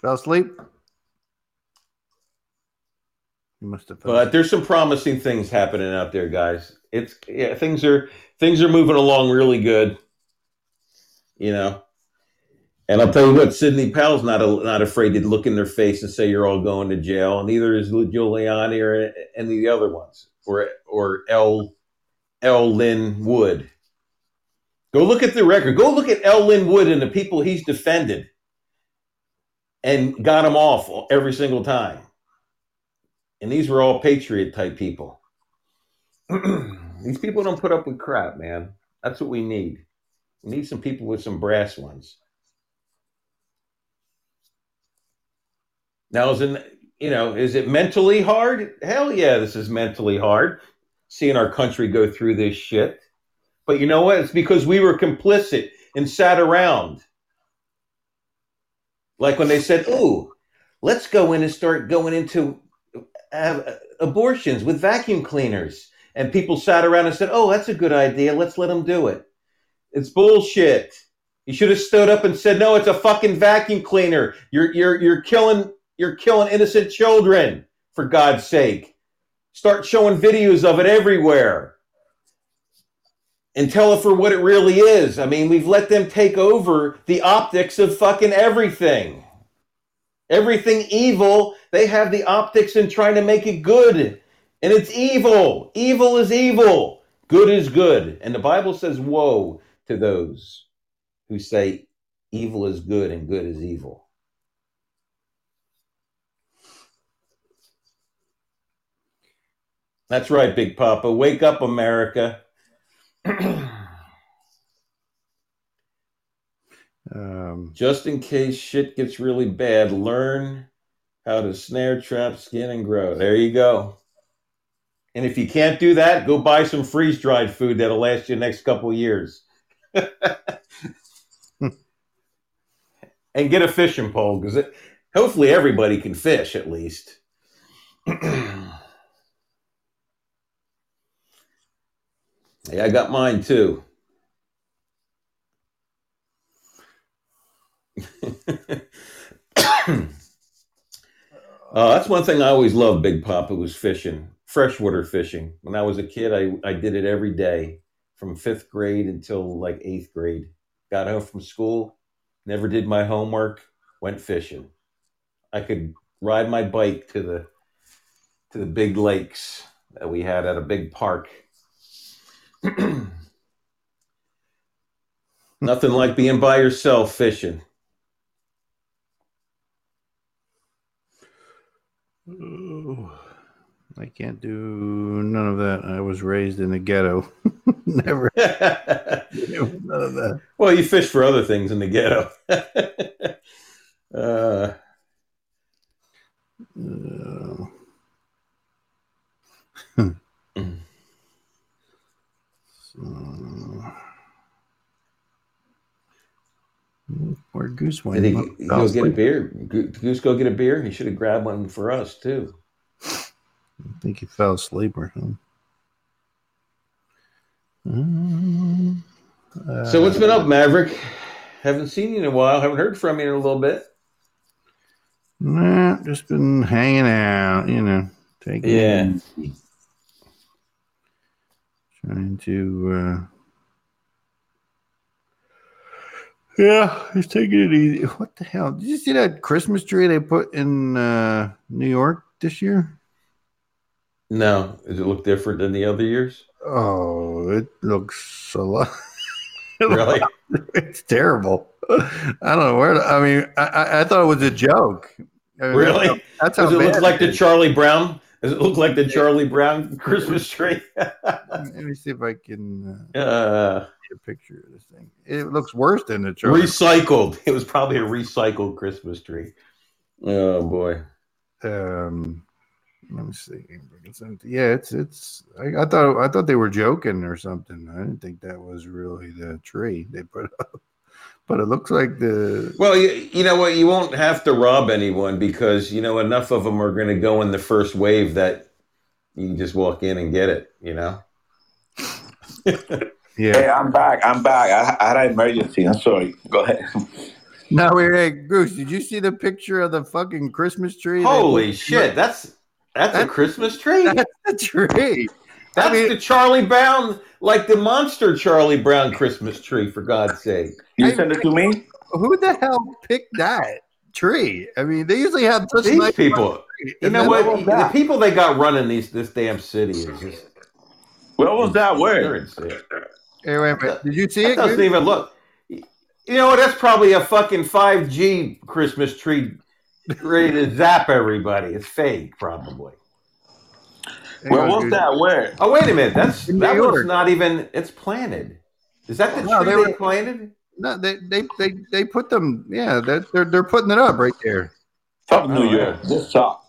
Fell asleep? You must have. But there's some promising things happening out there, guys. It's yeah, things are things are moving along really good. You know. And I'll tell you what, Sidney Powell's not a, not afraid to look in their face and say you're all going to jail, and neither is Giuliani or any of the other ones, or or L. L. Lin Wood. Go look at the record. Go look at L. Lin Wood and the people he's defended, and got them off every single time. And these were all patriot type people. these people don't put up with crap, man. That's what we need. We need some people with some brass ones. Now, is you know, is it mentally hard? Hell yeah, this is mentally hard. Seeing our country go through this shit. But you know what? It's because we were complicit and sat around. Like when they said, "Ooh, let's go in and start going into uh, abortions with vacuum cleaners," and people sat around and said, "Oh, that's a good idea. Let's let them do it." It's bullshit. You should have stood up and said, "No, it's a fucking vacuum cleaner. You're you're you're killing you're killing innocent children for God's sake." Start showing videos of it everywhere and tell it for what it really is. I mean, we've let them take over the optics of fucking everything. Everything evil, they have the optics in trying to make it good. And it's evil. Evil is evil. Good is good. And the Bible says, Woe to those who say evil is good and good is evil. That's right, Big Papa. Wake up, America. Um, Just in case shit gets really bad, learn how to snare, trap, skin, and grow. There you go. And if you can't do that, go buy some freeze dried food that'll last you the next couple years. and get a fishing pole because hopefully everybody can fish at least. yeah, I got mine too. Uh, that's one thing I always loved, Big Papa, was fishing, freshwater fishing. When I was a kid, I, I did it every day from fifth grade until like eighth grade. Got home from school, never did my homework, went fishing. I could ride my bike to the to the big lakes that we had at a big park. Nothing like being by yourself fishing. I can't do none of that. I was raised in the ghetto. Never none of that. well, you fish for other things in the ghetto. uh, Uh, where Goose went? did he, he go get a beer? Goose go get a beer? He should have grabbed one for us too. I think he fell asleep or something. Um, So what's been up, Maverick? Haven't seen you in a while. Haven't heard from you in a little bit. Nah, just been hanging out, you know, taking it Yeah. Trying to. uh Yeah, he's taking it easy. What the hell? Did you see that Christmas tree they put in uh New York this year? No, does it look different than the other years? Oh, it looks a lot. Really? it's terrible. I don't know where. To, I mean, I, I, I thought it was a joke. I mean, Really? That's how, Does it looks like the. Charlie Brown? Does it look like the Charlie Brown Christmas tree? Let me see if I can uh, uh, see a picture of this thing. It looks worse than the Charlie. recycled. It was probably a recycled Christmas tree. Oh boy. um, let me see. Yeah, it's it's. I, I thought I thought they were joking or something. I didn't think that was really the tree they put up. But it looks like the Well, you, you know what? You won't have to rob anyone because you know enough of them are going to go in the first wave that you can just walk in and get it. You know. yeah Hey. I'm back. I'm back. I, I had an emergency. I'm sorry. Go ahead. No, wait, hey, Goose, did you see the picture of the fucking Christmas tree? Holy put- shit! That's that's a Christmas tree. That's a tree. That's I mean, the Charlie Brown, like the monster Charlie Brown Christmas tree. For God's sake. You I- send it to me? who the hell picked that tree? I mean, they usually have such These nice people. trees. You And know what what? The people they got running these this damn city is just Where was that? Where? they're. Hey, wait a. Did you see That it? doesn't Goose? even look. You know what? That's probably a fucking five G Christmas tree ready to zap everybody. It's fake, probably. Hang Where on, was Goose. that? Where? Oh wait a minute, that's that York. one's not even. It's planted. Is that the No, tree they they, were- planted? No, they, they they they put them. Yeah, they're they're, they're putting it up right there, Fuck New Oh, York. This sucks.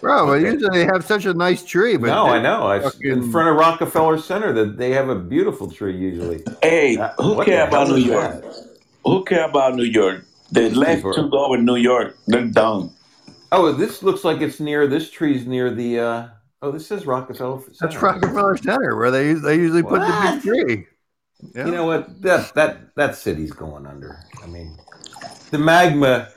bro. But Okay. usually they have such a nice tree. But no, I know. It's fucking- in front of Rockefeller Center. That they have a beautiful tree usually. Hey, That- who what care about New York? that? Who care about New York? The left People go took over New York. They're done. Oh, this looks like it's near. This tree's near the. uh Oh, this is Rockefeller. Center. That's Rockefeller Center where they they usually put the big tree. Yeah. You know what? That that that city's going under. I mean, the magma,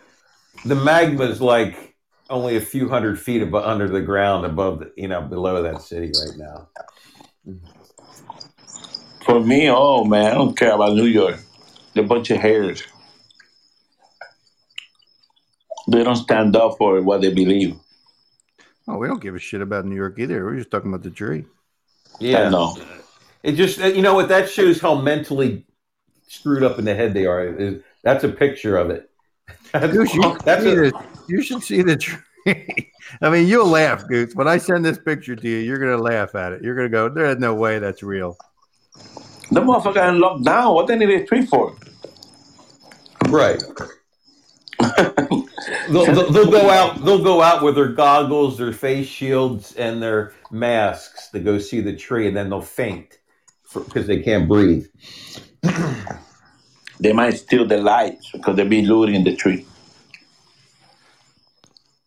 the magma's like only a few hundred feet above, under the ground, above the, you know, below that city right now. For me, oh man, I don't care about New York. They're a bunch of hairs. They don't stand up for what they believe. Oh, we don't give a shit about New York either. We're just talking about the tree. I know. It just, you know what? That shows how mentally screwed up in the head they are. Is- That's a picture of it. That's, you, should that's see a, this. you should see the tree. I mean, you'll laugh, Goose. When I send this picture to you, you're gonna laugh at it. You're gonna go, "There's no way that's real." The motherfucker in lockdown. What they need a tree for? right. They'll, they'll, they'll go out. They'll go out with their goggles, their face shields, and their masks to go see the tree, and then they'll faint because they can't breathe. They might steal the lights because they be looting the tree.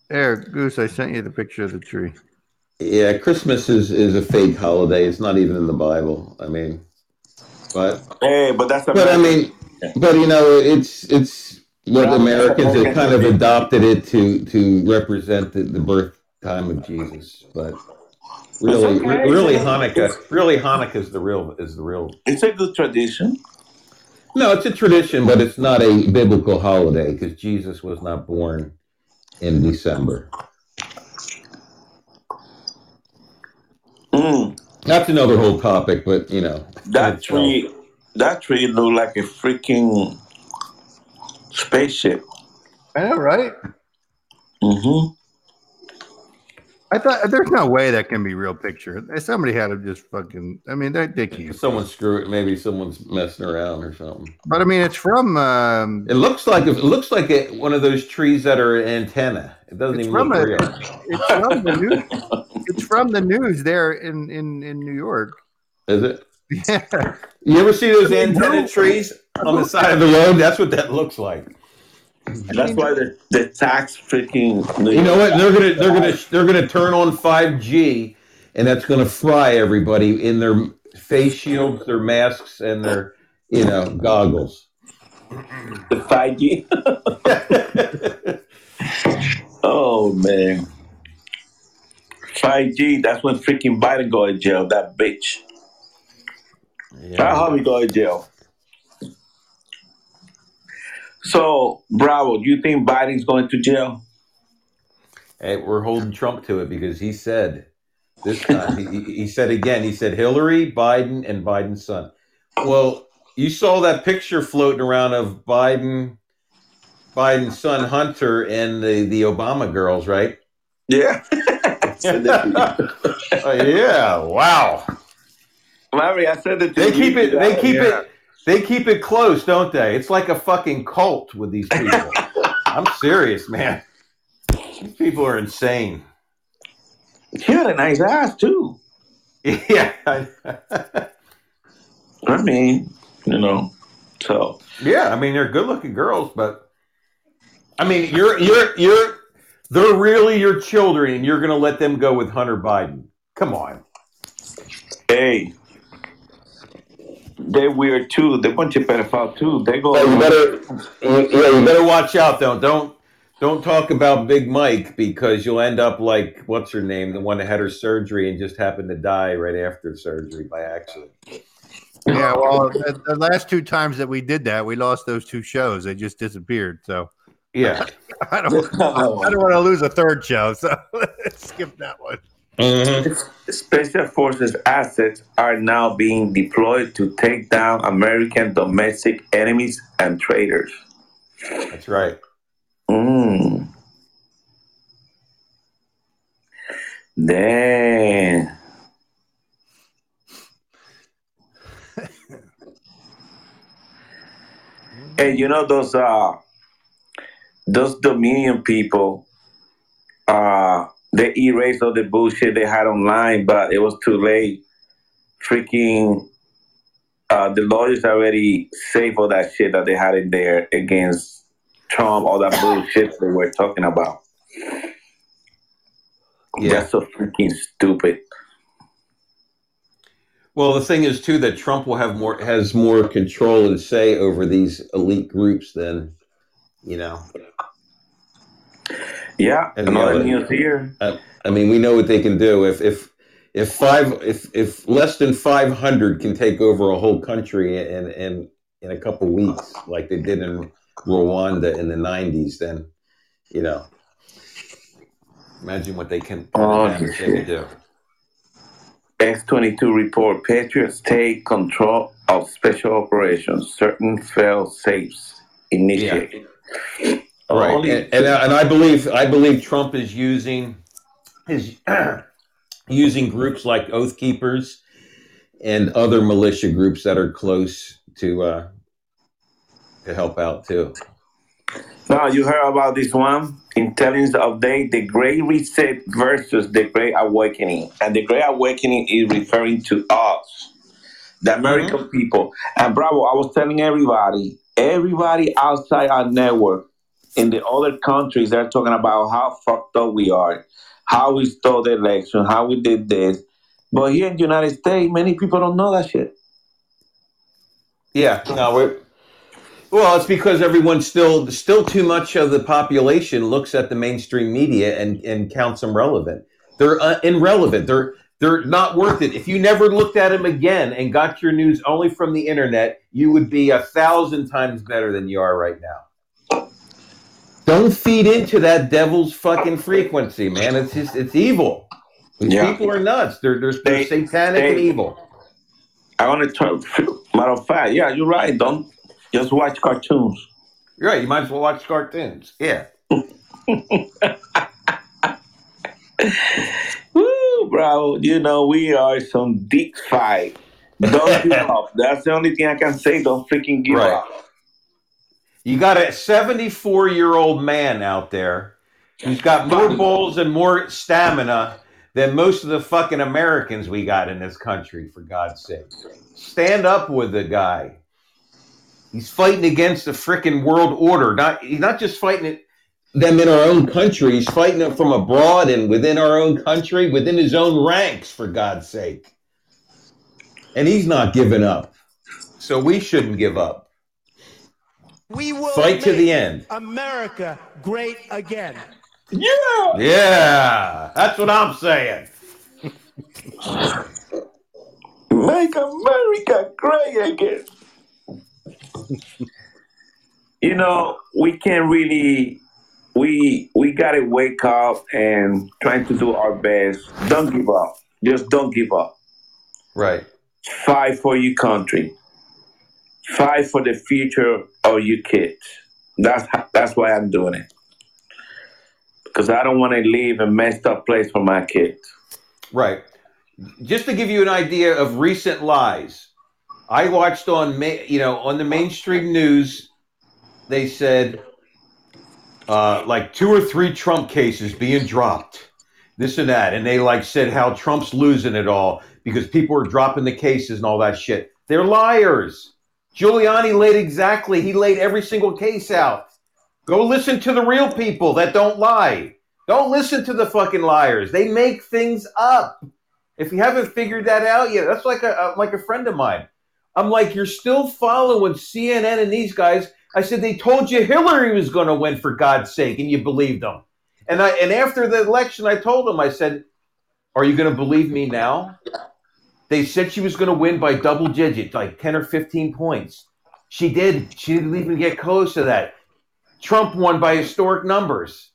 There, Goose. I sent you the picture of the tree. Yeah, Christmas is, is a fake holiday. It's not even in the Bible. I mean, but Hey, but that's a but I mean, but you know, it's it's what Well, Americans have kind of adopted it to to represent the, the birth time of Jesus. But really, It's okay. really Hanukkah, really Hanukkah is the real is the real. it's a good tradition. No, it's a tradition, but it's not a biblical holiday because Jesus was not born in December. Mm, That's another whole topic, but you know, that it's, tree, that tree looked like a freaking spaceship. I know, right? hmm I thought there's no way that can be real picture. Somebody had to just fucking. I mean, they they can't. someone screw it. Maybe someone's messing around or something. But I mean, it's from. Um, It looks like it looks like a, one of those trees that are an antenna. It doesn't even from look a- real. it's from the news. It's from the news there in in in New York. Is it? Yeah. You ever see those antenna trees on the side of the road? That's what that looks like. That's why the the tax freaking. You know what? They're gonna they're gonna they're gonna turn on five G, and that's gonna fry everybody in their face shields, their masks, and their you know goggles. The five G. Oh man. 5G, that's when freaking Biden go to jail, that bitch. Try how he go to jail. So, Bravo, do you think Biden's going to jail? Hey, we're holding Trump to it because he said this time. he, he- said again. He said Hillary, Biden, and Biden's son. Well, you saw that picture floating around of Biden, Biden's son Hunter, and the the Obama girls, right? Yeah. Oh, yeah. Wow. Larry, I said that They keep it. They keep Yeah. it. They keep it close, don't they? It's like a fucking cult with these people. I'm serious, man. These people are insane. She had a nice ass, too. Yeah. I mean, you know, so. Yeah, I mean they're good-looking girls, but I mean you're you're you're they're really your children, and you're going to let them go with Hunter Biden. Come on. Hey, they're weird too. They're a bunch of pedophiles too. They go. you better yeah, you better watch out though. Don't don't talk about Big Mike because you'll end up like what's her name, the one that had her surgery and just happened to die right after surgery by accident. Yeah, well, the, the last two times that we did that, we lost those two shows. They just disappeared. So Yeah. I don't, I don't want to lose a third show. So let's skip that one. Special Forces assets are now being deployed to take down American domestic enemies and traitors. That's right. Mm. Damn. hey, you know those uh those Dominion people uh they erased all the bullshit they had online, but it was too late. Freaking uh the lawyers already saved all that shit that they had in there against Trump, all that bullshit they were talking about. Yeah. That's so freaking stupid. Well, the thing is too that Trump will have more has more control and say over these elite groups than you know. Yeah, And another the other- news here. I mean, we know what they can do. If if if five if if less than five hundred can take over a whole country in in in a couple weeks, like they did in Rwanda in the nineties, then you know, imagine what they can, Oh, they can do. X22 report Patriots take control of special operations. Certain fail safes initiated. Right, Only- and, and, I- and I believe I believe Trump is using is using groups like Oath Keepers and other militia groups that are close to uh, to help out too. Now you heard about this one intelligence update: the Great Reset versus the Great Awakening, and the Great Awakening is referring to us, the American people. And bravo, I was telling everybody, everybody outside our network in the other countries, they're talking about how fucked up we are, how we stole the election, how we did this. But here in the United States, many people don't know that shit. Yeah, no, we're, well, it's because everyone still still too much of the population looks at the mainstream media and and counts them relevant. They're uh, irrelevant. They're they're not worth it. If you never looked at them again and got your news only from the internet, you would be a thousand times better than you are right now. Don't feed into that devil's fucking frequency, man. It's just it's evil. Yeah. People are nuts. They're they're, they're They- satanic they- and evil. I want to try. Matter of fact, yeah, you're right. Don't just watch cartoons. You're right. You might as well watch cartoons. Yeah. Woo, bro. You know, we are some deep fight. Don't give up. That's the only thing I can say. Don't freaking give Right. up. You got a 74 year old man out there who's got more balls and more stamina than most of the fucking Americans we got in this country, for God's sake. Stand up with the guy. He's fighting against the freaking world order. Not he's not just fighting it them in our own country. He's fighting it from abroad and within our own country, within his own ranks, for God's sake. And he's not giving up. So we shouldn't give up. We will Fight to the end. America great again. Yeah. Yeah, that's what I'm saying. Make America great again. you know, we can't really we we gotta wake up and trying to do our best. Don't give up. Just don't give up. Right. Fight for your country. Fight for the future of your kids. That's that's why I'm doing it. Because I don't want to leave a messed up place for my kids. Right. Just to give you an idea of recent lies, I watched on you know on the mainstream news, they said uh, like two or three Trump cases being dropped, this and that, and they like said how Trump's losing it all because people are dropping the cases and all that shit. They're liars. Giuliani laid exactly. He laid every single case out. Go listen to the real people that don't lie. Don't listen to the fucking liars. They make things up. If you haven't figured that out yet, that's like a, like a friend of mine. I'm like, you're still following CNN and these guys. I said they told you Hillary was going to win for God's sake, and you believed them. And I and after the election, I told them, I said, "Are you going to believe me now?" They said she was going to win by double digits, like ten or fifteen points. She did. She didn't even get close to that. Trump won by historic numbers.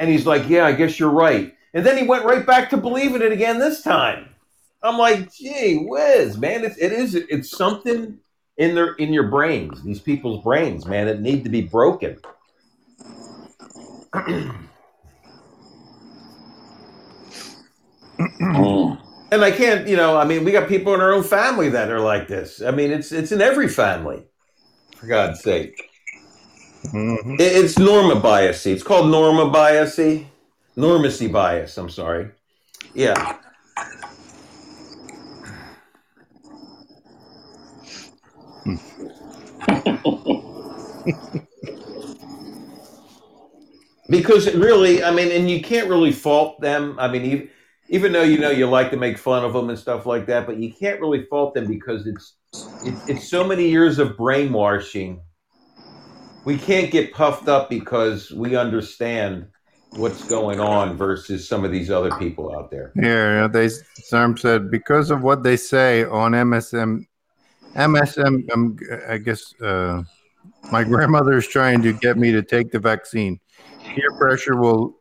And he's like, Yeah, I guess you're right. And then he went right back to believing it again this time. I'm like, gee whiz, man, it's, it is it's something in their in your brains, these people's brains, man, that need to be broken. Hmm. And I can't, you know, I mean, we got people in our own family that are like this. I mean, it's it's in every family, for God's sake. Mhm. It- It's norma biasy. It's called norma biasy. Normacy bias, I'm sorry. Yeah. because really, I mean, and you can't really fault them. I mean, even, though you know you like to make fun of them and stuff like that, but you can't really fault them because it's it's, it's so many years of brainwashing we can't get puffed up because we understand what's going on versus some of these other people out there. Yeah, they some said because of what they say on MSM, MSM. Um, I guess uh, my grandmother is trying to get me to take the vaccine. Peer pressure will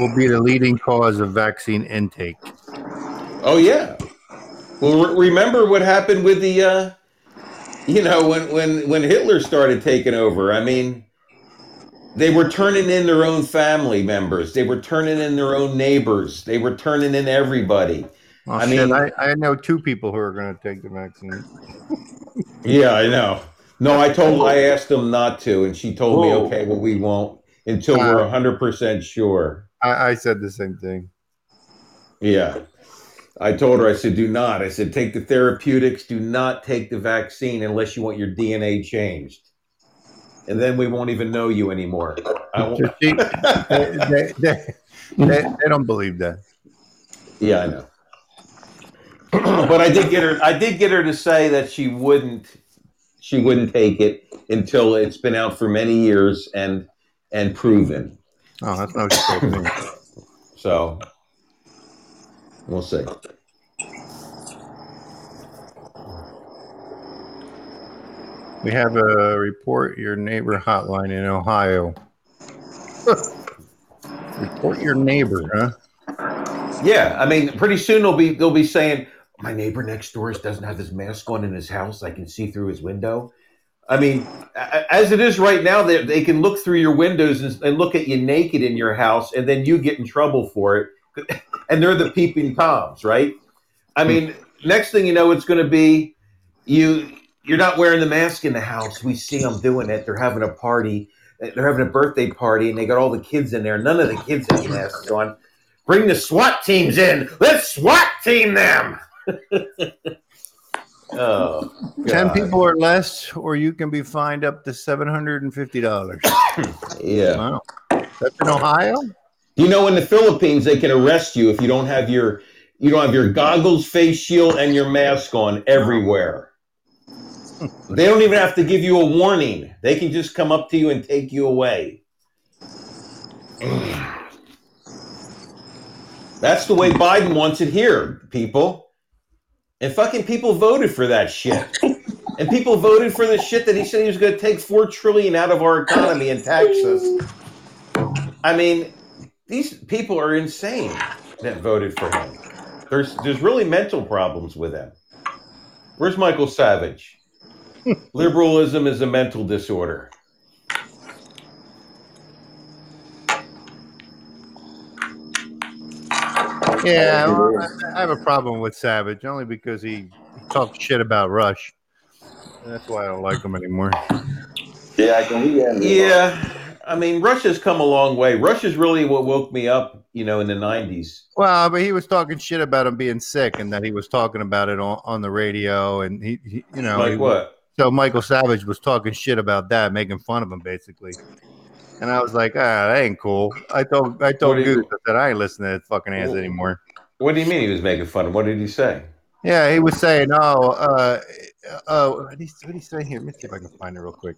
will be the leading cause of vaccine intake. Oh yeah. Well, re- remember what happened with the, uh, you know, when when when Hitler started taking over. I mean, they were turning in their own family members. They were turning in their own neighbors. They were turning in everybody. Oh, I shit, mean- I, I know two people who are going to take the vaccine. Yeah, I know. No, I told I asked them not to, and she told me, okay, well, we won't until we're Wow. hundred percent sure. I, I said the same thing. Yeah. I told her, I said, do not. I said, take the therapeutics, do not take the vaccine unless you want your DNA changed. And then we won't even know you anymore. I won't, they, they, they, they, they don't believe that. yeah, I know. but I did get her I did get her to say that she wouldn't she wouldn't take it until it's been out for many years and and proven. Oh, that's not what she. So we'll see. We have a report your neighbor hotline in Ohio. report your neighbor, huh? Yeah, I mean, pretty soon they'll be they'll be saying, "My neighbor next door doesn't have his mask on in his house. I can see through his window." I mean, as it is right now, they, they can look through your windows and, and look at you naked in your house, and then you get in trouble for it. And they're the peeping toms, right? I hmm. mean, next thing you know, it's going to be you. You're not wearing the mask in the house. We see them doing it. They're having a party. They're having a birthday party, and they got all the kids in there. None of the kids have masks on. Bring the SWAT teams in. Let's SWAT team them. oh, Ten God. people or less, or you can be fined up to seven hundred and fifty dollars. Yeah. Wow, that's in Ohio. You know, in the Philippines, they can arrest you if you don't have your you don't have your goggles, face shield, and your mask on everywhere. They don't even have to give you a warning. They can just come up to you and take you away. That's the way Biden wants it here, people. And fucking people voted for that shit. And people voted for the shit that he said he was going to take four trillion out of our economy and tax us. I mean, these people are insane that voted for him. There's there's really mental problems with them. Where's Michael Savage? Liberalism is a mental disorder. Yeah, well, I, I have a problem with Savage only because he talks shit about Rush. That's why I don't like him anymore. Yeah, I can hear you. Yeah, I mean, Russia's come a long way. Russia's really what woke me up, you know, in the '90s. Well, but he was talking shit about him being sick, and that he was talking about it on, on the radio, and he, he you know, like he- what? So Michael Savage was talking shit about that, making fun of him basically. And I was like, ah, that ain't cool. I told I told do you- Goose I said I ain't listening to that fucking ass anymore. What do you mean he was making fun of? What did he say? Yeah, he was saying, oh, uh, uh, what did he, he say here? Let me see if I can find it real quick.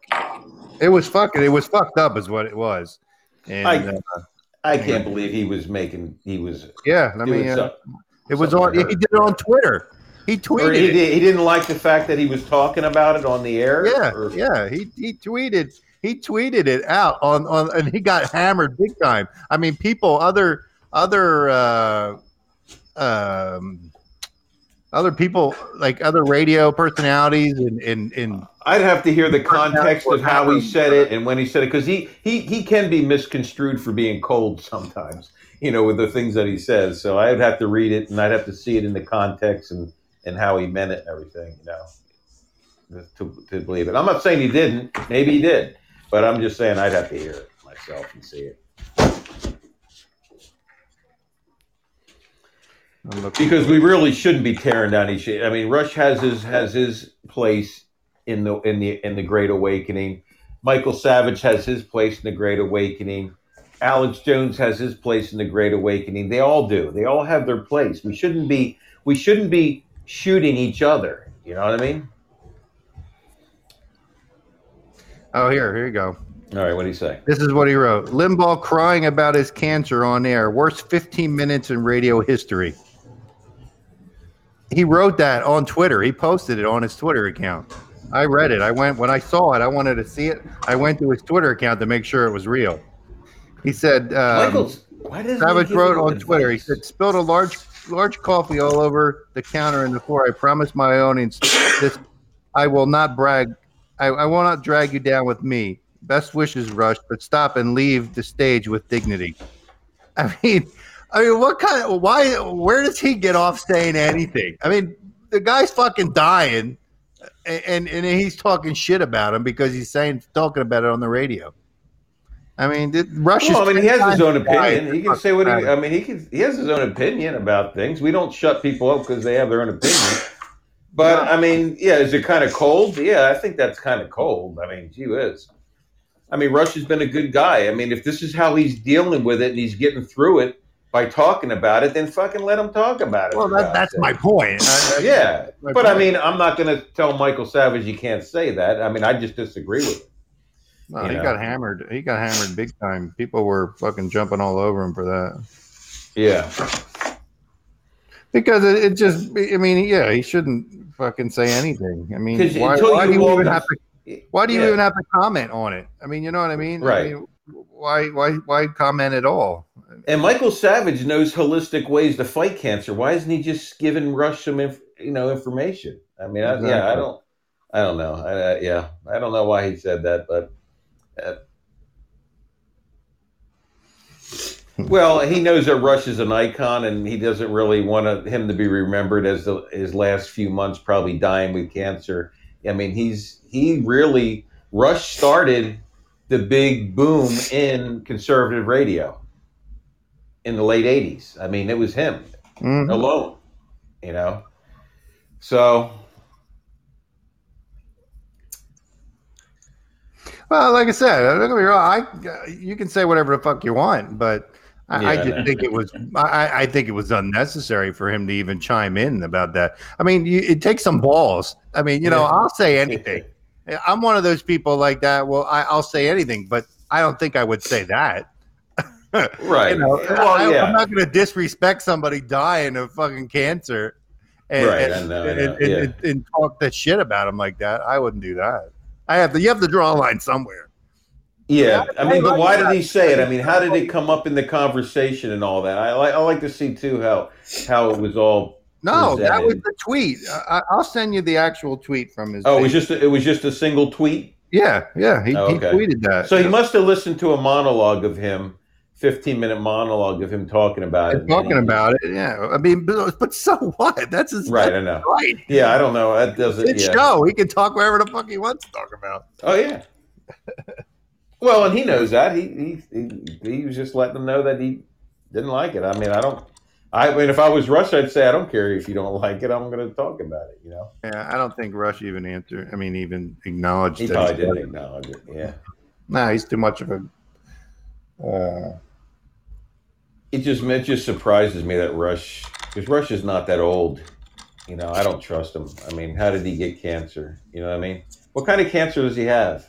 It was fucking, it was fucked up, is what it was. And I- uh, I can't believe he was making. He was yeah, let me. Uh, something. it was on. He did it on Twitter. He tweeted. he, did, he didn't like the fact that he was talking about it on the air. Yeah, Or- yeah. He he tweeted he tweeted it out on on and he got hammered big time. I mean, people other other uh um other people like other radio personalities and and, and I'd have to hear the context of how he said it and when he said it because he, he he can be misconstrued for being cold sometimes, you know, with the things that he says. So I'd have to read it and I'd have to see it in the context and and how he meant it and everything, you know, to, to believe it. I'm not saying he didn't, maybe he did, but I'm just saying I'd have to hear it myself and see it because we really shouldn't be tearing down each. I mean, Rush has his has his place in the in the in the Great Awakening. Michael Savage has his place in the Great Awakening. Alex Jones has his place in the Great Awakening. They all do. They all have their place. We shouldn't be we shouldn't be shooting each other. You know what I mean? Oh here here you go. All right, what do you say? This is what he wrote. Limbaugh crying about his cancer on air. Worst 15 minutes in radio history. He wrote that on Twitter. He posted it on his Twitter account. I read it. I went when I saw it. I wanted to see it. I went to his Twitter account to make sure it was real. He said, um, Michael's why does Savage wrote on Twitter. He said, "Spilled a large, large coffee all over the counter and the floor. I promise my audience this. I will not brag. I, I will not drag you down with me. Best wishes, Rush, but stop and leave the stage with dignity." I mean, I mean, what kind of why? Where does he get off saying anything? I mean, the guy's fucking dying, and and he's talking shit about him because he's saying talking about it on the radio. I mean, th- Rush. Well, I mean, he has his own opinion. He can say what he. I mean, he can. He has his own opinion about things. We don't shut people up because they have their own opinion. But I mean, yeah, is it kind of cold? Yeah, I think that's kind of cold. I mean, gee whiz. I mean, Rush has been a good guy. I mean, if this is how he's dealing with it and he's getting through it by talking about it, then fucking let him talk about it. Well, that, that's sake. my point. I- Yeah, my but I mean, I'm not going to tell Michael Savage you can't say that. I mean, I just disagree with him. No, he know. got hammered. He got hammered big time. People were fucking jumping all over him for that Yeah. Because it, it just. I mean, yeah, he shouldn't fucking say anything. I mean, why, why do you even have to? Why do you Yeah. even have to comment on it? I mean, you know what I mean? I Right. mean, why? Why? Why comment at all? And Michael Savage knows holistic ways to fight cancer. Why isn't he just giving Rush some, inf- you know, information? I mean, I, yeah, I don't, I don't know. I, I, yeah, I don't know why he said that, but uh, well, he knows that Rush is an icon, and he doesn't really want him to be remembered as the, his last few months probably dying with cancer. I mean, he's he really Rush started the big boom in conservative radio in the late 80s. I mean, it was him Mhm. alone, you know. So, Well, like I said, don't get me wrong. I you can say whatever the fuck you want, but I, Yeah, I didn't think it was. I, I think it was unnecessary for him to even chime in about that. I mean, you, it takes some balls. I mean, you know, Yeah. I'll say anything. I'm one of those people like that. Well, I, I'll say anything, but I don't think I would say that. right. You know, well, I, yeah. am not going to disrespect somebody dying of fucking cancer, and, Right, and, know, and, know, and- yeah. and- and talk that shit about him like that. I wouldn't do that. I have to. You have to draw a line somewhere. Yeah, I mean, but why that. did he say it? I mean, how did it come up in the conversation and all that? I like, I like to see too how how it was all. No, that was the tweet. I, I'll send you the actual tweet from his. Oh, it was just a, it was just a single tweet. yeah, yeah. He, Oh, he tweeted that. So he must have listened to a monologue of him, fifteen minute monologue of him talking about it. Talking about it. Yeah, I mean, but, but so what? That's his Right, I know. Right. Yeah, I don't know. That doesn't. It's Yeah. show. He can talk wherever the fuck he wants to talk about. Oh yeah. Well, and he knows that. He, he he he was just letting them know that he didn't like it. I mean, I don't. I mean, if I was Rush, I'd say I don't care if you don't like it. I'm going to talk about it. You know. Yeah, I don't think Rush even answered. I mean, even acknowledged. He probably he's- didn't acknowledge it. Yeah. Nah, he's too much of a. Uh, It just it just surprises me that Rush because Rush is not that old. You know, I don't trust him. I mean, how did he get cancer? You know what I mean? What kind of cancer does he have?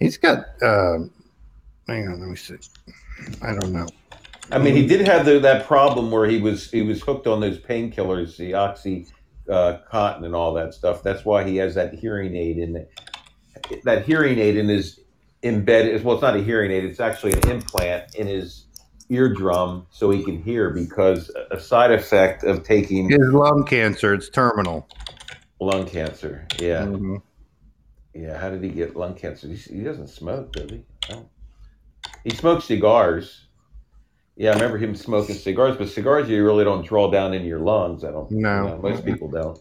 he's got. Um, hang on, let me see. I don't know. I mean, he did have the, that problem where he was he was hooked on those painkillers, the oxy uh, cotton and all that stuff. That's why he has that hearing aid in it. That hearing aid in his embedded. Well, it's not a hearing aid; it's actually an implant in his eardrum so he can hear. Because a side effect of taking His lung cancer. It's terminal. lung cancer. Yeah, Mhm. yeah. How did he get lung cancer? He, he doesn't smoke, does he? No. He smokes cigars. Yeah, I remember him smoking cigars, but cigars you really don't draw down into your lungs. I don't. No. you know, most people don't.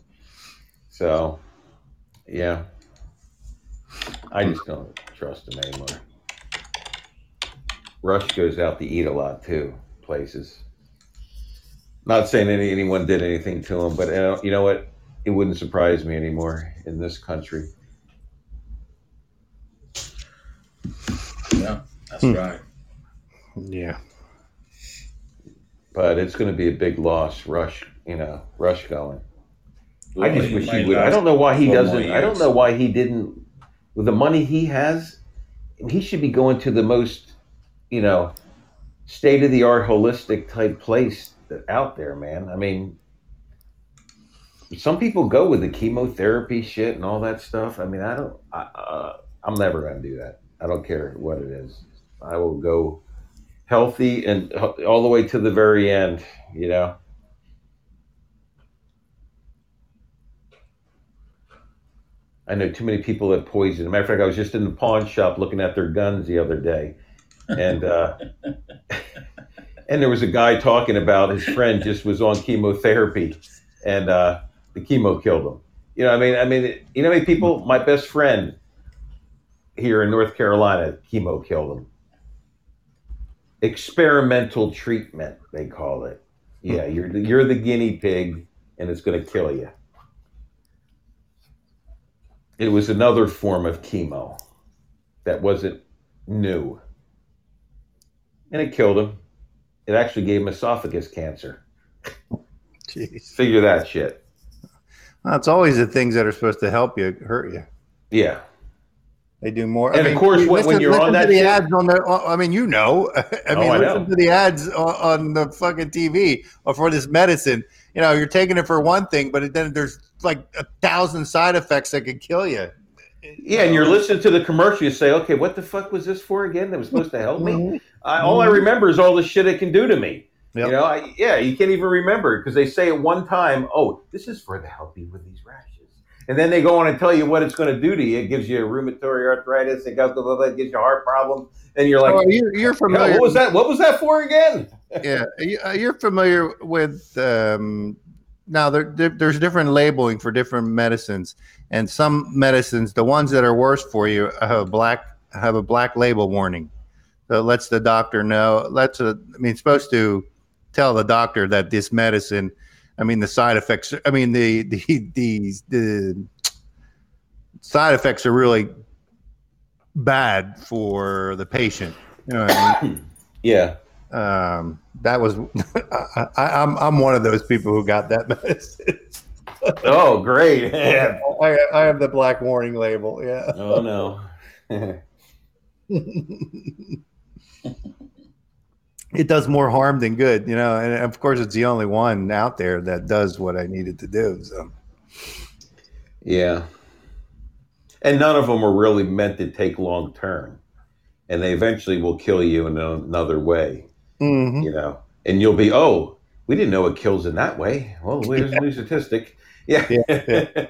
So, yeah, I just don't trust him anymore. Rush goes out to eat a lot too, places. Not saying any, anyone did anything to him, but uh, you know what? It wouldn't surprise me anymore in this country. Yeah, that's Hmm. right. Yeah. But it's going to be a big loss. Rush, you know, Rush going. I just wish he would. I don't know why he doesn't. I don't know why he didn't. With the money he has, he should be going to the most, you know, state of the art holistic type place that out there, man. I mean, some people go with the chemotherapy shit and all that stuff. I mean, I don't. I, uh, I'm never going to do that. I don't care what it is. I will go healthy and all the way to the very end. You know. I know too many people that poison. Matter of fact, I was just in the pawn shop looking at their guns the other day, and uh, and there was a guy talking about his friend just was on chemotherapy, and uh, the chemo killed him. You know, I mean, I mean, you know, many people. My best friend here in North Carolina, chemo killed him. Experimental treatment, they call it. Yeah, hmm. you're the, you're the guinea pig, and it's going to kill you. It was another form of chemo that wasn't new. And it killed him. It actually gave him esophagus cancer. Jeez. Figure that shit. Well, it's always the things that are supposed to help you hurt you. Yeah. They do more. And of course, when- when you're on that the ads on the, I mean, you know, I Oh, mean, I listen know. to the ads on, on the fucking TV or for this medicine. You know, you're taking it for one thing, but then there's like a thousand side effects that could kill you. Yeah, and you're listening to the commercial. You say, "Okay, what the fuck was this for again? That was supposed to help me." Mhm. I, all I remember is all the shit it can do to me. Yep. You know, I, yeah, you can't even remember because they say at one time, "Oh, this is for the help you with these rashes," and then they go on and tell you what it's going to do to you. It gives you rheumatoid arthritis. It goes blah, blah, blah, it gives you heart problems, and you're like, oh, you're, you're familiar. "What was that? What was that for again?" yeah, you- uh, you're familiar with. Um, now there, there, there's different labeling for different medicines, and some medicines, the ones that are worse for you, have a black have a black label warning. So it lets the doctor know. Lets a, I mean, it's supposed to tell the doctor that this medicine. I mean, the side effects. I mean, the the the, the side effects are really bad for the patient. You know I mean? Yeah, um, that was I, I, I'm I'm one of those people who got that medicine. Oh, great. Yeah. I, I have the black warning label. Yeah. Oh no. It does more harm than good, you know. And of course, it's the only one out there that does what I needed to do. So yeah. And none of them are really meant to take long term, and they eventually will kill you in another way. Mhm. You know, and you'll be, oh, we didn't know it kills in that way. Well, here's a new statistic. Yeah. Yeah,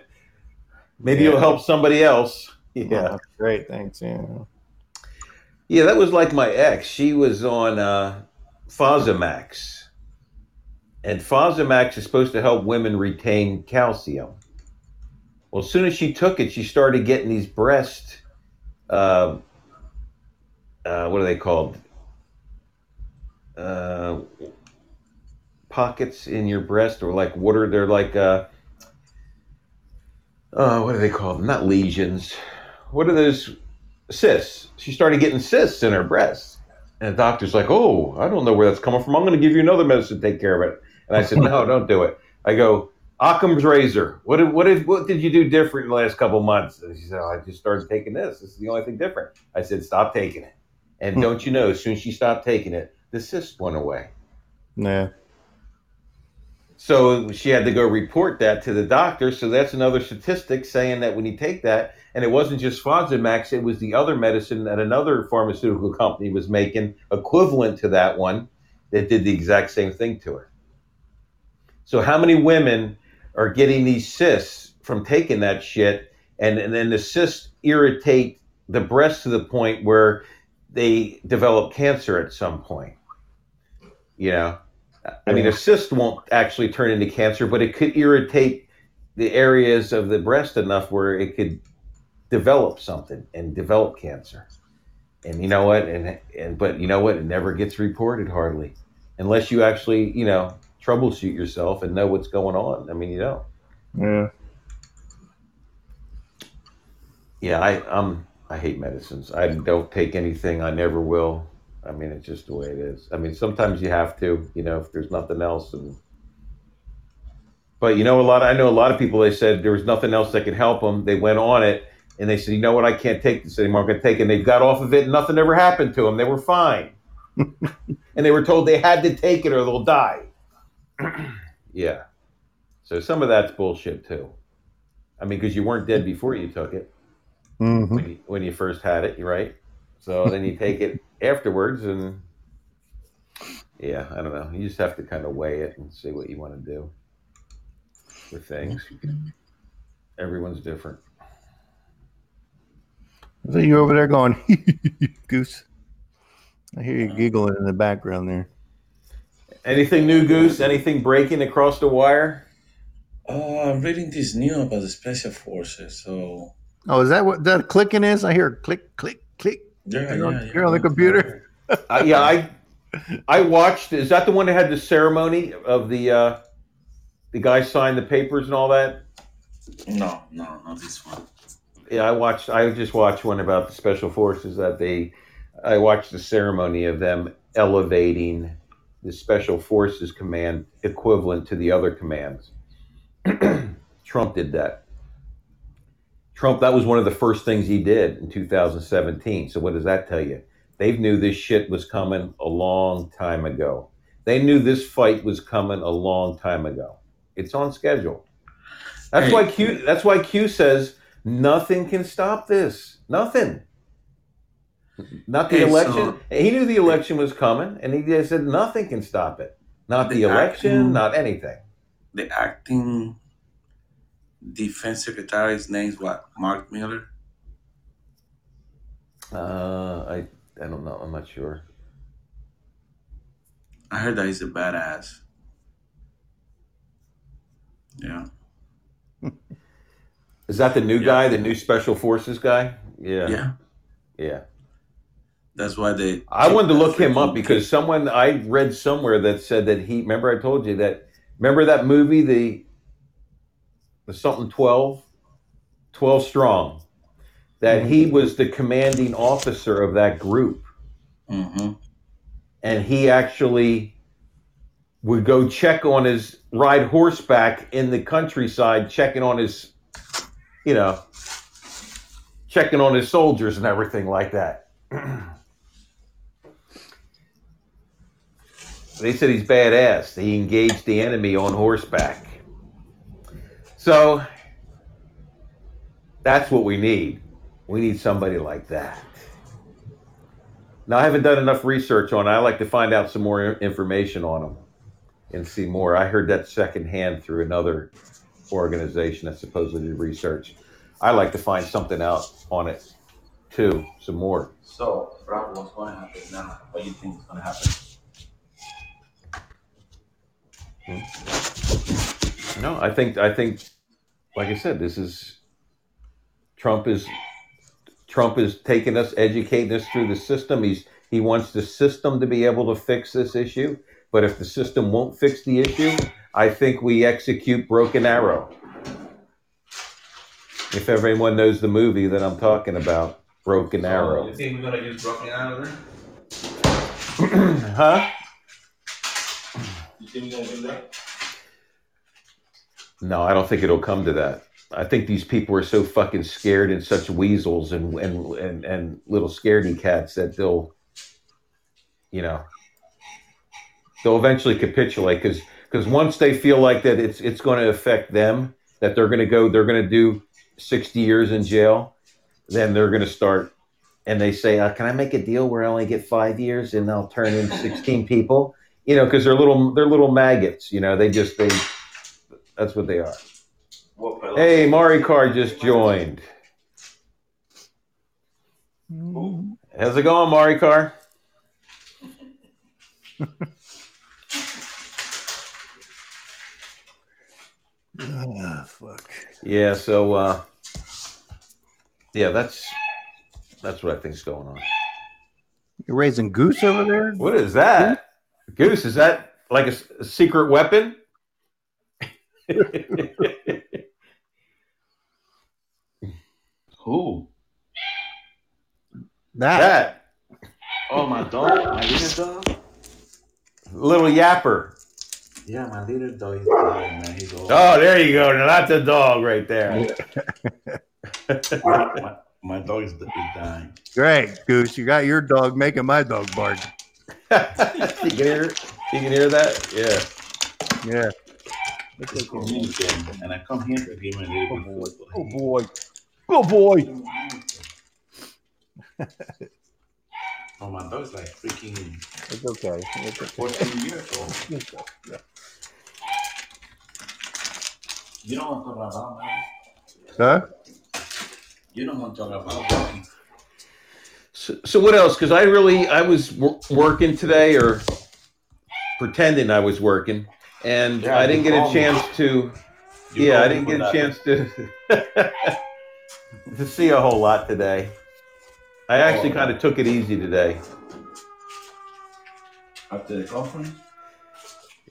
Maybe Yeah. you'll help somebody else. Oh, Yeah. that's great. Thanks. Yeah. Yeah, that was like my ex. She was on uh, Fosamax. And Fosamax is supposed to help women retain calcium. Well, as soon as she took it, she started getting these breast, uh, uh, what are they called? Uh, pockets in your breast, or like water. They're like, uh, uh, what are they called? Not lesions. What are those? cysts. She started getting cysts in her breasts. And the doctor's like, Oh, I don't know where that's coming from. I'm going to give you another medicine to take care of it. And I said, No, don't do it. I go, Occam's razor. What did, what did, what did you do different in the last couple months? And she said, oh, I just started taking this. This is the only thing different. I said, Stop taking it. And Hmm. don't you know, as soon as she stopped taking it, the cyst went away. Yeah. So she had to go report that to the doctor. So that's another statistic saying that when you take that, and it wasn't just Fosamax, it was the other medicine that another pharmaceutical company was making equivalent to that one that did the exact same thing to her. So how many women are getting these cysts from taking that shit, and, and then the cysts irritate the breast to the point where they develop cancer at some point? You know, I mean, a cyst won't actually turn into cancer, but it could irritate the areas of the breast enough where it could develop something and develop cancer. And you know what? And and but you know what? It never gets reported hardly, unless you actually you know troubleshoot yourself and know what's going on. I mean, you know. Yeah. Yeah, I um I hate medicines. I don't take anything. I never will. I mean, it's just the way it is. I mean, sometimes you have to, you know, if there's nothing else. And but you know, a lot. I know a lot of people. They said there was nothing else that could help them. They went on it, and they said, you know what, I can't take this anymore. I'm going to take it. And they got off of it, and nothing ever happened to them. They were fine, and they were told they had to take it or they'll die. yeah. So some of that's bullshit too. I mean, because you weren't dead before you took it Mhm. when you, when you first had it, right? So then you take it afterwards, and yeah, I don't know. You just have to kind of weigh it and see what you want to do with things. Everyone's different. So you over there going, Goose? I hear you giggling in the background there. Anything new, Goose? Anything breaking across the wire? Oh, I'm reading this new about the special forces. So Oh, is that what that clicking is? I hear click, click, click. yeah, You're on- yeah, yeah. you're on the computer? Uh, yeah, I I watched. Is that the one that had the ceremony of the uh, the guy signed the papers and all that? No, no, not this one. Yeah, I watched. I just watched one about the special forces that they. I watched the ceremony of them elevating the special forces command equivalent to the other commands. Trump did that. Trump. That was one of the first things he did in 2017. So what does that tell you? They knew this shit was coming a long time ago. They knew this fight was coming a long time ago. It's on schedule. That's why Q. That's why Q says Nothing can stop this. Nothing. Not the Hey, so- election. he knew the election was coming, and he said nothing can stop it. Not the The election, acting- not anything. The acting defense secretary's name's what? Mark Miller. Uh, I I don't know. I'm not sure. I heard that he's a badass. Yeah. Is that the new Yeah. guy, the new special forces guy? Yeah, Yeah. yeah. That's why they. I wanted to look him up because someone I read somewhere that said that he. Remember, I told you that. Remember that movie, the the something 12? 12 strong. That he was the commanding officer of that group, Mhm. and he actually would go check on his ride horseback in the countryside, checking on his, you know, checking on his soldiers and everything like that. They said he's badass. He engaged the enemy on horseback. So that's what we need. We need somebody like that. Now, I haven't done enough research on it. I like to find out some more information on them and see more. I heard that secondhand through another organization that supposedly did research. I like to find something out on it too, some more. So, Rob, what's going to happen now? What do you think is going to happen? Hmm? No, I think I think, like I said, this is Trump is Trump is taking us, educating us through the system. He's he wants the system to be able to fix this issue. But if the system won't fix the issue, I think we execute Broken Arrow. If everyone knows the movie that I'm talking about, Broken Arrow, You think we're going to use Broken Arrow then? huh? You think we're going to do that? No, I don't think it'll come to that. I think these people are so fucking scared and such weasels and and and, and little scaredy cats that they'll, you know, they'll eventually capitulate because because once they feel like that it's it's going to affect them that they're going to go they're going to do sixty years in jail, then they're going to start. And they say, uh, "Can I make a deal where I only get five years and I'll turn in sixteen people?" You know, because they're little they're little maggots. You know, they just they that's what they are. What? Hey, Mari Car just joined. How's it going, Mari Car? Ah, fuck. Yeah, so uh yeah, that's that's what I think's going on. You're raising goose over there? What is that? Goose, is that like a secret weapon? Who? That. that Oh, my dog? My little dog? little yapper. Yeah, my little dog is dying, man. He's old. Oh, there you go. Now that's a dog right there. my, my dog is, is dying. Great, Goose. You got your dog making my dog bark. you can hear you can hear that? Yeah. Yeah. It's communicating, and I come here to give him a little bit of food. Oh boy. Good boy. Oh, my dog's like freaking It's okay. It's okay. 14 years old. You know what I'm talking about, man? Huh? You know what I'm talking about, Rocky. So, so what else? Because I really I was wor- working today or pretending I was working, and Yeah, I didn't get a called me. chance to. You yeah, I didn't get a that. chance to to see a whole lot today. I actually Oh. kind of took it easy today. After the conference?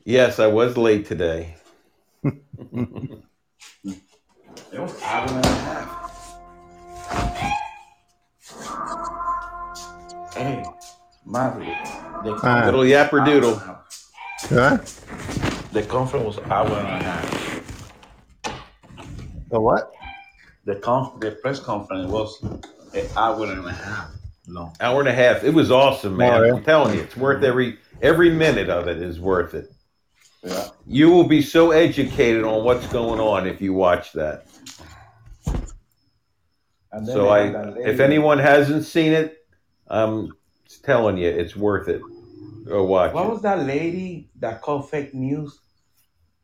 Yes, I was late today. It was an hour and a half. Hey, Mario, the, Ah. Little yapper doodle. Huh? The conference was hour and a half. The what? The conf- the press conference was an hour and a half long. Hour and a half. It was awesome, man. Oh, yeah. I'm telling you, it's worth every every minute of it is worth it. Yeah. You will be so educated on what's going on if you watch that. And then So I, have that lady- if anyone hasn't seen it, I'm telling you, it's worth it. Go watch What it. was that lady that called fake news?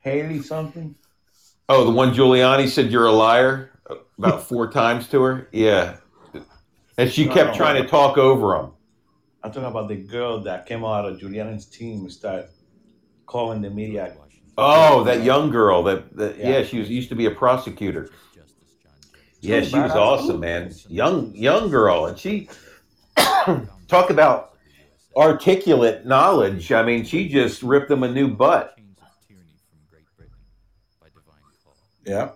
Haley something? Oh, the one Giuliani said you're a liar about four times to her. Yeah, and she No, kept no. trying to talk over him. I'm talking about the girl that came out of Giuliani's team and started calling the media. Oh, that young girl. That, that yeah. Yeah. she was used to be a prosecutor. Yeah, she was awesome, man. Young young girl, and she talk about articulate knowledge. I mean, she just ripped them a new butt. Yeah.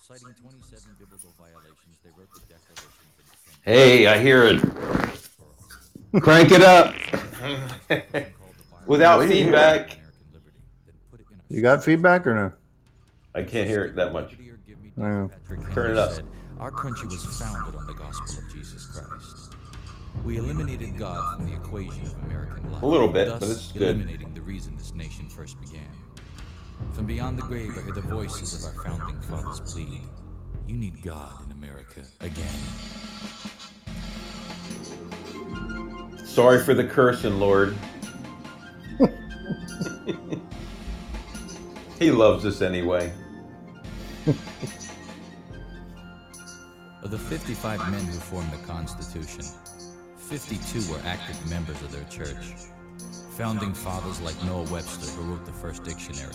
Citing 27 biblical violations, they wrote the Declaration of Independence. Hey, I hear it. Crank it up. Without feedback. You got feedback or no? I can't hear it that much. Yeah. Turn it up. Said, Our country was founded on the gospel of Jesus Christ. We eliminated God from the equation of American life. A little bit, thus but it's good. eliminating the reason this nation first began. From beyond the grave, I hear the voices of our founding fathers plead. You need God in America again. Sorry for the cursing, Lord. he loves us anyway. Of the 55 men who formed the Constitution, 52 were active members of their church. Founding fathers like Noah Webster, who wrote the first dictionary,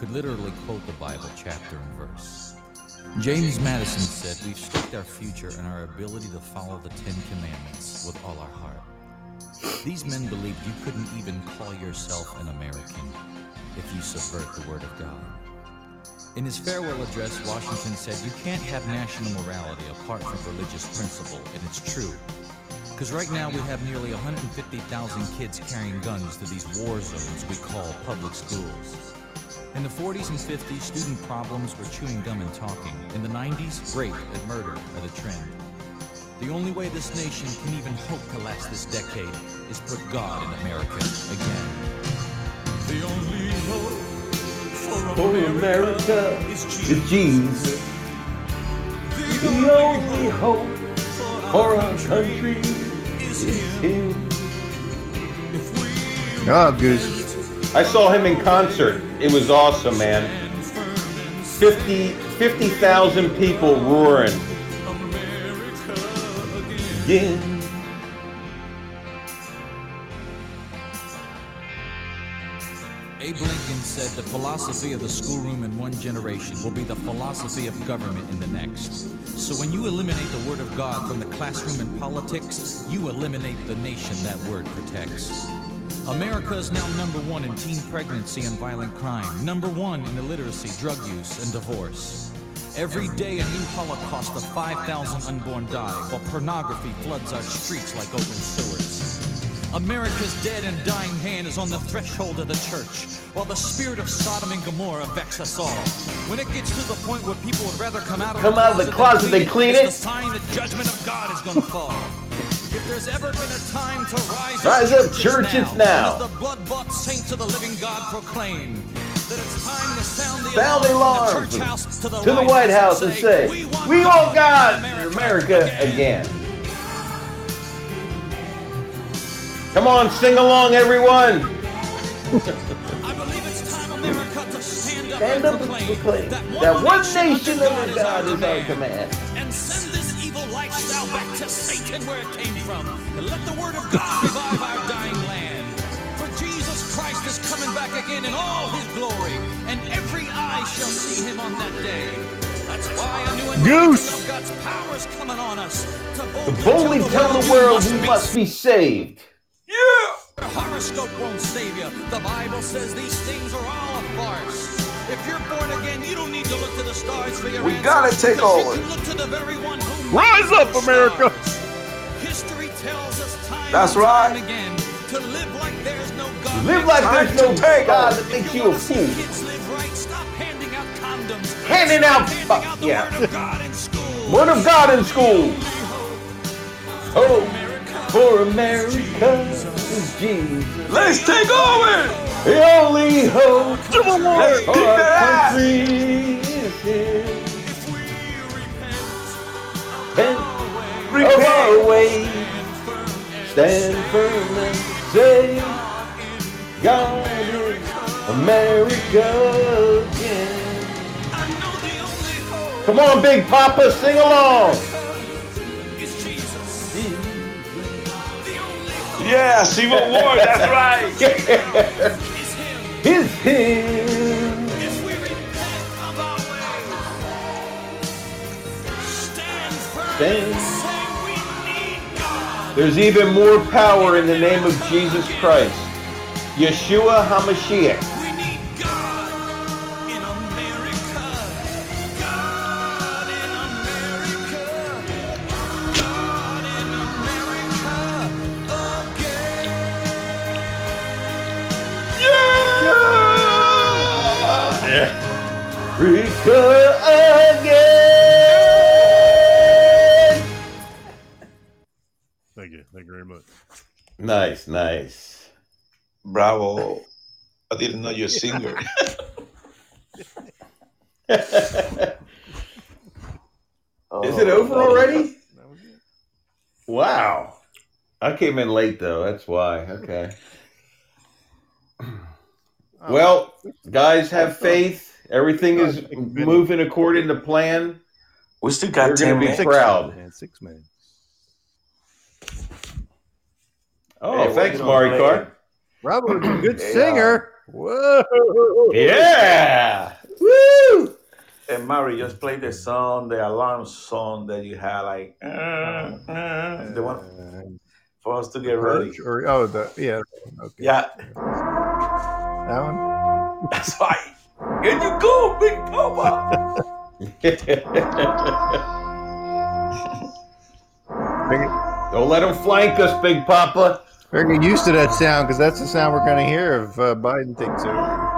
could literally quote the Bible chapter and verse. James Madison said, We've staked our future and our ability to follow the Ten Commandments with all our heart. These men believed you couldn't even call yourself an American if you subvert the Word of God. In his farewell address, Washington said, You can't have national morality apart from religious principle, and it's true. Because right now we have nearly 150,000 kids carrying guns to these war zones we call public schools. In the 40s and 50s, student problems were chewing gum and talking. In the 90s, rape and murder are the trend. The only way this nation can even hope to last this decade is put God in America again. The only hope For America is Jesus. The only hope for our country is Him. Oh, ah, Goose. I saw him in concert. It was awesome, man. 50 50,000 people roaring. Again. Said the philosophy of the schoolroom in one generation will be the philosophy of government in the next. So when you eliminate the word of God from the classroom and politics, you eliminate the nation that word protects. America is now number one in teen pregnancy and violent crime, number one in illiteracy, drug use, and divorce. Every day a new holocaust of 5,000 unborn die, while pornography floods our streets like open sewers. America's dead and dying hand is on the threshold of the church, while the spirit of Sodom and Gomorrah vex us all. When it gets to the point where people would rather come out of Come the out of the closet than clean it's it. the sign that judgment of God is going to fall. If there's ever been a time to rise, Rise up, church, it's now. As the blood-bought saints of the living God proclaim that it's time to sound the Sound alarm alarm the to the, to White House and say, We want God in America again. Come on, sing along, everyone. I believe it's time America to stand up, Stand and, up and proclaim proclaim that one, that one nation nation under God is our command. command. and send this evil lifestyle back to Satan where it came from. And let the word of God revive our dying land. For Jesus Christ is coming back again in all his glory, and every eye shall see him on that day. That's why a new Goose. anointing of God's power is coming on us to To boldly tell the world we must be saved. Your horoscope won't save you. The Bible says these things are all a farce. If you're born again, you don't need to look to the stars for your We answers, gotta take because you over. look to the very one who Rise up, America. stars. History tells us time That's and right. time again to live like there's no God. Live like there's no Take God over. that makes you a fool. Kids live right. Stop handing out condoms. Handing Stop out- handing out the yeah. word of God in school. Word of God in school. Hope oh. For America is Jesus. Let's take over. The only hope for our country is Him. And of our way. Stand firm and say, God is America again. Come on, Big Papa, sing along. Yeah, Civil War. That's right. It's him. Stand. There's even more power in the name of Jesus Christ. Yeshua HaMashiach. America again. Thank you. Thank you very much. Nice, nice. Bravo. I didn't know you're a singer. Is it over already? Wow. I came in late though. That's why. Okay. Well, guys, have faith. Everything is moving according to plan. We still You're got gonna 10 be minutes. proud. Man, six man. Oh, Hey, thanks, you Mari doing, Car. Robert's good Hey, singer. Whoa. Yeah. Woo! And Mari, just play the song, the alarm song that you had, like, uh, uh, the one for us to get ready. Or, or- oh, the yeah. Okay. Yeah, That one. that's right. Here you go, Big Papa. Don't let them flank us, Big Papa. Better get used to that sound because that's the sound we're going to hear if uh, Biden takes over.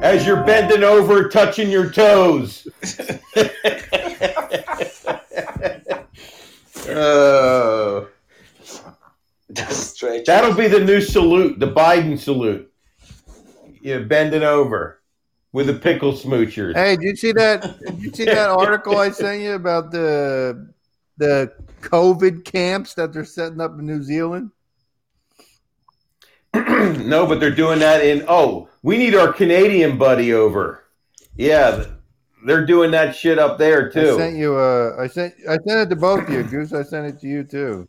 As you're bending over, touching your toes. oh. Just stretch. That'll be the new salute, the Biden salute. You're bending over with the pickle smoochers. Hey, did you see that? Did you see that article I sent you about the the COVID camps that they're setting up in New Zealand? no, but they're doing that in. Oh, we need our Canadian buddy over. Yeah, they're doing that shit up there too. I too. sent you. Uh, I sent. I sent it to both of you, Goose. I sent it to you too.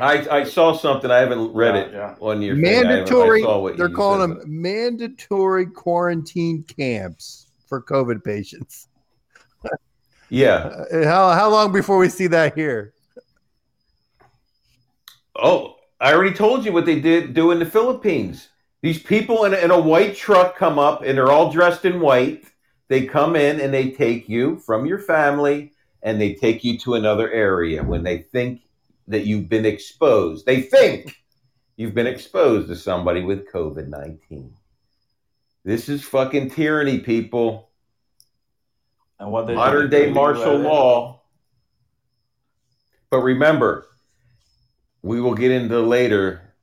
I, I saw something. I haven't read Yeah, it yeah. on your thing. I I mandatory. saw what They're you calling said, them mandatory quarantine camps for COVID patients. Yeah. Uh, how how long before we see that here? Oh, I already told you what they did do in the Philippines. These people in a, in a white truck come up and they're all dressed in white. They come in and they take you from your family and they take you to another area when they think that you've been exposed. They think you've been exposed to somebody with COVID 19. This is fucking tyranny, people. And what Modern do- day martial law. But remember, we will get into later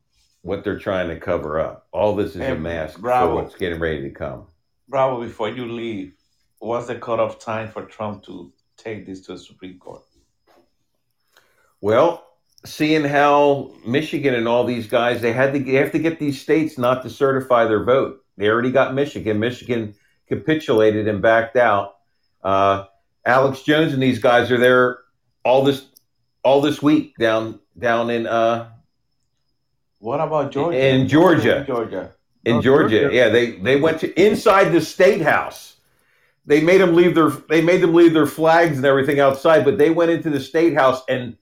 what they're trying to cover up. All this is Hey, a mask bravo. for what's getting ready to come. Bravo, before you leave, what's the cutoff time for Trump to take this to the Supreme Court? Well, seeing how Michigan and all these guys, they had to they have to get these states not to certify their vote. They already got Michigan. Michigan capitulated and backed out. Uh, Alex Jones and these guys are there all this all this week down down in uh, What about Georgia? In Georgia. Georgia. in Oh, Georgia. Georgia. Yeah, they they went to inside the state house. They made them leave their they made them leave their flags and everything outside, but they went into the state house and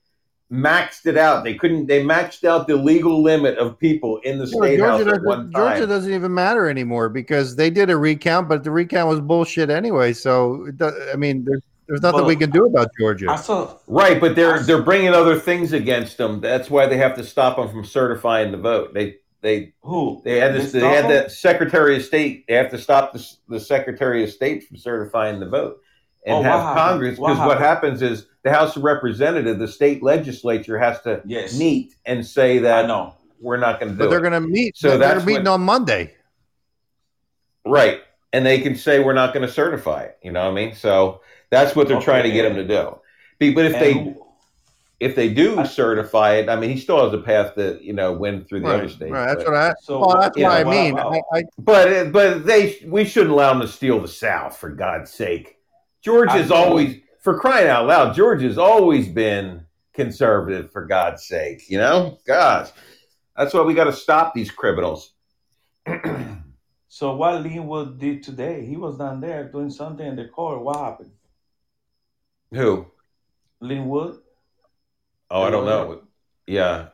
maxed it out. They couldn't. They maxed out the legal limit of people in the Well, state house Georgia, at one doesn't, Georgia doesn't even matter anymore because they did a recount, but the recount was bullshit anyway. So, it I mean, there's, there's nothing Well, we can do about Georgia. I saw Right, but they're they're bringing other things against them. That's why they have to stop them from certifying the vote. They they who they had this. They had them? that Secretary of State. They have to stop the, the Secretary of State from certifying the vote and Oh, have happened? Congress. What Because what happens is the House of Representatives, the state legislature, has to Yes. meet and say I that know. we're not going to but do they're it. going to meet. So So they're that's meeting when- on Monday. Right. And they can say we're not going to certify it. You know what I mean? So That's what they're trying to get him to do. But if And they if they do certify it, I mean, he still has a path to you know win through the other states. right. That's but, what I. So well, that's yeah, what I what mean. about- I, I, but but they we shouldn't allow them to steal the South for God's sake. George I has know. always, for crying out loud, George has always been conservative. For God's sake, you know, gosh, that's why we got to stop these criminals. So what Lin Wood did today, he was down there doing something in the court. What happened? Who? Lin Wood? Oh, I don't know. Yeah,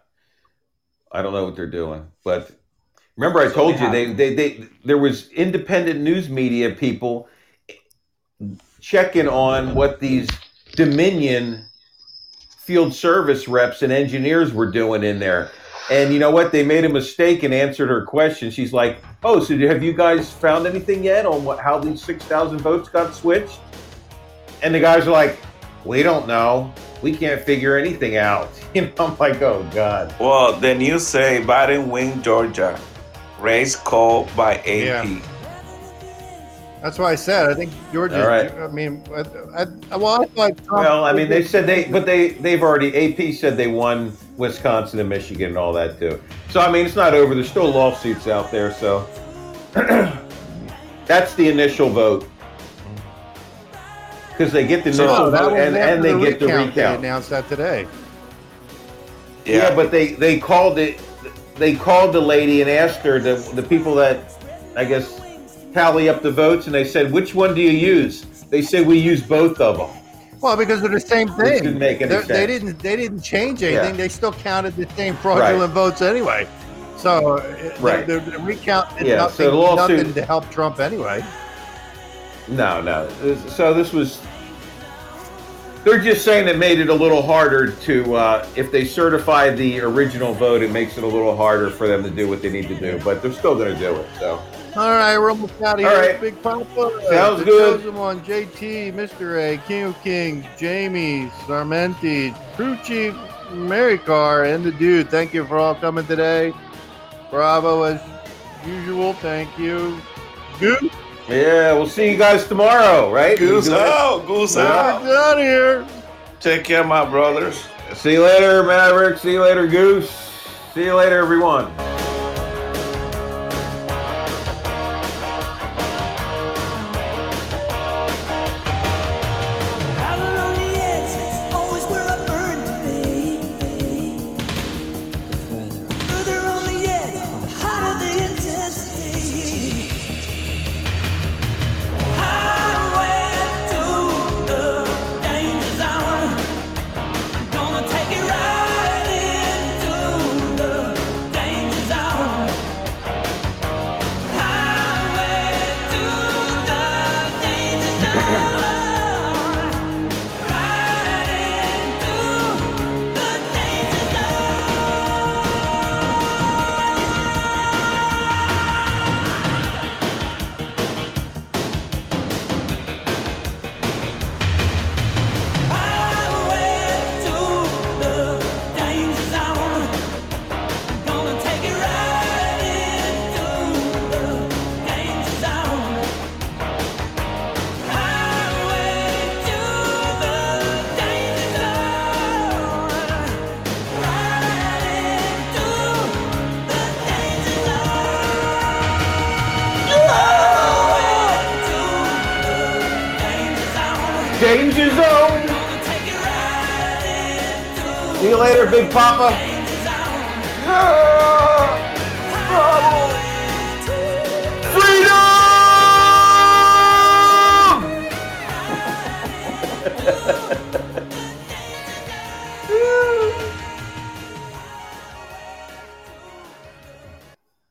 I don't know what they're doing. But remember, I told you they, they they there was independent news media people checking on what these Dominion field service reps and engineers were doing in there. And you know what? They made a mistake and answered her question. She's like, "Oh, so have you guys found anything yet on what how these six thousand votes got switched?" And the guys are like, "We don't know. We can't figure anything out." You know, I'm like, "Oh God." Well, then you say Biden win Georgia. Race called by AP. Yeah. That's why I said. I think Georgia. All right. I mean, I, I, well, I thought. Trump- Well, I mean, they said they, but they they've already AP said they won Wisconsin and Michigan and all that too. So I mean, it's not over. There's still lawsuits out there. So that's the initial vote because they get the So- initial No, that vote and, and they the get the recount. They recount. announced that today. Yeah. but they they called it. They called the lady and asked her the the people that I guess tally up the votes, and they said, "Which one do you use?" They said, "We use both of them." Well, because they're the same thing. didn't make any They're- They didn't. They didn't change anything. Yeah. They still counted the same fraudulent votes anyway. So uh, Right. the, the, the recount did Yeah, nothing, so the lawsuit- nothing to help Trump anyway. No, no. So this was. They're just saying it made it a little harder to, uh, if they certify the original vote, it makes it a little harder for them to do what they need to do. But they're still going to do it. So All right, we're almost out of here. right. Big Papa. Sounds the good. Chosen One, JT, Mr. A, King of Kings, Jamie, Sarmenti, Crew Chief, Mary Carr, and the dude. Thank you for all coming today. Bravo as usual. Thank you. Goose, yeah, we'll see you guys tomorrow, right? Goose You out, goose out. we're out of here. Take care, my brothers. See you later, Maverick. See you later, Goose. See you later, everyone. Papa.